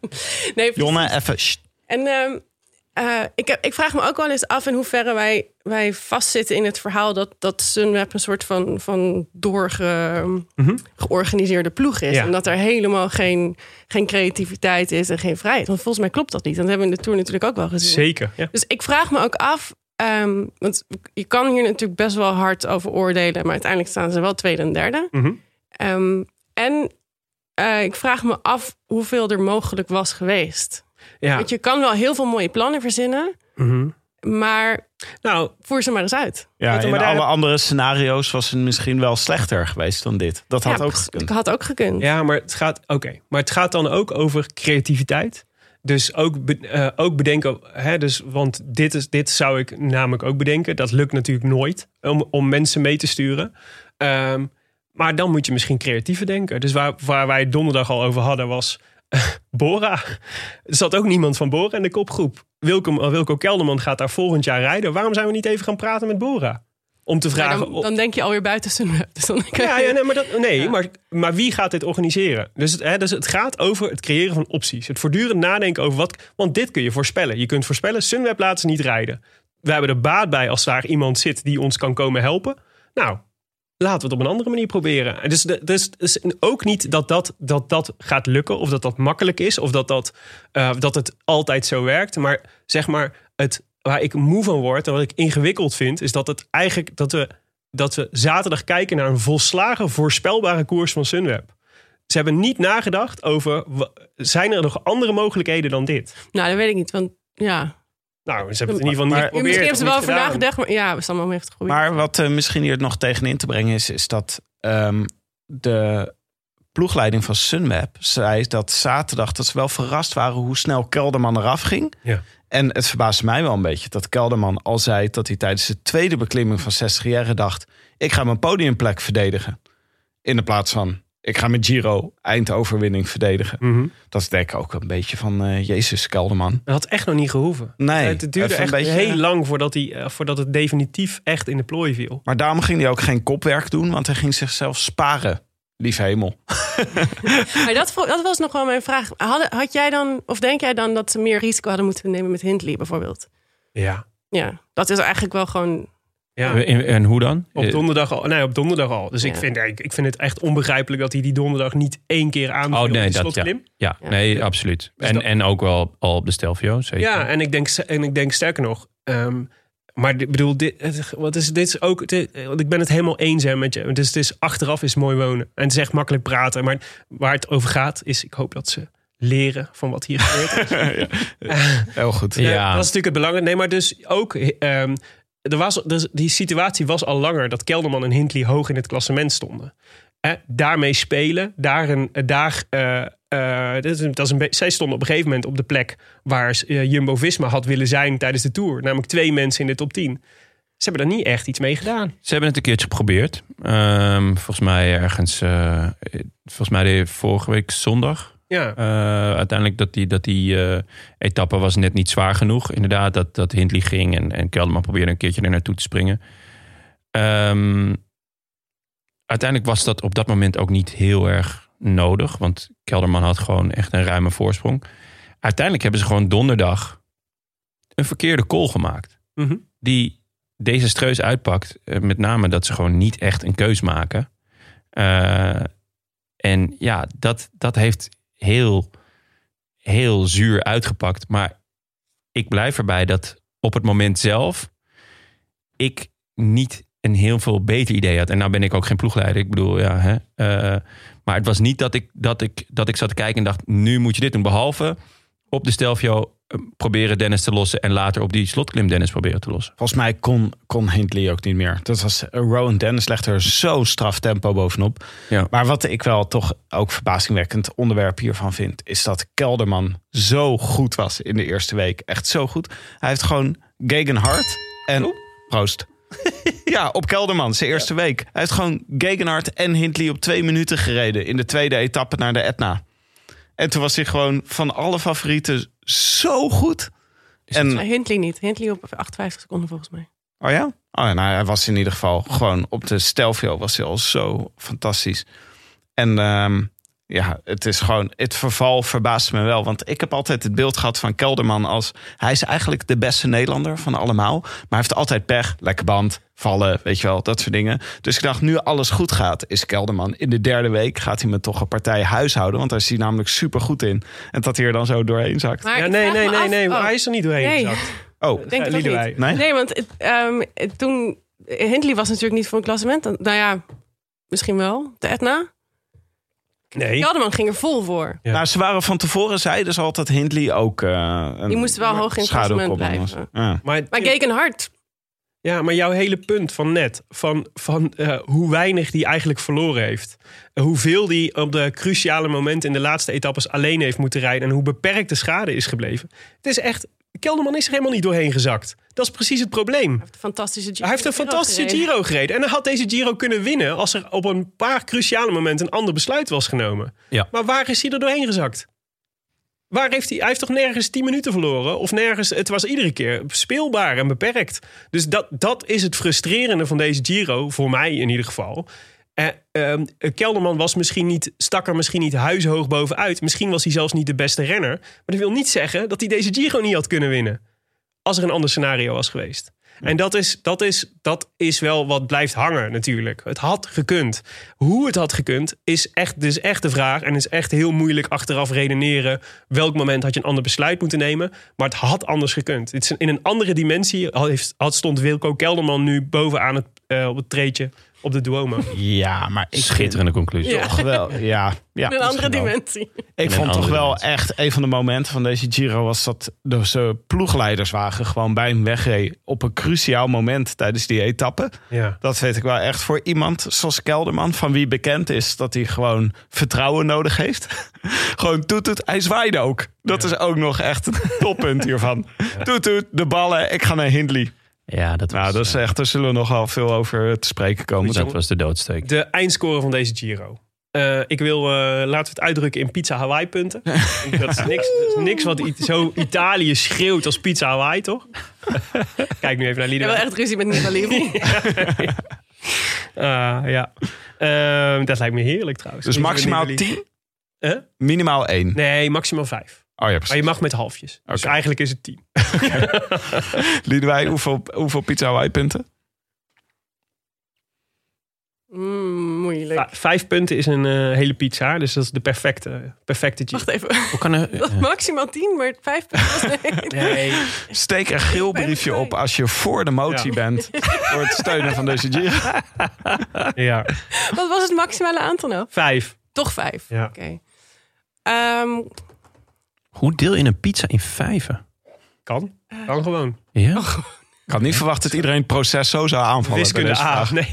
nee, Jonne, even... En ehm, eh, ik, heb, ik vraag me ook wel eens af in hoeverre wij, wij vastzitten in het verhaal dat, dat Sunweb een soort van, van doorge, georganiseerde ploeg is. Ja. En dat er helemaal geen, geen creativiteit is en geen vrijheid. Want volgens mij klopt dat niet. Dat hebben we in de Tour natuurlijk ook wel gezien. Zeker. Ja. Dus ik vraag me ook af. ehm, want je kan hier natuurlijk best wel hard over oordelen. Maar uiteindelijk staan ze wel tweede en derde. Mhm. Ehm, en eh, ik vraag me af hoeveel er mogelijk was geweest. Ja. Want je kan wel heel veel mooie plannen verzinnen. Mhm. Maar Nou, voer ze maar eens uit. Ja, in maar daar- alle andere scenario's was het misschien wel slechter geweest dan dit. Dat had ja, ook het gekund. had ook gekund. Ja, maar het gaat, oké, maar het gaat dan ook over creativiteit. Dus ook, be- eh, ook bedenken, hè, dus, want dit, is, dit zou ik namelijk ook bedenken. Dat lukt natuurlijk nooit om, om mensen mee te sturen. Ehm, maar dan moet je misschien creatiever denken. Dus waar, waar wij donderdag al over hadden was Bora. Er zat ook niemand van Bora in de kopgroep. Wilco, Wilco Kelderman gaat daar volgend jaar rijden. Waarom zijn we niet even gaan praten met Bora? Om te vragen... dan, dan denk je alweer buiten Sunweb. Dus dan Ja, ja nee, maar, dat, nee Ja. maar, maar wie gaat dit organiseren? Dus het, hè, dus het gaat over het creëren van opties. Het voortdurend nadenken over wat... Want dit kun je voorspellen. Je kunt voorspellen, Sunweb laat ze niet rijden. We hebben er baat bij als daar iemand zit die ons kan komen helpen. Nou, laten we het op een andere manier proberen. En Dus, dus, ook niet dat dat, dat dat gaat lukken... of dat dat makkelijk is... of dat, dat, eh, dat het altijd zo werkt. Maar zeg maar, het, waar ik moe van word... en wat ik ingewikkeld vind... is dat het eigenlijk... dat we dat we zaterdag kijken naar een volslagen voorspelbare koers van Sunweb. Ze hebben niet nagedacht over, zijn er nog andere mogelijkheden dan dit? Nou, dat weet ik niet. Want ja, Nou, ze hebben het in ieder geval niet geprobeerd. misschien hebben ze wel over gedaan. nagedacht. Maar ja, Sam heeft het geprobeerd. Maar wat eh, misschien hier nog tegenin te brengen is, is dat ehm, de ploegleiding van Sunweb zei dat zaterdag dat ze wel verrast waren hoe snel Kelderman eraf ging. Ja. En het verbaasde mij wel een beetje dat Kelderman al zei dat hij tijdens de tweede beklimming van 60 jaar dacht: ik ga mijn podiumplek verdedigen. In de plaats van ik ga mijn Giro eindoverwinning verdedigen. Mhm. Dat is denk ik ook een beetje van eh, Jezus Kelderman. Dat had echt nog niet gehoeven. Nee, het duurde echt beetje- heel lang voordat, hij, eh, voordat het definitief echt in de plooi viel. Maar daarom ging hij ook geen kopwerk doen, want hij ging zichzelf sparen. Lief hemel. Maar dat, dat was nog wel mijn vraag. Had, had jij dan, of denk jij dan dat ze meer risico hadden moeten nemen met Hindley bijvoorbeeld? Ja. Ja, dat is eigenlijk wel gewoon. Ja. En, en hoe dan? Op Eh, donderdag al. Nee, op donderdag al. Dus ik, Ja. vind, ik, ik vind het echt onbegrijpelijk dat hij die donderdag niet één keer aan Oh nee, dat ja. Ja, Ja. nee, absoluut. Dus En, dat- en ook wel al op de Stelvio, zeker. Ja, en ik denk, en ik denk sterker nog. ehm, maar ik bedoel, dit, het- wat is, dit is ook. dit- want ik ben het helemaal eens hè, met je. Dus het is achteraf is mooi wonen. En het is echt makkelijk praten. Maar waar het over gaat, is ik hoop dat ze leren van wat hier gebeurt. Heel goed. Ja. Ja, dat is natuurlijk het belangrijke. Nee, maar dus ook. ehm, er was, die situatie was al langer dat Kelderman en Hindley hoog in het klassement stonden. Eh, daarmee spelen, daar een, daar, eh, eh, dat is, een- dat is een zij stonden op een gegeven moment op de plek waar eh, Jumbo Visma had willen zijn tijdens de tour. Namelijk twee mensen in de top 10. Ze hebben daar niet echt iets mee gedaan. Ze hebben het een keertje geprobeerd. Ehm, volgens mij ergens, eh, volgens mij de vorige week zondag. Ja, Eh, uiteindelijk dat die, dat die eh, etappe was net niet zwaar genoeg. Inderdaad, dat, dat Hindley ging en, en Kelderman probeerde een keertje er naartoe te springen. Ehm, uiteindelijk was dat op dat moment ook niet heel erg nodig. Want Kelderman had gewoon echt een ruime voorsprong. Uiteindelijk hebben ze gewoon donderdag een verkeerde call gemaakt. Mhm. Die desastreus uitpakt. Eh, met name dat ze gewoon niet echt een keus maken. En ja, dat, dat heeft heel, heel zuur uitgepakt. Maar ik blijf erbij dat op het moment zelf ik niet een heel veel beter idee had. En nou ben ik ook geen ploegleider. Ik bedoel, ja, hè. Eh, maar het was niet dat ik, dat, ik, dat ik zat te kijken en dacht... nu moet je dit doen. Behalve op de Stelvio eh, proberen Dennis te lossen. En later op die slotklim Dennis proberen te lossen. Volgens mij kon, kon Hindley ook niet meer. Dat was, Rowan Dennis legde er zo straf tempo bovenop. Ja. Maar wat ik wel toch ook verbazingwekkend onderwerp hiervan vind... is dat Kelderman zo goed was in de eerste week. Echt zo goed. Hij heeft gewoon Gegenhard en... Proost. ja, op Kelderman, zijn eerste week. Hij heeft gewoon Gegenhard en Hindley op twee minuten gereden... in de tweede etappe naar de Etna. En toen was hij gewoon van alle favorieten zo goed. En, Maar Hindley niet. Hindley op 58 seconden volgens mij. Oh ja? Oh ja, nou, hij was in ieder geval gewoon op de Stelvio was hij al zo fantastisch. En ehm, ja, het is gewoon, het verval verbaast me wel. Want ik heb altijd het beeld gehad van Kelderman als... hij is eigenlijk de beste Nederlander van allemaal. Maar hij heeft altijd pech, lekker band, vallen, weet je wel, dat soort dingen. Dus ik dacht, nu alles goed gaat, is Kelderman. In de derde week gaat hij me toch een partij huishouden. Want daar is hij namelijk super goed in. En dat hij er dan zo doorheen zakt. Maar Ja, nee, nee, nee, nee. oh. Hij is er niet doorheen Nee. gezakt. Oh, Denk ik nee? Nee, want het, ehm, toen... Hindley was natuurlijk niet voor een klassement. Nou ja, misschien wel. De Etna. Nee. Kelderman ging er vol voor. Ja. Nou, ze waren van tevoren, zeiden ze altijd Hindley ook... eh een Die moesten wel hoog in het klassement blijven. Ja. Maar, Maar Gegenhard. Ja, maar jouw hele punt van net, van, van eh, hoe weinig die eigenlijk verloren heeft. Eh, Hoeveel die op de cruciale momenten in de laatste etappes alleen heeft moeten rijden. En hoe beperkt de schade is gebleven. Het is echt, Kelderman is er helemaal niet doorheen gezakt. Dat is precies het probleem. Hij heeft een fantastische Giro. Hij heeft een fantastische gereden. Giro gereden. En hij had deze Giro kunnen winnen als er op een paar cruciale momenten een ander besluit was genomen. Ja. Maar waar is hij er doorheen gezakt? Waar heeft hij, hij heeft toch nergens 10 minuten verloren? Of nergens, het was iedere keer speelbaar en beperkt. Dus dat, dat is het frustrerende van deze Giro, voor mij in ieder geval. Eh, ehm, Kelderman was misschien niet, stak er misschien niet huishoog bovenuit. Misschien was hij zelfs niet de beste renner. Maar dat wil niet zeggen dat hij deze Giro niet had kunnen winnen. Als er een ander scenario was geweest. En dat is, dat, is, dat is wel wat blijft hangen natuurlijk. Het had gekund. Hoe het had gekund is echt, dus echt de vraag. En is echt heel moeilijk achteraf redeneren. Welk moment had je een ander besluit moeten nemen. Maar het had anders gekund. Het is in een andere dimensie had, stond Wilco Kelderman nu bovenaan het, eh, op het treetje op de Duomo. ja, maar ik Schitterende conclusie. Ja. toch wel... Ja, ja, In een andere dimensie. Ik vond toch wel dimensie. echt een van de momenten van deze Giro was dat de zijn ploegleiderswagen gewoon bij hem wegreed op een cruciaal moment tijdens die etappe. Ja. Dat weet ik wel echt voor iemand zoals Kelderman, van wie bekend is dat hij gewoon vertrouwen nodig heeft. gewoon toet het, hij zwaaide ook. Dat is ook nog echt een toppunt hiervan. Toet toet, de ballen, ik ga naar Hindley. Ja, dat was, Nou, dat is eh, echt, daar zullen we nogal veel over te spreken komen. dat was de doodsteek. De eindscore van deze Giro. Eh, ik wil, eh, laten we het uitdrukken in pizza Hawaii punten. dat, is niks, dat is niks wat I- zo Italië schreeuwt als pizza Hawaii, toch? Kijk nu even naar Ik heb Lieden. wel echt ruzie met Nibali. ja. Ehm, dat lijkt me heerlijk trouwens. Dus maximaal Nibali. 10, Huh? minimaal 1. Nee, maximaal 5. Oh ja, Maar je mag met halfjes. Dus eigenlijk is het 10. Liedewij, hoeveel, hoeveel pizza Hawaii punten? Mm, moeilijk. Va- Vijf punten is een eh, hele pizza. Dus dat is de perfecte, perfecte Giro. Wacht even. Hoe kan er, maximaal 10, maar 5 punten was nee. Nee. Steek een geel briefje op als je voor de motie Ja. bent. Voor het steunen van deze Giro. Ja. Wat was het maximale aantal nou? Vijf. Toch 5. Ja. Oké. Ehm, hoe deel je een pizza in vijven? Kan. Kan gewoon. Ja? Ik had niet verwacht dat iedereen het proces zo zou aanvallen. Wiskunde A. Nee.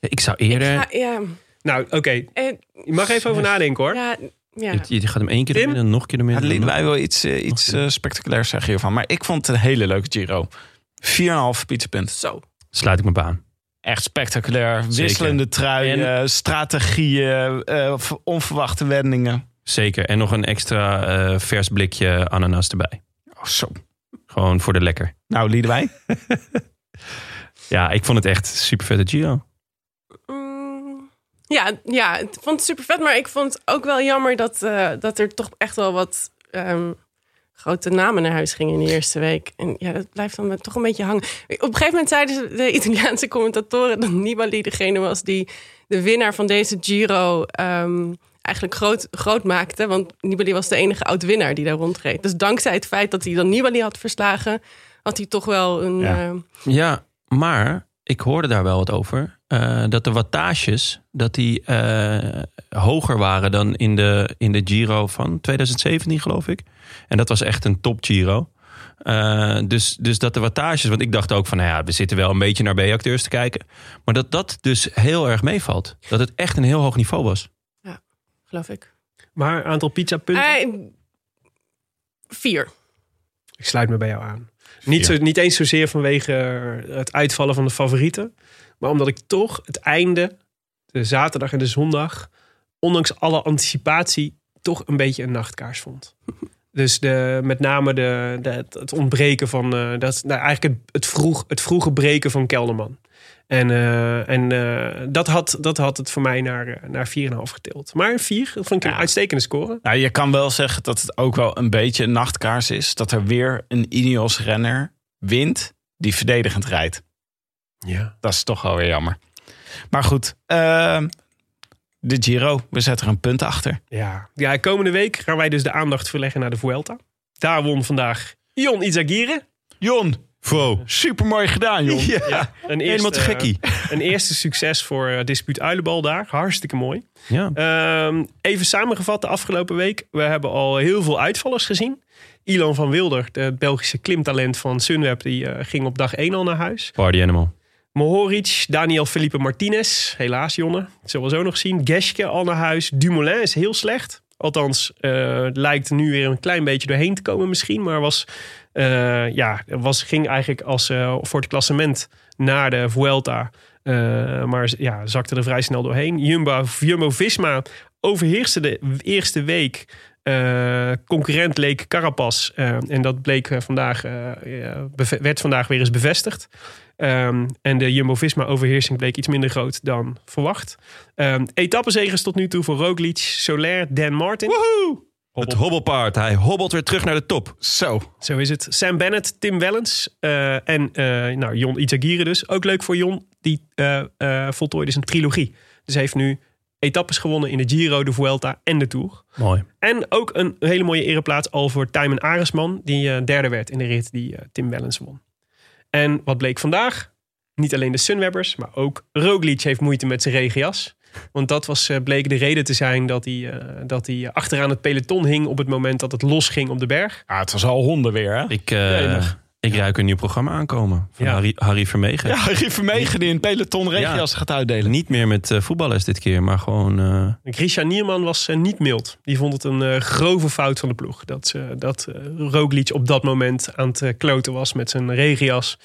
Ik zou eerder... ja, ja, Nou, oké. eh, Je mag even over nadenken hoor. ja, ja. Je, je gaat hem één keer Tim? door midden, nog een keer door Ja. Liedewij wil iets, eh, iets eh, spectaculairs zeggen hiervan. Maar ik vond het een hele leuke Giro. 4,5 pizzapunten. Zo. Sluit ik me bij aan. Echt spectaculair. Wisselende truien, strategieën, onverwachte wendingen. Zeker. En nog een extra eh, vers blikje ananas erbij. Oh, zo. Gewoon voor de lekker. Nou, Liedewij. Ja, ik vond het echt super vette Giro. Mm, ja, ja, ik vond het super vet. Maar ik vond het ook wel jammer dat, eh, dat er toch echt wel wat ehm, grote namen naar huis gingen in de eerste week. En ja, dat blijft dan toch een beetje hangen. Op een gegeven moment zeiden de Italiaanse commentatoren dat Nibali degene was die de winnaar van deze Giro ehm, eigenlijk groot, groot maakte. Want Nibali was de enige oud-winnaar die daar rondreed. Dus dankzij het feit dat hij dan Nibali had verslagen, had hij toch wel een... Ja. Ja, maar ik hoorde daar wel wat over. eh, dat de wattages dat die, eh, hoger waren dan in de, in de Giro van 2017, geloof ik. En dat was echt een top Giro. Eh, dus, dus dat de wattages, want ik dacht ook van, nou ja, we zitten wel een beetje naar B-acteurs te kijken. Maar dat dat dus heel erg meevalt. Dat het echt een heel hoog niveau was. Geloof ik. Maar aantal pizzapunten? Eh, vier. Ik sluit me bij jou aan. Niet, zo, niet eens zozeer vanwege het uitvallen van de favorieten. Maar omdat ik toch het einde, de zaterdag en de zondag... ondanks alle anticipatie, toch een beetje een nachtkaars vond. Dus de, met name de, de, het- het ontbreken van... eh, dat, nou, eigenlijk het, het, vroeg, het vroege breken van Kelderman. En, eh, en eh, dat, had, dat had het voor mij naar, eh, naar 4,5 getild. Maar een 4 dat vond ik een Ja. uitstekende score. Nou, je kan wel zeggen dat het ook wel een beetje een nachtkaars is. Dat er weer een Ineos-renner wint die verdedigend rijdt. Ja. Dat is toch wel weer jammer. Maar goed, ehm, de Giro, we zetten er een punt achter. Ja. ja, komende week gaan wij dus de aandacht verleggen naar de Vuelta. Daar won vandaag Jon Izagirre. Jon, Wow. supermooi gedaan, Jon. Ja, een Helemaal te gekkie. Een eerste succes voor uh, Dispuut Uilenbal daar. Hartstikke mooi. Ja. Ehm, even samengevat de afgelopen week. We hebben al heel veel uitvallers gezien. Ilan van Wilder, de Belgische klimtalent van Sunweb, die eh, ging op dag 1 al naar huis. Party Animal. Mohoric, Daniel Felipe Martinez, helaas Jonne, dat zullen we zo nog zien. Geske al naar huis. Dumoulin is heel slecht. Althans, eh, lijkt er nu weer een klein beetje doorheen te komen misschien. Maar was, eh, ja, was, ging eigenlijk als, eh, voor het klassement naar de Vuelta. Eh, maar ja, zakte er vrij snel doorheen. Jumbo, Jumbo-Visma overheerste de eerste week. Concurrent leek Carapaz. eh, en dat bleek vandaag, werd vandaag weer eens bevestigd. Ehm, en de Jumbo-Visma overheersing bleek iets minder groot dan verwacht. Um, Etappenzegers tot nu toe voor Roglic, Soler, Dan Martin. Het hobbelpaard. Hij hobbelt weer terug naar de top. Zo. Zo is het. Sam Bennett, Tim Wellens eh, en eh nou, Jon Itagire dus. Ook leuk voor Jon. Die eh eh voltooide zijn trilogie. Dus hij heeft nu etappes gewonnen in de Giro, de Vuelta en de Tour. Mooi. En ook een hele mooie ereplaats al voor Tijmen Aresman. Die derde werd in de rit die Tim Wellens won. En wat bleek vandaag? Niet alleen de Sunwebbers, maar ook Roglic heeft moeite met zijn regenjas. Want dat was, eh, bleek de reden te zijn dat hij, eh, dat hij achteraan het peloton hing... op het moment dat het losging op de berg. Ah, het was al honden weer, hè? Ik, eh, ik ruik een nieuw programma aankomen. Van Ja. Harry, Harry Vermegen. Ja, Harry Vermegen die een peloton regenjas gaat uitdelen. Niet meer met eh, voetballers dit keer, maar gewoon... eh, Grisha Nierman was eh, niet mild. Die vond het een eh, grove fout van de ploeg. Dat, dat Roglic op dat moment aan het kloten was met zijn regenjas...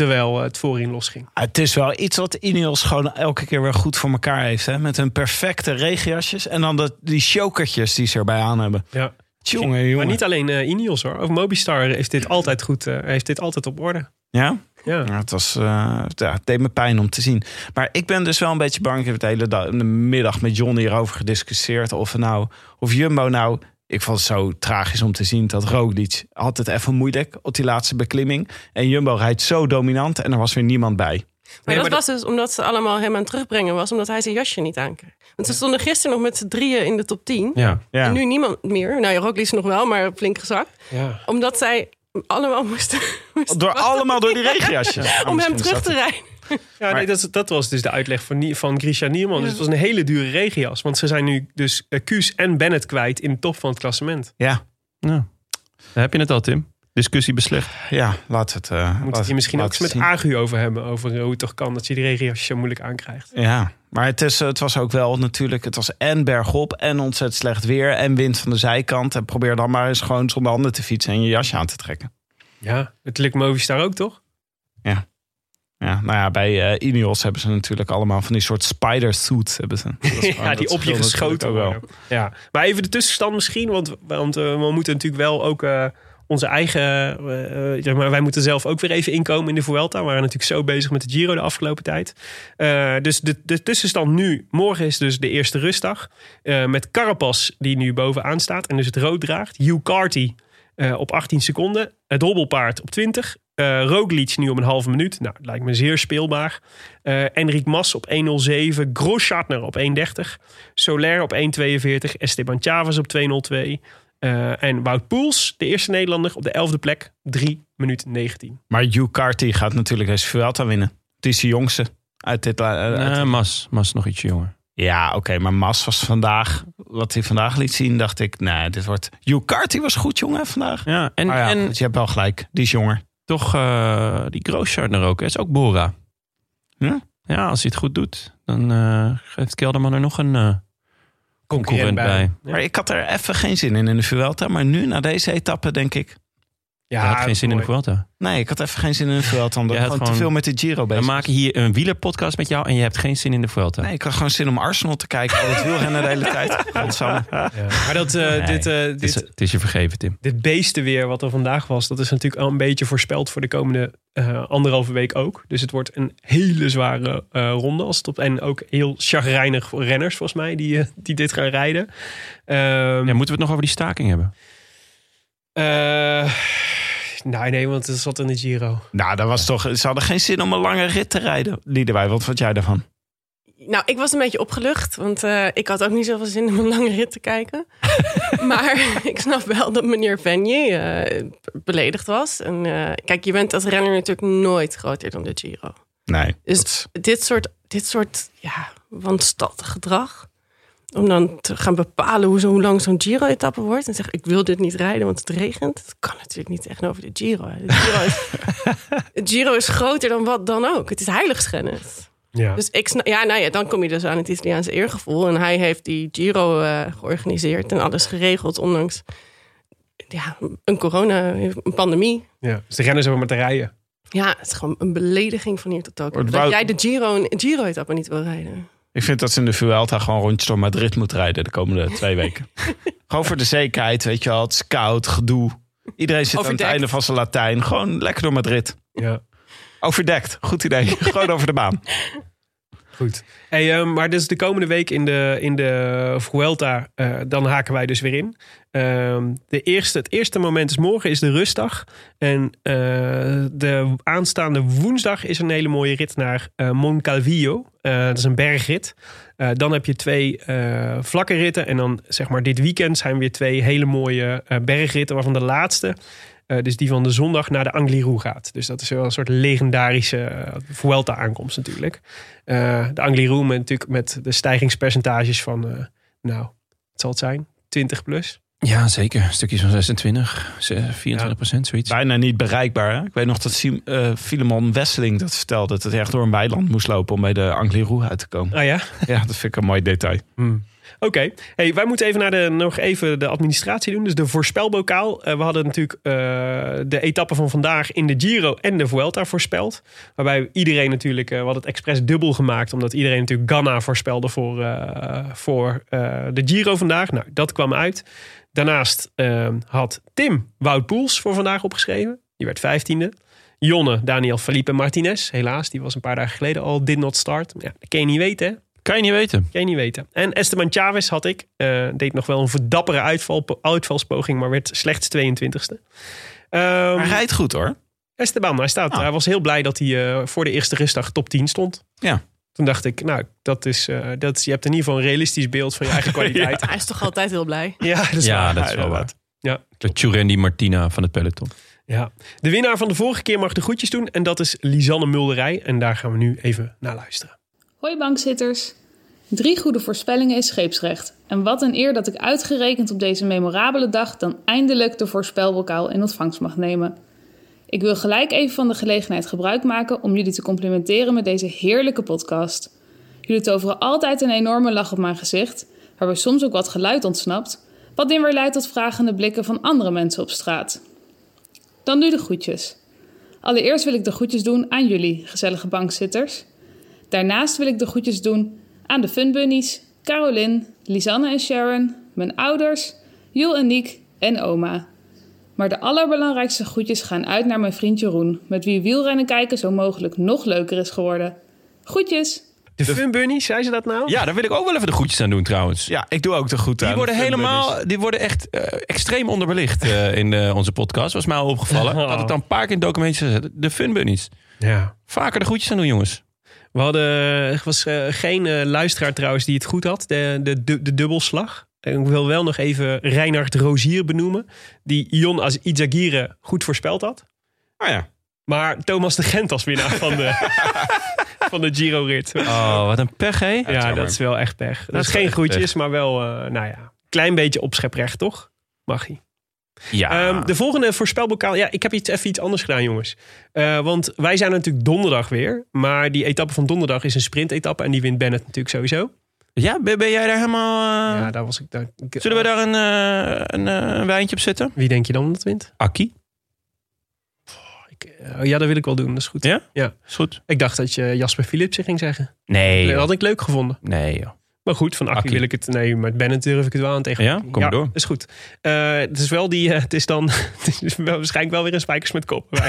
terwijl eh, het voorin losging. Het is wel iets wat Ineos gewoon elke keer weer goed voor elkaar heeft. Hè? Met hun perfecte regenjasjes. En dan de, die chokertjes die ze erbij aan hebben. Ja. Jongen, Maar jongen. niet alleen eh Ineos hoor. Ook Mobistar heeft dit altijd goed, eh, heeft dit altijd op orde. Ja? Ja. Ja, het, was, eh, ja, het deed me pijn om te zien. Maar ik ben dus wel een beetje bang. Ik heb het de hele dag, de middag met John hierover gediscussieerd. Of, nou, of Jumbo nou... Ik vond het zo tragisch om te zien dat Roglic had het even moeilijk op die laatste beklimming. En Jumbo rijdt zo dominant en er was weer niemand bij. Maar Nee, dat maar was dus omdat ze allemaal hem aan het terugbrengen was, omdat hij zijn jasje niet aankreeg. Want ze stonden gisteren nog met z'n drieën in de top 10. ja. Ja. En nu niemand meer. Nou ja, Roglic nog wel, maar flink gezakt. Ja. Omdat zij allemaal moesten, moesten Door allemaal door die regenjasjes. om hem terug te rijden. Ja, nee, dat, dat was dus de uitleg van, van Grisha Nierman. Dus het was een hele dure regenjas. Want ze zijn nu dus uh, Kuus en Bennett kwijt in de top van het klassement. Ja, Nou, daar heb je het al, Tim. Discussie beslecht. ja laat het. eh Moet laat het hier misschien ook eens met zien. Agu over hebben. Over hoe het toch kan dat je die regenjasjes zo moeilijk aankrijgt. Ja, maar het, is, het was ook wel natuurlijk... Het was en bergop en ontzettend slecht weer... en wind van de zijkant. En probeer dan maar eens gewoon zonder handen te fietsen... en je jasje aan te trekken. Ja, het lukt Movistar ook toch? Ja, nou ja, bij eh Ineos hebben ze natuurlijk allemaal van die soort spider suits. Hebben ze. Ja, die op je geschoten worden. Ja. Maar even de tussenstand misschien. Want, want eh, we moeten natuurlijk wel ook eh, onze eigen... zeg maar, wij moeten zelf ook weer even inkomen in de Vuelta. We waren natuurlijk zo bezig met de Giro de afgelopen tijd. Dus de, de tussenstand nu. Morgen is dus de eerste rustdag. Met Carapaz die nu bovenaan staat. En dus het rood draagt. Hugh Carty op 18 seconden. Het hobbelpaard op 20. Eh Roglic nu om een halve minuut. Nou, lijkt me zeer speelbaar. Eh Enric Mas op 1.07. Groschartner op 1.30. Soler op 1.42. Esteban Chavez op 2.02. Eh, en Wout Poels, de eerste Nederlander, op de 11e plek. 3 minuten 19. Maar Hugh Carty gaat natuurlijk deze Vuelta winnen. Het is de jongste uit dit... Mas, Mas is nog ietsje jonger. Ja, oké, maar Mas was vandaag... Wat hij vandaag liet zien, dacht ik... Nee, dit wordt... Hugh Carty was goed, jongen, vandaag. Ja, en, ja, en je hebt wel gelijk. Die is jonger. Toch uh, die Grooschartner ook. hè, is ook Bora. Ja? Ja, als hij het goed doet, dan uh, geeft Kelderman er nog een uh, concurrent bij. bij. Ja. Maar ik had er even geen zin in in de Vuelta. Maar nu, na deze etappe, denk ik... Ja, je had geen zin mooi. in de Vuelta. Nee, ik had even geen zin in de Vuelta. Omdat ik gewoon, gewoon te veel met de Giro bezig We maken hier een wielerpodcast met jou en je hebt geen zin in de Vuelta. Nee, ik had gewoon zin om Arsenal te kijken. Al het wielrennen de hele tijd. Ja. Maar dat, uh, nee, dit, uh, het, is, dit, het is je vergeven, Tim. Dit beestenweer wat er vandaag was, dat is natuurlijk al een beetje voorspeld voor de komende uh, anderhalve week ook. Dus het wordt een hele zware uh, ronde. Als het op, en ook heel chagrijnig voor renners, volgens mij, die, uh, die dit gaan rijden. Um, ja, moeten we het nog over die staking hebben? Uh, Nee, nee, want het zat in de Giro. Nou, dat was toch. Ze hadden geen zin om een lange rit te rijden. Liedewij, wat vond jij daarvan? Nou, ik was een beetje opgelucht, want uh, ik had ook niet zoveel zin om een lange rit te kijken. maar ik snap wel dat meneer Venier uh, beledigd was. En uh, kijk, je bent als renner natuurlijk nooit groter dan de Giro. Nee. Dus dat... dit soort, dit soort ja, wanstaltig gedrag. Om dan te gaan bepalen hoe, zo, hoe lang zo'n Giro-etappe wordt. En zeggen, ik wil dit niet rijden, want het regent. Dat kan natuurlijk niet echt over de Giro. De Giro is, Giro is groter dan wat dan ook. Het is heiligschennis. Ja. Dus ik snap, ja, nou ja, dan kom je dus aan het Italiaanse eergevoel. En hij heeft die Giro uh, georganiseerd en alles geregeld, ondanks ja, een corona, een pandemie. Ja, dus de renners hebben maar te rijden. Ja, het is gewoon een belediging van hier tot Tokio. Dat jij de Giro, Giro-etappe niet wil rijden. Ik vind dat ze in de Vuelta gewoon rondjes door Madrid moet rijden de komende twee weken. gewoon voor de zekerheid, weet je wel. Het is koud, gedoe. Iedereen zit Overdekt. aan het einde van zijn Latijn. Gewoon lekker door Madrid. Ja. Overdekt, goed idee. gewoon over de baan. Goed. Hey, uh, maar dus de komende week in de, in de Vuelta, uh, dan haken wij dus weer in. Uh, de eerste, het eerste moment is morgen, is de rustdag. En uh, de aanstaande woensdag is een hele mooie rit naar uh, Moncalvillo. dat is een bergrit. dan heb je twee vlakke ritten. En dan zeg maar dit weekend zijn weer twee hele mooie bergritten. Waarvan de laatste uh, dus die van de zondag naar de Angliru gaat. Dus dat is wel een soort legendarische uh, Vuelta-aankomst natuurlijk. Uh, de Angliru met, natuurlijk met de stijgingspercentages van, nou, het zal het zijn, 20 plus. Ja, zeker. Stukjes van 26, 24 procent, ja. zoiets. Bijna niet bereikbaar. Hè? Ik weet nog dat Sim, uh, Filemon Wesseling dat vertelde. Dat het echt door een weiland moest lopen om bij de Angliru uit te komen. Ah ja? Ja, dat vind ik een mooi detail. Hmm. Oké, hey, wij moeten even naar de, nog even de administratie doen. Dus de voorspelbokaal. Uh, we hadden natuurlijk uh, de etappe van vandaag in de Giro en de Vuelta voorspeld. Waarbij iedereen natuurlijk, uh, we hadden het expres dubbel gemaakt. Omdat iedereen natuurlijk Ganna voorspelde voor, voor de Giro vandaag. Nou, dat kwam uit. Daarnaast had Tim Wout Poels voor vandaag opgeschreven. Die werd vijftiende. Jonne, Daniel Felipe Martinez. Helaas, die was een paar dagen geleden al did not start. Ja, dat kan je niet weten, hè? Kan je niet weten. Kan je niet weten. En Esteban Chavez had ik. Uh, deed nog wel een verdappere uitval, uitvalspoging, maar werd slechts 22ste. Um, hij rijdt goed hoor. Esteban, hij, staat, ah. hij was heel blij dat hij uh, voor de eerste rustdag top 10 stond. Ja. Toen dacht ik, nou, dat is, uh, dat is, je hebt in ieder geval een realistisch beeld van je eigen kwaliteit. ja. Hij is toch altijd heel blij? Ja, dat is, ja, waar. Dat is wel waar. Ja. De Churendi Martina van het peloton. Ja. De winnaar van de vorige keer mag de groetjes doen. En dat is Lisanne Mulderij. En daar gaan we nu even naar luisteren. Hoi bankzitters. Drie goede voorspellingen is scheepsrecht. En wat een eer dat ik uitgerekend op deze memorabele dag dan eindelijk de voorspelbokaal in ontvangst mag nemen. Ik wil gelijk even van de gelegenheid gebruik maken om jullie te complimenteren met deze heerlijke podcast. Jullie toveren altijd een enorme lach op mijn gezicht, waarbij soms ook wat geluid ontsnapt, wat in weer leidt tot vragende blikken van andere mensen op straat. Dan nu de groetjes. Allereerst wil ik de groetjes doen aan jullie, gezellige bankzitters. Daarnaast wil ik de groetjes doen aan de Funbunnies, Caroline, Lisanne en Sharon, mijn ouders, Jul en Niek en oma. Maar de allerbelangrijkste groetjes gaan uit naar mijn vriend Jeroen, met wie wielrennen kijken zo mogelijk nog leuker is geworden. Groetjes! De, de Funbunnies, zei ze dat nou? Ja, daar wil ik ook wel even de groetjes aan doen trouwens. Ja, ik doe ook de groeten Die aan worden de helemaal, die worden echt uh, extreem onderbelicht uh, in uh, onze podcast. Was mij al opgevallen. Oh. Had het dan een paar keer in documentjes gezet. De Funbunnies. Ja. Vaker de groetjes aan doen, jongens. We hadden, er was uh, geen uh, luisteraar trouwens die het goed had, de, de, de, de dubbelslag. En ik wil wel nog even Reinhard Rozier benoemen, die Ion als Izagire goed voorspeld had. Ah ja. Maar Thomas de Gent als winnaar van de, van de Giro-rit. Oh, wat een pech, hè? Ja, dat is wel echt pech. Dat, is is geen groetjes, pech. maar wel, eh, nou ja, klein beetje opscheprecht, toch? Mag hij. Ja. Ehm, de volgende voorspelbokaal. Ja, ik heb iets, even iets anders gedaan, jongens. Eh, want wij zijn natuurlijk donderdag weer. Maar die etappe van donderdag is een sprintetappe. En die wint Bennett natuurlijk sowieso. ja, ben, ben jij daar helemaal... eh, ja, daar was ik... Daar, ik- Zullen we daar een, eh, een, een wijntje op zetten? Wie denk je dan dat wint? Akkie? Ik, eh, ja, dat wil ik wel doen. Dat is goed. Ja? Ja. Is goed. Ik dacht dat je Jasper Philipsen ging zeggen. Nee, Dat had ik leuk gevonden. Nee, joh. Maar goed, van Akkie. wil ik het... Nee, met Bennett durf ik het wel aan tegen. Ja? Kom maar door. is goed. Eh, het is wel die... eh, het is dan... het is wel, waarschijnlijk wel weer een spijkers met kop.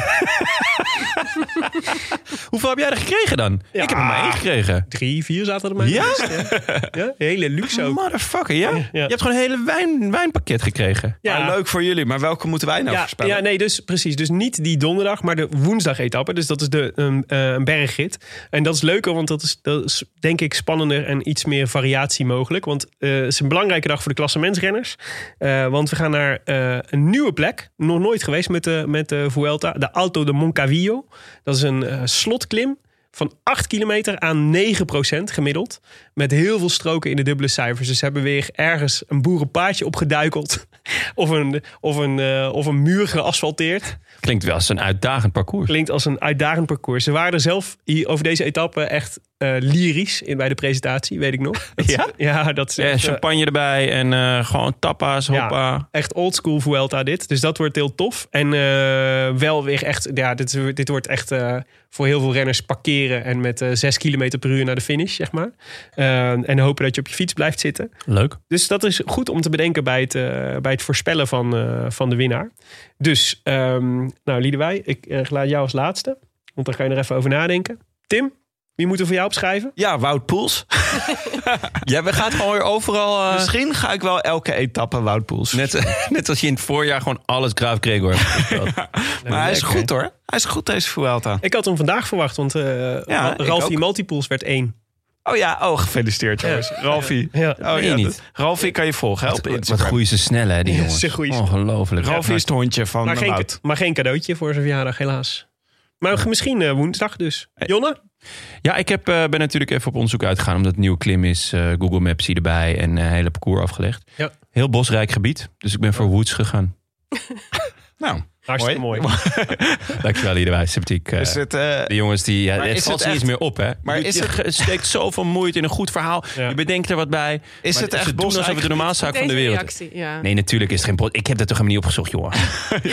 Hoeveel heb jij er gekregen dan? Ja. Ik heb er maar één gekregen. Drie, vier zaten er maar. Ja? Ja, ja, hele luxe ook. Motherfucker, ja? Ja. Je hebt gewoon een hele wijn, wijnpakket gekregen. Ja, leuk voor jullie, maar welke moeten wij nou Ja, voorspellen? ja, nee, dus precies. Dus niet die donderdag, maar de woensdag-etappe. Dus dat is de um, eh, een bergrit. En dat is leuker, want dat is, dat is denk ik spannender en iets meer variatie mogelijk. Want eh, het is een belangrijke dag voor de klassementsrenners. Eh, want we gaan naar eh, een nieuwe plek. Nog nooit geweest met de, met de Vuelta. De Alto de Moncavillo. Dat is een slotklim van 8 kilometer aan 9% gemiddeld. Met heel veel stroken in de dubbele cijfers. Dus ze hebben weer ergens een boerenpaadje opgeduikeld. Of een, of een, of een muur geasfalteerd. Klinkt wel als een uitdagend parcours. Klinkt als een uitdagend parcours. Ze waren er zelf hier over deze etappe echt eh, lyrisch in, bij de presentatie, weet ik nog. Dat, Ja? Ja, dat is Ja, echt, eh, champagne erbij en eh, gewoon tapas, Ja. hoppa. echt oldschool Vuelta dit. Dus dat wordt heel tof. En wel weer echt, ja, dit, dit wordt echt voor heel veel renners parkeren en met eh 6 km per uur naar de finish, zeg maar. En hopen dat je op je fiets blijft zitten. Leuk. Dus dat is goed om te bedenken bij het, bij het voorspellen van, van de winnaar. Dus, ehm nou Liedewij, ik laat jou als laatste. Want dan kan je er even over nadenken. Tim, wie moeten we voor jou opschrijven? Ja, Wout Poels. Ja, we gaan gewoon weer overal... eh, Misschien ga ik wel elke etappe Wout Poels. net, net als je in het voorjaar gewoon alles Graaf Gregor hebt maar hij is goed hoor. Hij is goed deze Vuelta. Ik had hem vandaag verwacht, want eh Ja, Ralfie. Multipools werd één. Oh ja, oh gefeliciteerd jongens. Ralfie. Ja. Oh, ja, niet? Ralfie kan je volgen hè, op Wat Instagram. groeien ze snel, hè, die Ja, jongens. ze groeien snel. Ongelooflijk. Ralfie is het hondje van Maar geen, Wout. maar geen cadeautje voor zijn verjaardag, helaas. Maar misschien eh, woensdag dus. Jonne? Ja, ik heb, eh, ben natuurlijk even op onderzoek uitgegaan. Omdat het nieuwe klim is. eh, Google Maps zie erbij. En eh hele parcours afgelegd. Ja. Heel bosrijk gebied. Dus ik ben voor Woods gegaan. Nou, Hartstikke mooi. Dankjewel, Liedewij. Sympathiek. eh, is het, eh, de jongens die... Ja, Maar het is valt niet eens meer op, hè? Maar je, is je het- steekt zoveel moeite in een goed verhaal. Ja. Je bedenkt er wat bij. is Maar het echt doen alsof het de normaalzaak van de wereld reactie, ja. Nee, natuurlijk is het geen bos. Ik heb dat toch helemaal niet opgezocht, jongen.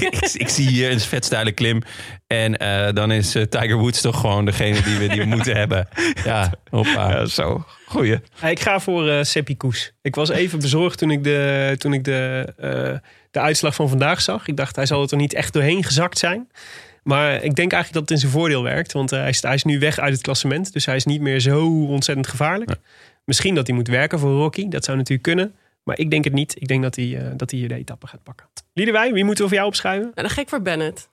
ik, ik zie hier een vetstijle klim. En eh, dan is eh, Tiger Woods toch gewoon degene die we, die we moeten hebben. Ja, hoppa. Ja, zo. Goeie. Ja, Ik ga voor eh Seppi Koes. Ik was even bezorgd toen ik, de, toen ik de, eh, de uitslag van vandaag zag. Ik dacht, hij zal er toch niet echt doorheen gezakt zijn. Maar ik denk eigenlijk dat het in zijn voordeel werkt. Want eh, hij, is, hij is nu weg uit het klassement. Dus hij is niet meer zo ontzettend gevaarlijk. Misschien dat hij moet werken voor Rocky. Dat zou natuurlijk kunnen. Maar ik denk het niet. Ik denk dat hij, eh, dat hij hier de etappe gaat pakken. Liedewij, wie moeten we voor jou opschrijven? Nou, dan ga ik voor Bennett.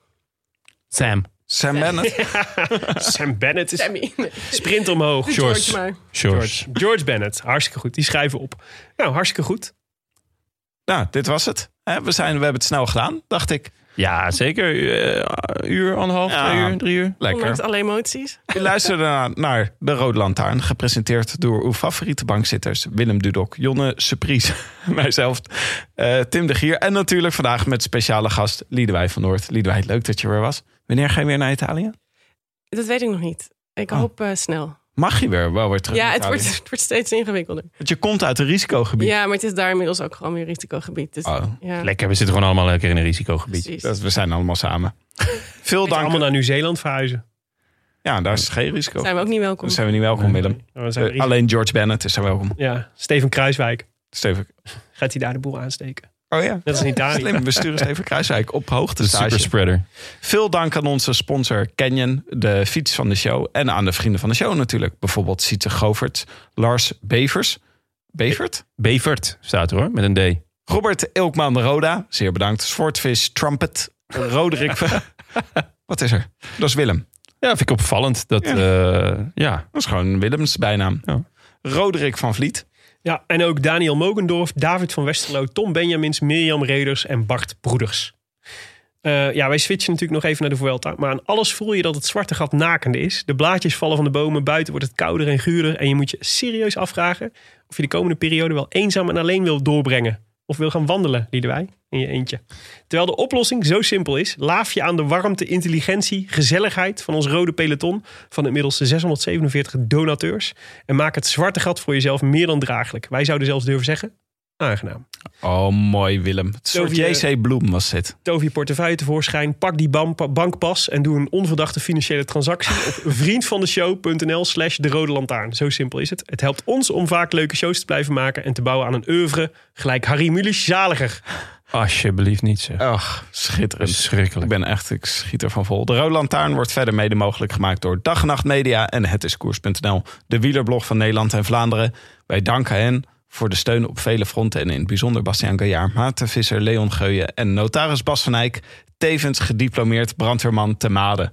Sam. Sam Bennett. Sam Bennett is Sammy. sprint omhoog. George maar. George. George Bennett, hartstikke goed. Die schrijven op. Nou, hartstikke goed. Nou, dit was het. Hè, We, zijn, we hebben het snel gedaan, dacht ik. Ja, zeker. Uh, uur, anderhalf, Ja. twee uur, drie uur. Ondanks Lekker. alle emoties. Je luisterde naar, naar De Rode Lantaarn. Gepresenteerd door uw favoriete bankzitters. Willem Dudok, Jonne Surprise, mijzelf, eh, Tim de Gier. En natuurlijk vandaag met speciale gast Liedewij van Noord. Liedewij, leuk dat je weer was. Wanneer ga je weer naar Italië? Dat weet ik nog niet. Ik Oh. hoop eh, snel. Mag je weer wel weer terug Ja, het wordt, het wordt steeds ingewikkelder. Want je komt uit een risicogebied. Ja, maar het is daar inmiddels ook gewoon weer risicogebied. Dus, Oh, ja, Lekker, we zitten gewoon allemaal lekker in een risicogebied. Dat, we zijn allemaal samen. Veel Dank. Allemaal naar Nieuw-Zeeland verhuizen. Ja, daar is geen risico. Zijn we ook niet welkom. Dan zijn we niet welkom, Willem. We Eh, alleen George Bennett is er welkom. Ja, Steven Kruiswijk. Steven. Gaat hij daar de boel aansteken? Oh ja. Net als in Italië. Slim, we sturen Steven Kruiswijk op hoogte superspreader. Veel dank aan onze sponsor Canyon, de fiets van de show. En aan de vrienden van de show natuurlijk. Bijvoorbeeld Sietse Goverts, Lars Bevers. Bevert? Bevert staat er hoor, met een D. Robert Ilkman de Roda, zeer bedankt. Sportvis Trumpet, Roderick. Wat is er? Dat is Willem. Ja, vind ik opvallend. Dat, Ja. ja. ja. Dat is gewoon Willems bijnaam. Ja. Roderick van Vliet. Ja, en ook Daniel Mogendorf, David van Westerlo, Tom Benjamins, Mirjam Reders en Bart Broeders. Eh, ja, wij switchen natuurlijk nog even naar de Vuelta. Maar aan alles voel je dat het zwarte gat nakende is. De blaadjes vallen van de bomen, buiten wordt het kouder en guurder. En je moet je serieus afvragen of je de komende periode wel eenzaam en alleen wil doorbrengen. Of wil gaan wandelen, wij in je eentje. Terwijl de oplossing zo simpel is, laaf je aan de warmte, intelligentie, gezelligheid van ons rode peloton van inmiddels 647 donateurs. En maak het zwarte gat voor jezelf meer dan draaglijk. Wij zouden zelfs durven zeggen, aangenaam. Oh, mooi Willem. Het soort JC Bloem was dit. Tof je portefeuille tevoorschijn, pak die bankpas en doe een onverdachte financiële transactie op vriendvandeshow.nl slash de rode lantaarn. Zo simpel is het. Het helpt ons om vaak leuke shows te blijven maken en te bouwen aan een oeuvre gelijk Harry Mulisch zaliger. Alsjeblieft niet zeg. Ach, schitterend. Ik Verschrikkelijk. ben echt, ik schiet ervan vol. De Rode Lantaarn wordt verder mede mogelijk gemaakt door Dag en Nacht Media en hetiskoers.nl. De wielerblog van Nederland en Vlaanderen. Wij danken hen voor de steun op vele fronten en in het bijzonder Bastiaan Gaillard, Maarten Visser, Leon Geuyen en notaris Bas van Eyck, tevens gediplomeerd brandweerman te Made.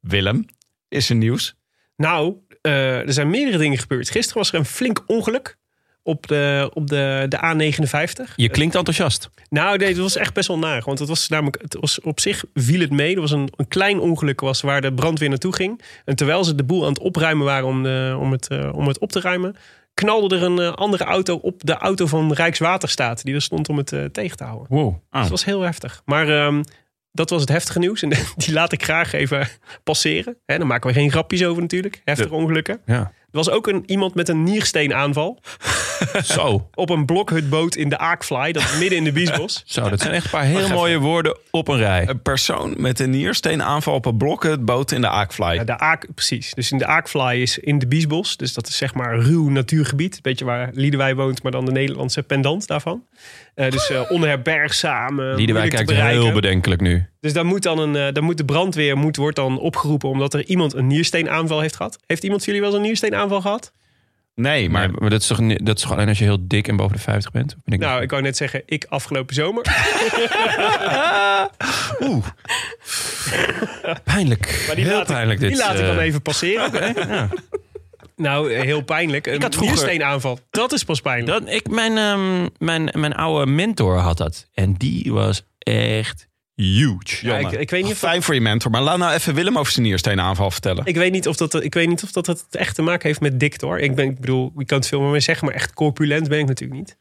Willem, is er nieuws? Nou, eh, er zijn meerdere dingen gebeurd. Gisteren was er een flink ongeluk op de, op de, de A59. Je klinkt enthousiast. Nou, nee, het was echt best wel naar. Want het was namelijk, het was op zich viel het mee. Er was een, een klein ongeluk was waar de brandweer naartoe ging. En terwijl ze de boel aan het opruimen waren om, de, om, het, eh, om het op te ruimen, knalde er een eh, andere auto op de auto van Rijkswaterstaat. Die er stond om het eh, tegen te houden. Wow. Dus het was heel heftig. Maar ehm, dat was het heftige nieuws. En die laat ik graag even passeren. Hè, dan maken we geen grapjes over natuurlijk. Heftige ongelukken. Ja. Er was ook een, iemand met een niersteenaanval. Zo. op een blokhutboot in de Aakfly. Dat is midden in de Biesbos. Zo, dat zijn echt een paar heel mooie woorden op een rij. Een persoon met een niersteenaanval op een blokkenboot in de Aakfly. Ja, de Aak, precies. Dus in de Aakfly is in de Biesbos. Dus dat is zeg maar ruw natuurgebied. Beetje waar Liedewij woont, maar dan de Nederlandse pendant daarvan. Eh, dus onherbergzaam. eh, Liedewijk moeilijk te kijkt heel bedenkelijk nu. Dus dan moet, dan een, eh, dan moet de brandweer moet, wordt dan opgeroepen omdat er iemand een niersteenaanval heeft gehad. Heeft iemand van jullie wel eens een niersteenaanval gehad? Nee, maar dat, is toch, dat is toch alleen als je heel dik en boven de 50 bent? Ben ik Nou, ik wou net zeggen, ik afgelopen zomer. Pijnlijk. Maar die heel laat, pijnlijk ik, dit. die laat ik dan eh, even passeren. Nou, eh, heel pijnlijk. Een had vroeger- niersteenaanval. Dat is pas pijnlijk. Dat, ik, mijn, ehm, mijn, mijn oude mentor had dat. En die was echt huge. Ja, ik, ik weet niet of dat- fijn voor je mentor. Maar laat nou even Willem over zijn niersteenaanval vertellen. Ik weet niet of dat, ik weet niet of dat het echt te maken heeft met dikte hoor. Ik, ben, ik bedoel, je kan het veel meer mee zeggen, maar echt corpulent ben ik natuurlijk niet.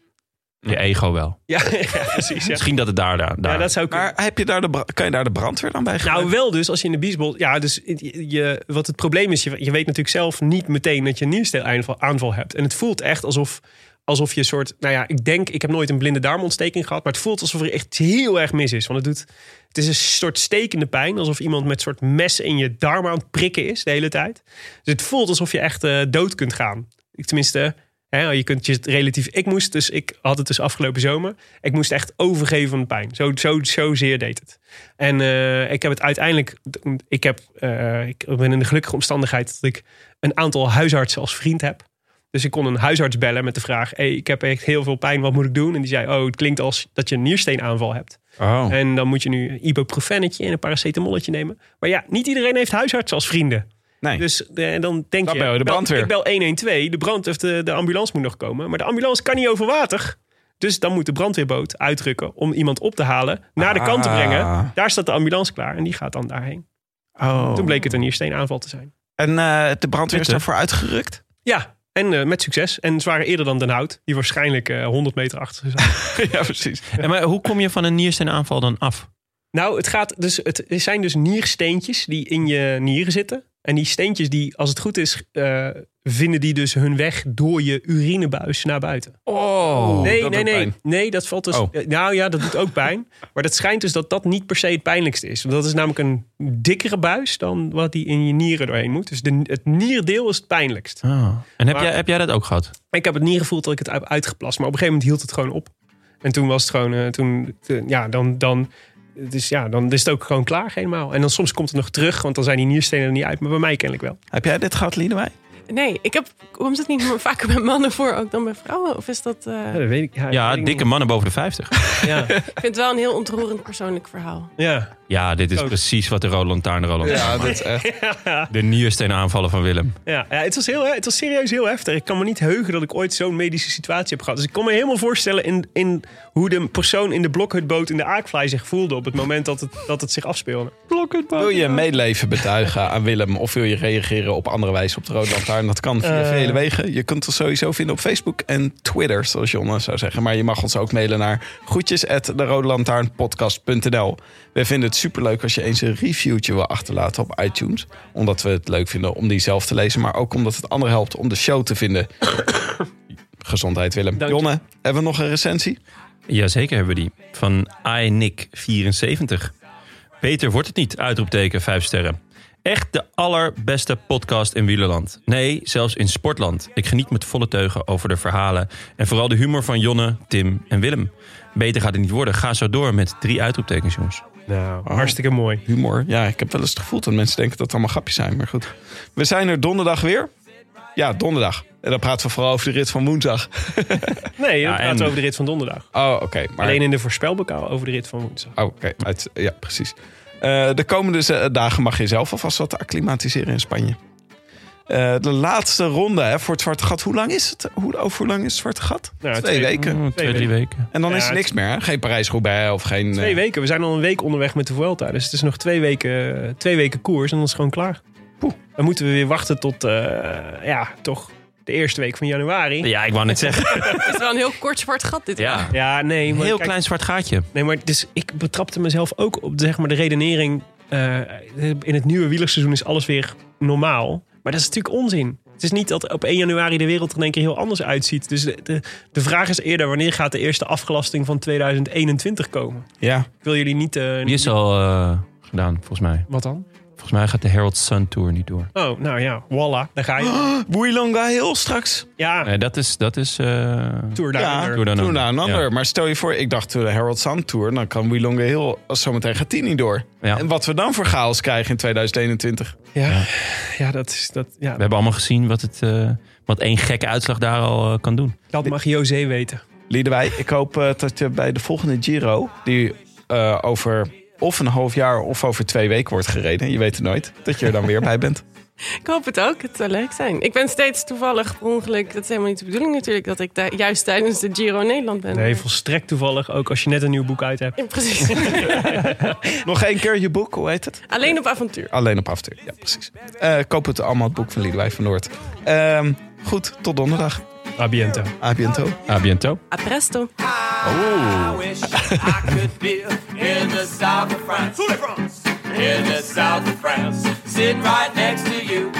Je ego wel. Ja, ja precies. Ja. Misschien dat het daar... daar, daar. Ja, dat zou kunnen. Maar heb je daar de, kan je daar de brandweer dan bij Nou, gebruiken? wel dus als je in de biesbol... Ja, dus je, je- wat het probleem is, je, je weet natuurlijk zelf niet meteen dat je een aanval hebt. En het voelt echt alsof, alsof je een soort... Nou ja, ik denk, ik heb nooit een blinde darmontsteking gehad, maar het voelt alsof er echt heel erg mis is. Want het doet... Het is een soort stekende pijn, alsof iemand met een soort mes in je darm aan het prikken is de hele tijd. Dus het voelt alsof je echt eh, dood kunt gaan. Ik, tenminste, je kunt je relatief... Ik moest dus, ik had het dus afgelopen zomer. Ik moest echt overgeven van de pijn. Zo, zo, zo zeer deed het. En eh, ik heb het uiteindelijk... Ik, heb, eh, ik ben in de gelukkige omstandigheid dat ik een aantal huisartsen als vriend heb. Dus ik kon een huisarts bellen met de vraag... Hey, ik heb echt heel veel pijn, wat moet ik doen? En die zei, oh, het klinkt als dat je een niersteenaanval hebt. Oh. En dan moet je nu een ibuprofennetje en een paracetamolletje nemen. Maar ja, niet iedereen heeft huisartsen als vrienden. Nee. Dus eh, dan denk Dan je... bel de brandweer. Ik bel 112, de, brand, of de, de ambulance moet nog komen. Maar de ambulance kan niet over water. Dus dan moet de brandweerboot uitrukken om iemand op te halen, naar de kant te Ah. brengen. Daar staat de ambulance klaar en die gaat dan daarheen. Oh. Toen bleek het een niersteenaanval te zijn. En eh, de brandweer is daarvoor uitgerukt? Ja, en eh, met succes. En ze waren eerder dan Den Hout, die waarschijnlijk eh 100 meter achter zaten. ja, precies. En maar hoe kom je van een niersteenaanval dan af? Nou, het, gaat dus, het zijn dus niersteentjes die in je nieren zitten. En die steentjes, die, als het goed is, eh, vinden die dus hun weg door je urinebuis naar buiten. Oh. nee, dat nee, doet nee. pijn. Nee, dat valt dus. Oh. eh, Nou ja, dat doet ook pijn. Maar dat schijnt dus dat dat niet per se het pijnlijkste is. Want dat is namelijk een dikkere buis dan wat die in je nieren doorheen moet. Dus de, het nierdeel is het pijnlijkst. Oh. En heb, Maar- jij, heb jij dat ook gehad? Ik heb het niet gevoeld dat ik het heb uitgeplast. Maar op een gegeven moment hield het gewoon op. En toen was het gewoon, eh, toen, ja, dan, dan, dus ja, dan is het ook gewoon klaar helemaal. En dan soms komt het nog terug, want dan zijn die nierstenen er niet uit. Maar bij mij kennelijk wel. Heb jij dit gehad, Liedewij? Nee, ik heb, komt het niet vaker bij mannen voor ook dan bij vrouwen? Of is dat... eh, Ja, dat weet ik. Ja, Ja, weet ik dikke mannen boven de 50. niet. Ja. Ik vind het wel een heel ontroerend persoonlijk verhaal. ja. Ja, dit is Ook. precies wat de Rode Lantaarn Roland Ja, dat is echt. De niersteen aanvallen van Willem. Ja, ja het, was heel, het was serieus heel heftig. Ik kan me niet heugen dat ik ooit zo'n medische situatie heb gehad. Dus ik kon me helemaal voorstellen in, in hoe de persoon in de blokhutboot in de Aakvlaai zich voelde op het moment dat het, dat het zich afspeelde. Wil je medeleven betuigen aan Willem of wil je reageren op andere wijze op de Lantaarn? Dat kan via Eh. vele wegen. Je kunt ons sowieso vinden op Facebook en Twitter, zoals Jonne zou zeggen. Maar je mag ons ook mailen naar groetjes We vinden het superleuk als je eens een reviewtje wil achterlaten op iTunes. Omdat we het leuk vinden om die zelf te lezen. Maar ook omdat het anderen helpt om de show te vinden. Gezondheid Willem. Dank je. Jonne, hebben we nog een recensie? Jazeker hebben we die. Van iNick74. Beter wordt het niet, uitroepteken 5 sterren. Echt de allerbeste podcast in wielerland. Nee, zelfs in sportland. Ik geniet met volle teugen over de verhalen. En vooral de humor van Jonne, Tim en Willem. Beter gaat het niet worden. Ga zo door met drie uitroeptekens, jongens. Nou, hartstikke mooi. Humor. Ja, ik heb wel eens het gevoel dat mensen denken dat het allemaal grapjes zijn. Maar goed. We zijn er donderdag weer. Ja, donderdag. En dan praten we vooral over de rit van woensdag. Nee, Ja, we praten en- over de rit van donderdag. Oh, oké. maar... Alleen in de voorspelbokaal over de rit van woensdag. Oh, oké. Ja, precies. Eh, de komende dagen mag je zelf alvast wat acclimatiseren in Spanje. Eh, de laatste ronde hè, voor het Zwarte Gat. Hoe lang is het? Hoe, over hoe lang is het Zwarte Gat? Nou, twee, twee- weken. Oh, twee, drie weken. En dan Ja, is er niks meer. Hè? Geen Parijs-Roubaix of geen... Twee eh, weken. We zijn al een week onderweg met de Vuelta. Dus het is nog twee weken, twee weken koers en dan is het gewoon klaar. Poeh. Dan moeten we weer wachten tot, eh, ja, toch de eerste week van januari. Ja, ik wou net zeggen. Het is wel een heel kort zwart gat dit Ja. jaar. Ja, nee. Een Maar heel kijk, klein zwart gaatje. Nee, maar dus ik betrapte mezelf ook op zeg maar, de redenering. eh, in het nieuwe wielerseizoen is alles weer normaal. Maar dat is natuurlijk onzin. Het is niet dat op 1 januari de wereld er in één keer heel anders uitziet. Dus de, de, de vraag is eerder, wanneer gaat de eerste afgelasting van 2021 komen? Ja. Ik wil jullie niet... eh, Die is al eh, gedaan, volgens mij. Wat dan? Volgens mij gaat de Herald Sun Tour niet door. Oh, nou ja, voilà, daar ga je. Woeilonga heel straks. Ja, Nee, dat is... Dat is eh, Tour Down Ja, Under. Tour Down Tour Under. Down Under. Ja. Maar stel je voor, ik dacht de Herald Sun Tour. Dan kan Woeilonga heel... Als zometeen gaat die niet door. Ja. En wat we dan voor chaos krijgen in 2021. Ja, ja, dat is... Dat, ja, We hebben allemaal gezien wat, het, eh, wat één gekke uitslag daar al eh, kan doen. dat mag José weten. Liedewij, ik hoop eh, dat je bij de volgende Giro... die eh, over of een half jaar of over twee weken wordt gereden... je weet het nooit, dat je er dan weer bij bent. Ik hoop het ook. Het zou leuk zijn. Ik ben steeds toevallig per ongeluk. Dat is helemaal niet de bedoeling natuurlijk. Dat ik daar juist tijdens de Giro Nederland ben. Nee, volstrekt toevallig. Ook als je net een nieuw boek uit hebt. Ja, precies. Nog één keer je boek, hoe heet het? Alleen op avontuur. Alleen op avontuur, ja precies. Eh, koop het allemaal het boek van Liedewij van Noord. Ehm, goed, tot donderdag. À bientôt. À bientôt. À bientôt. À presto. Oh. in the south of France, sitting right next to you.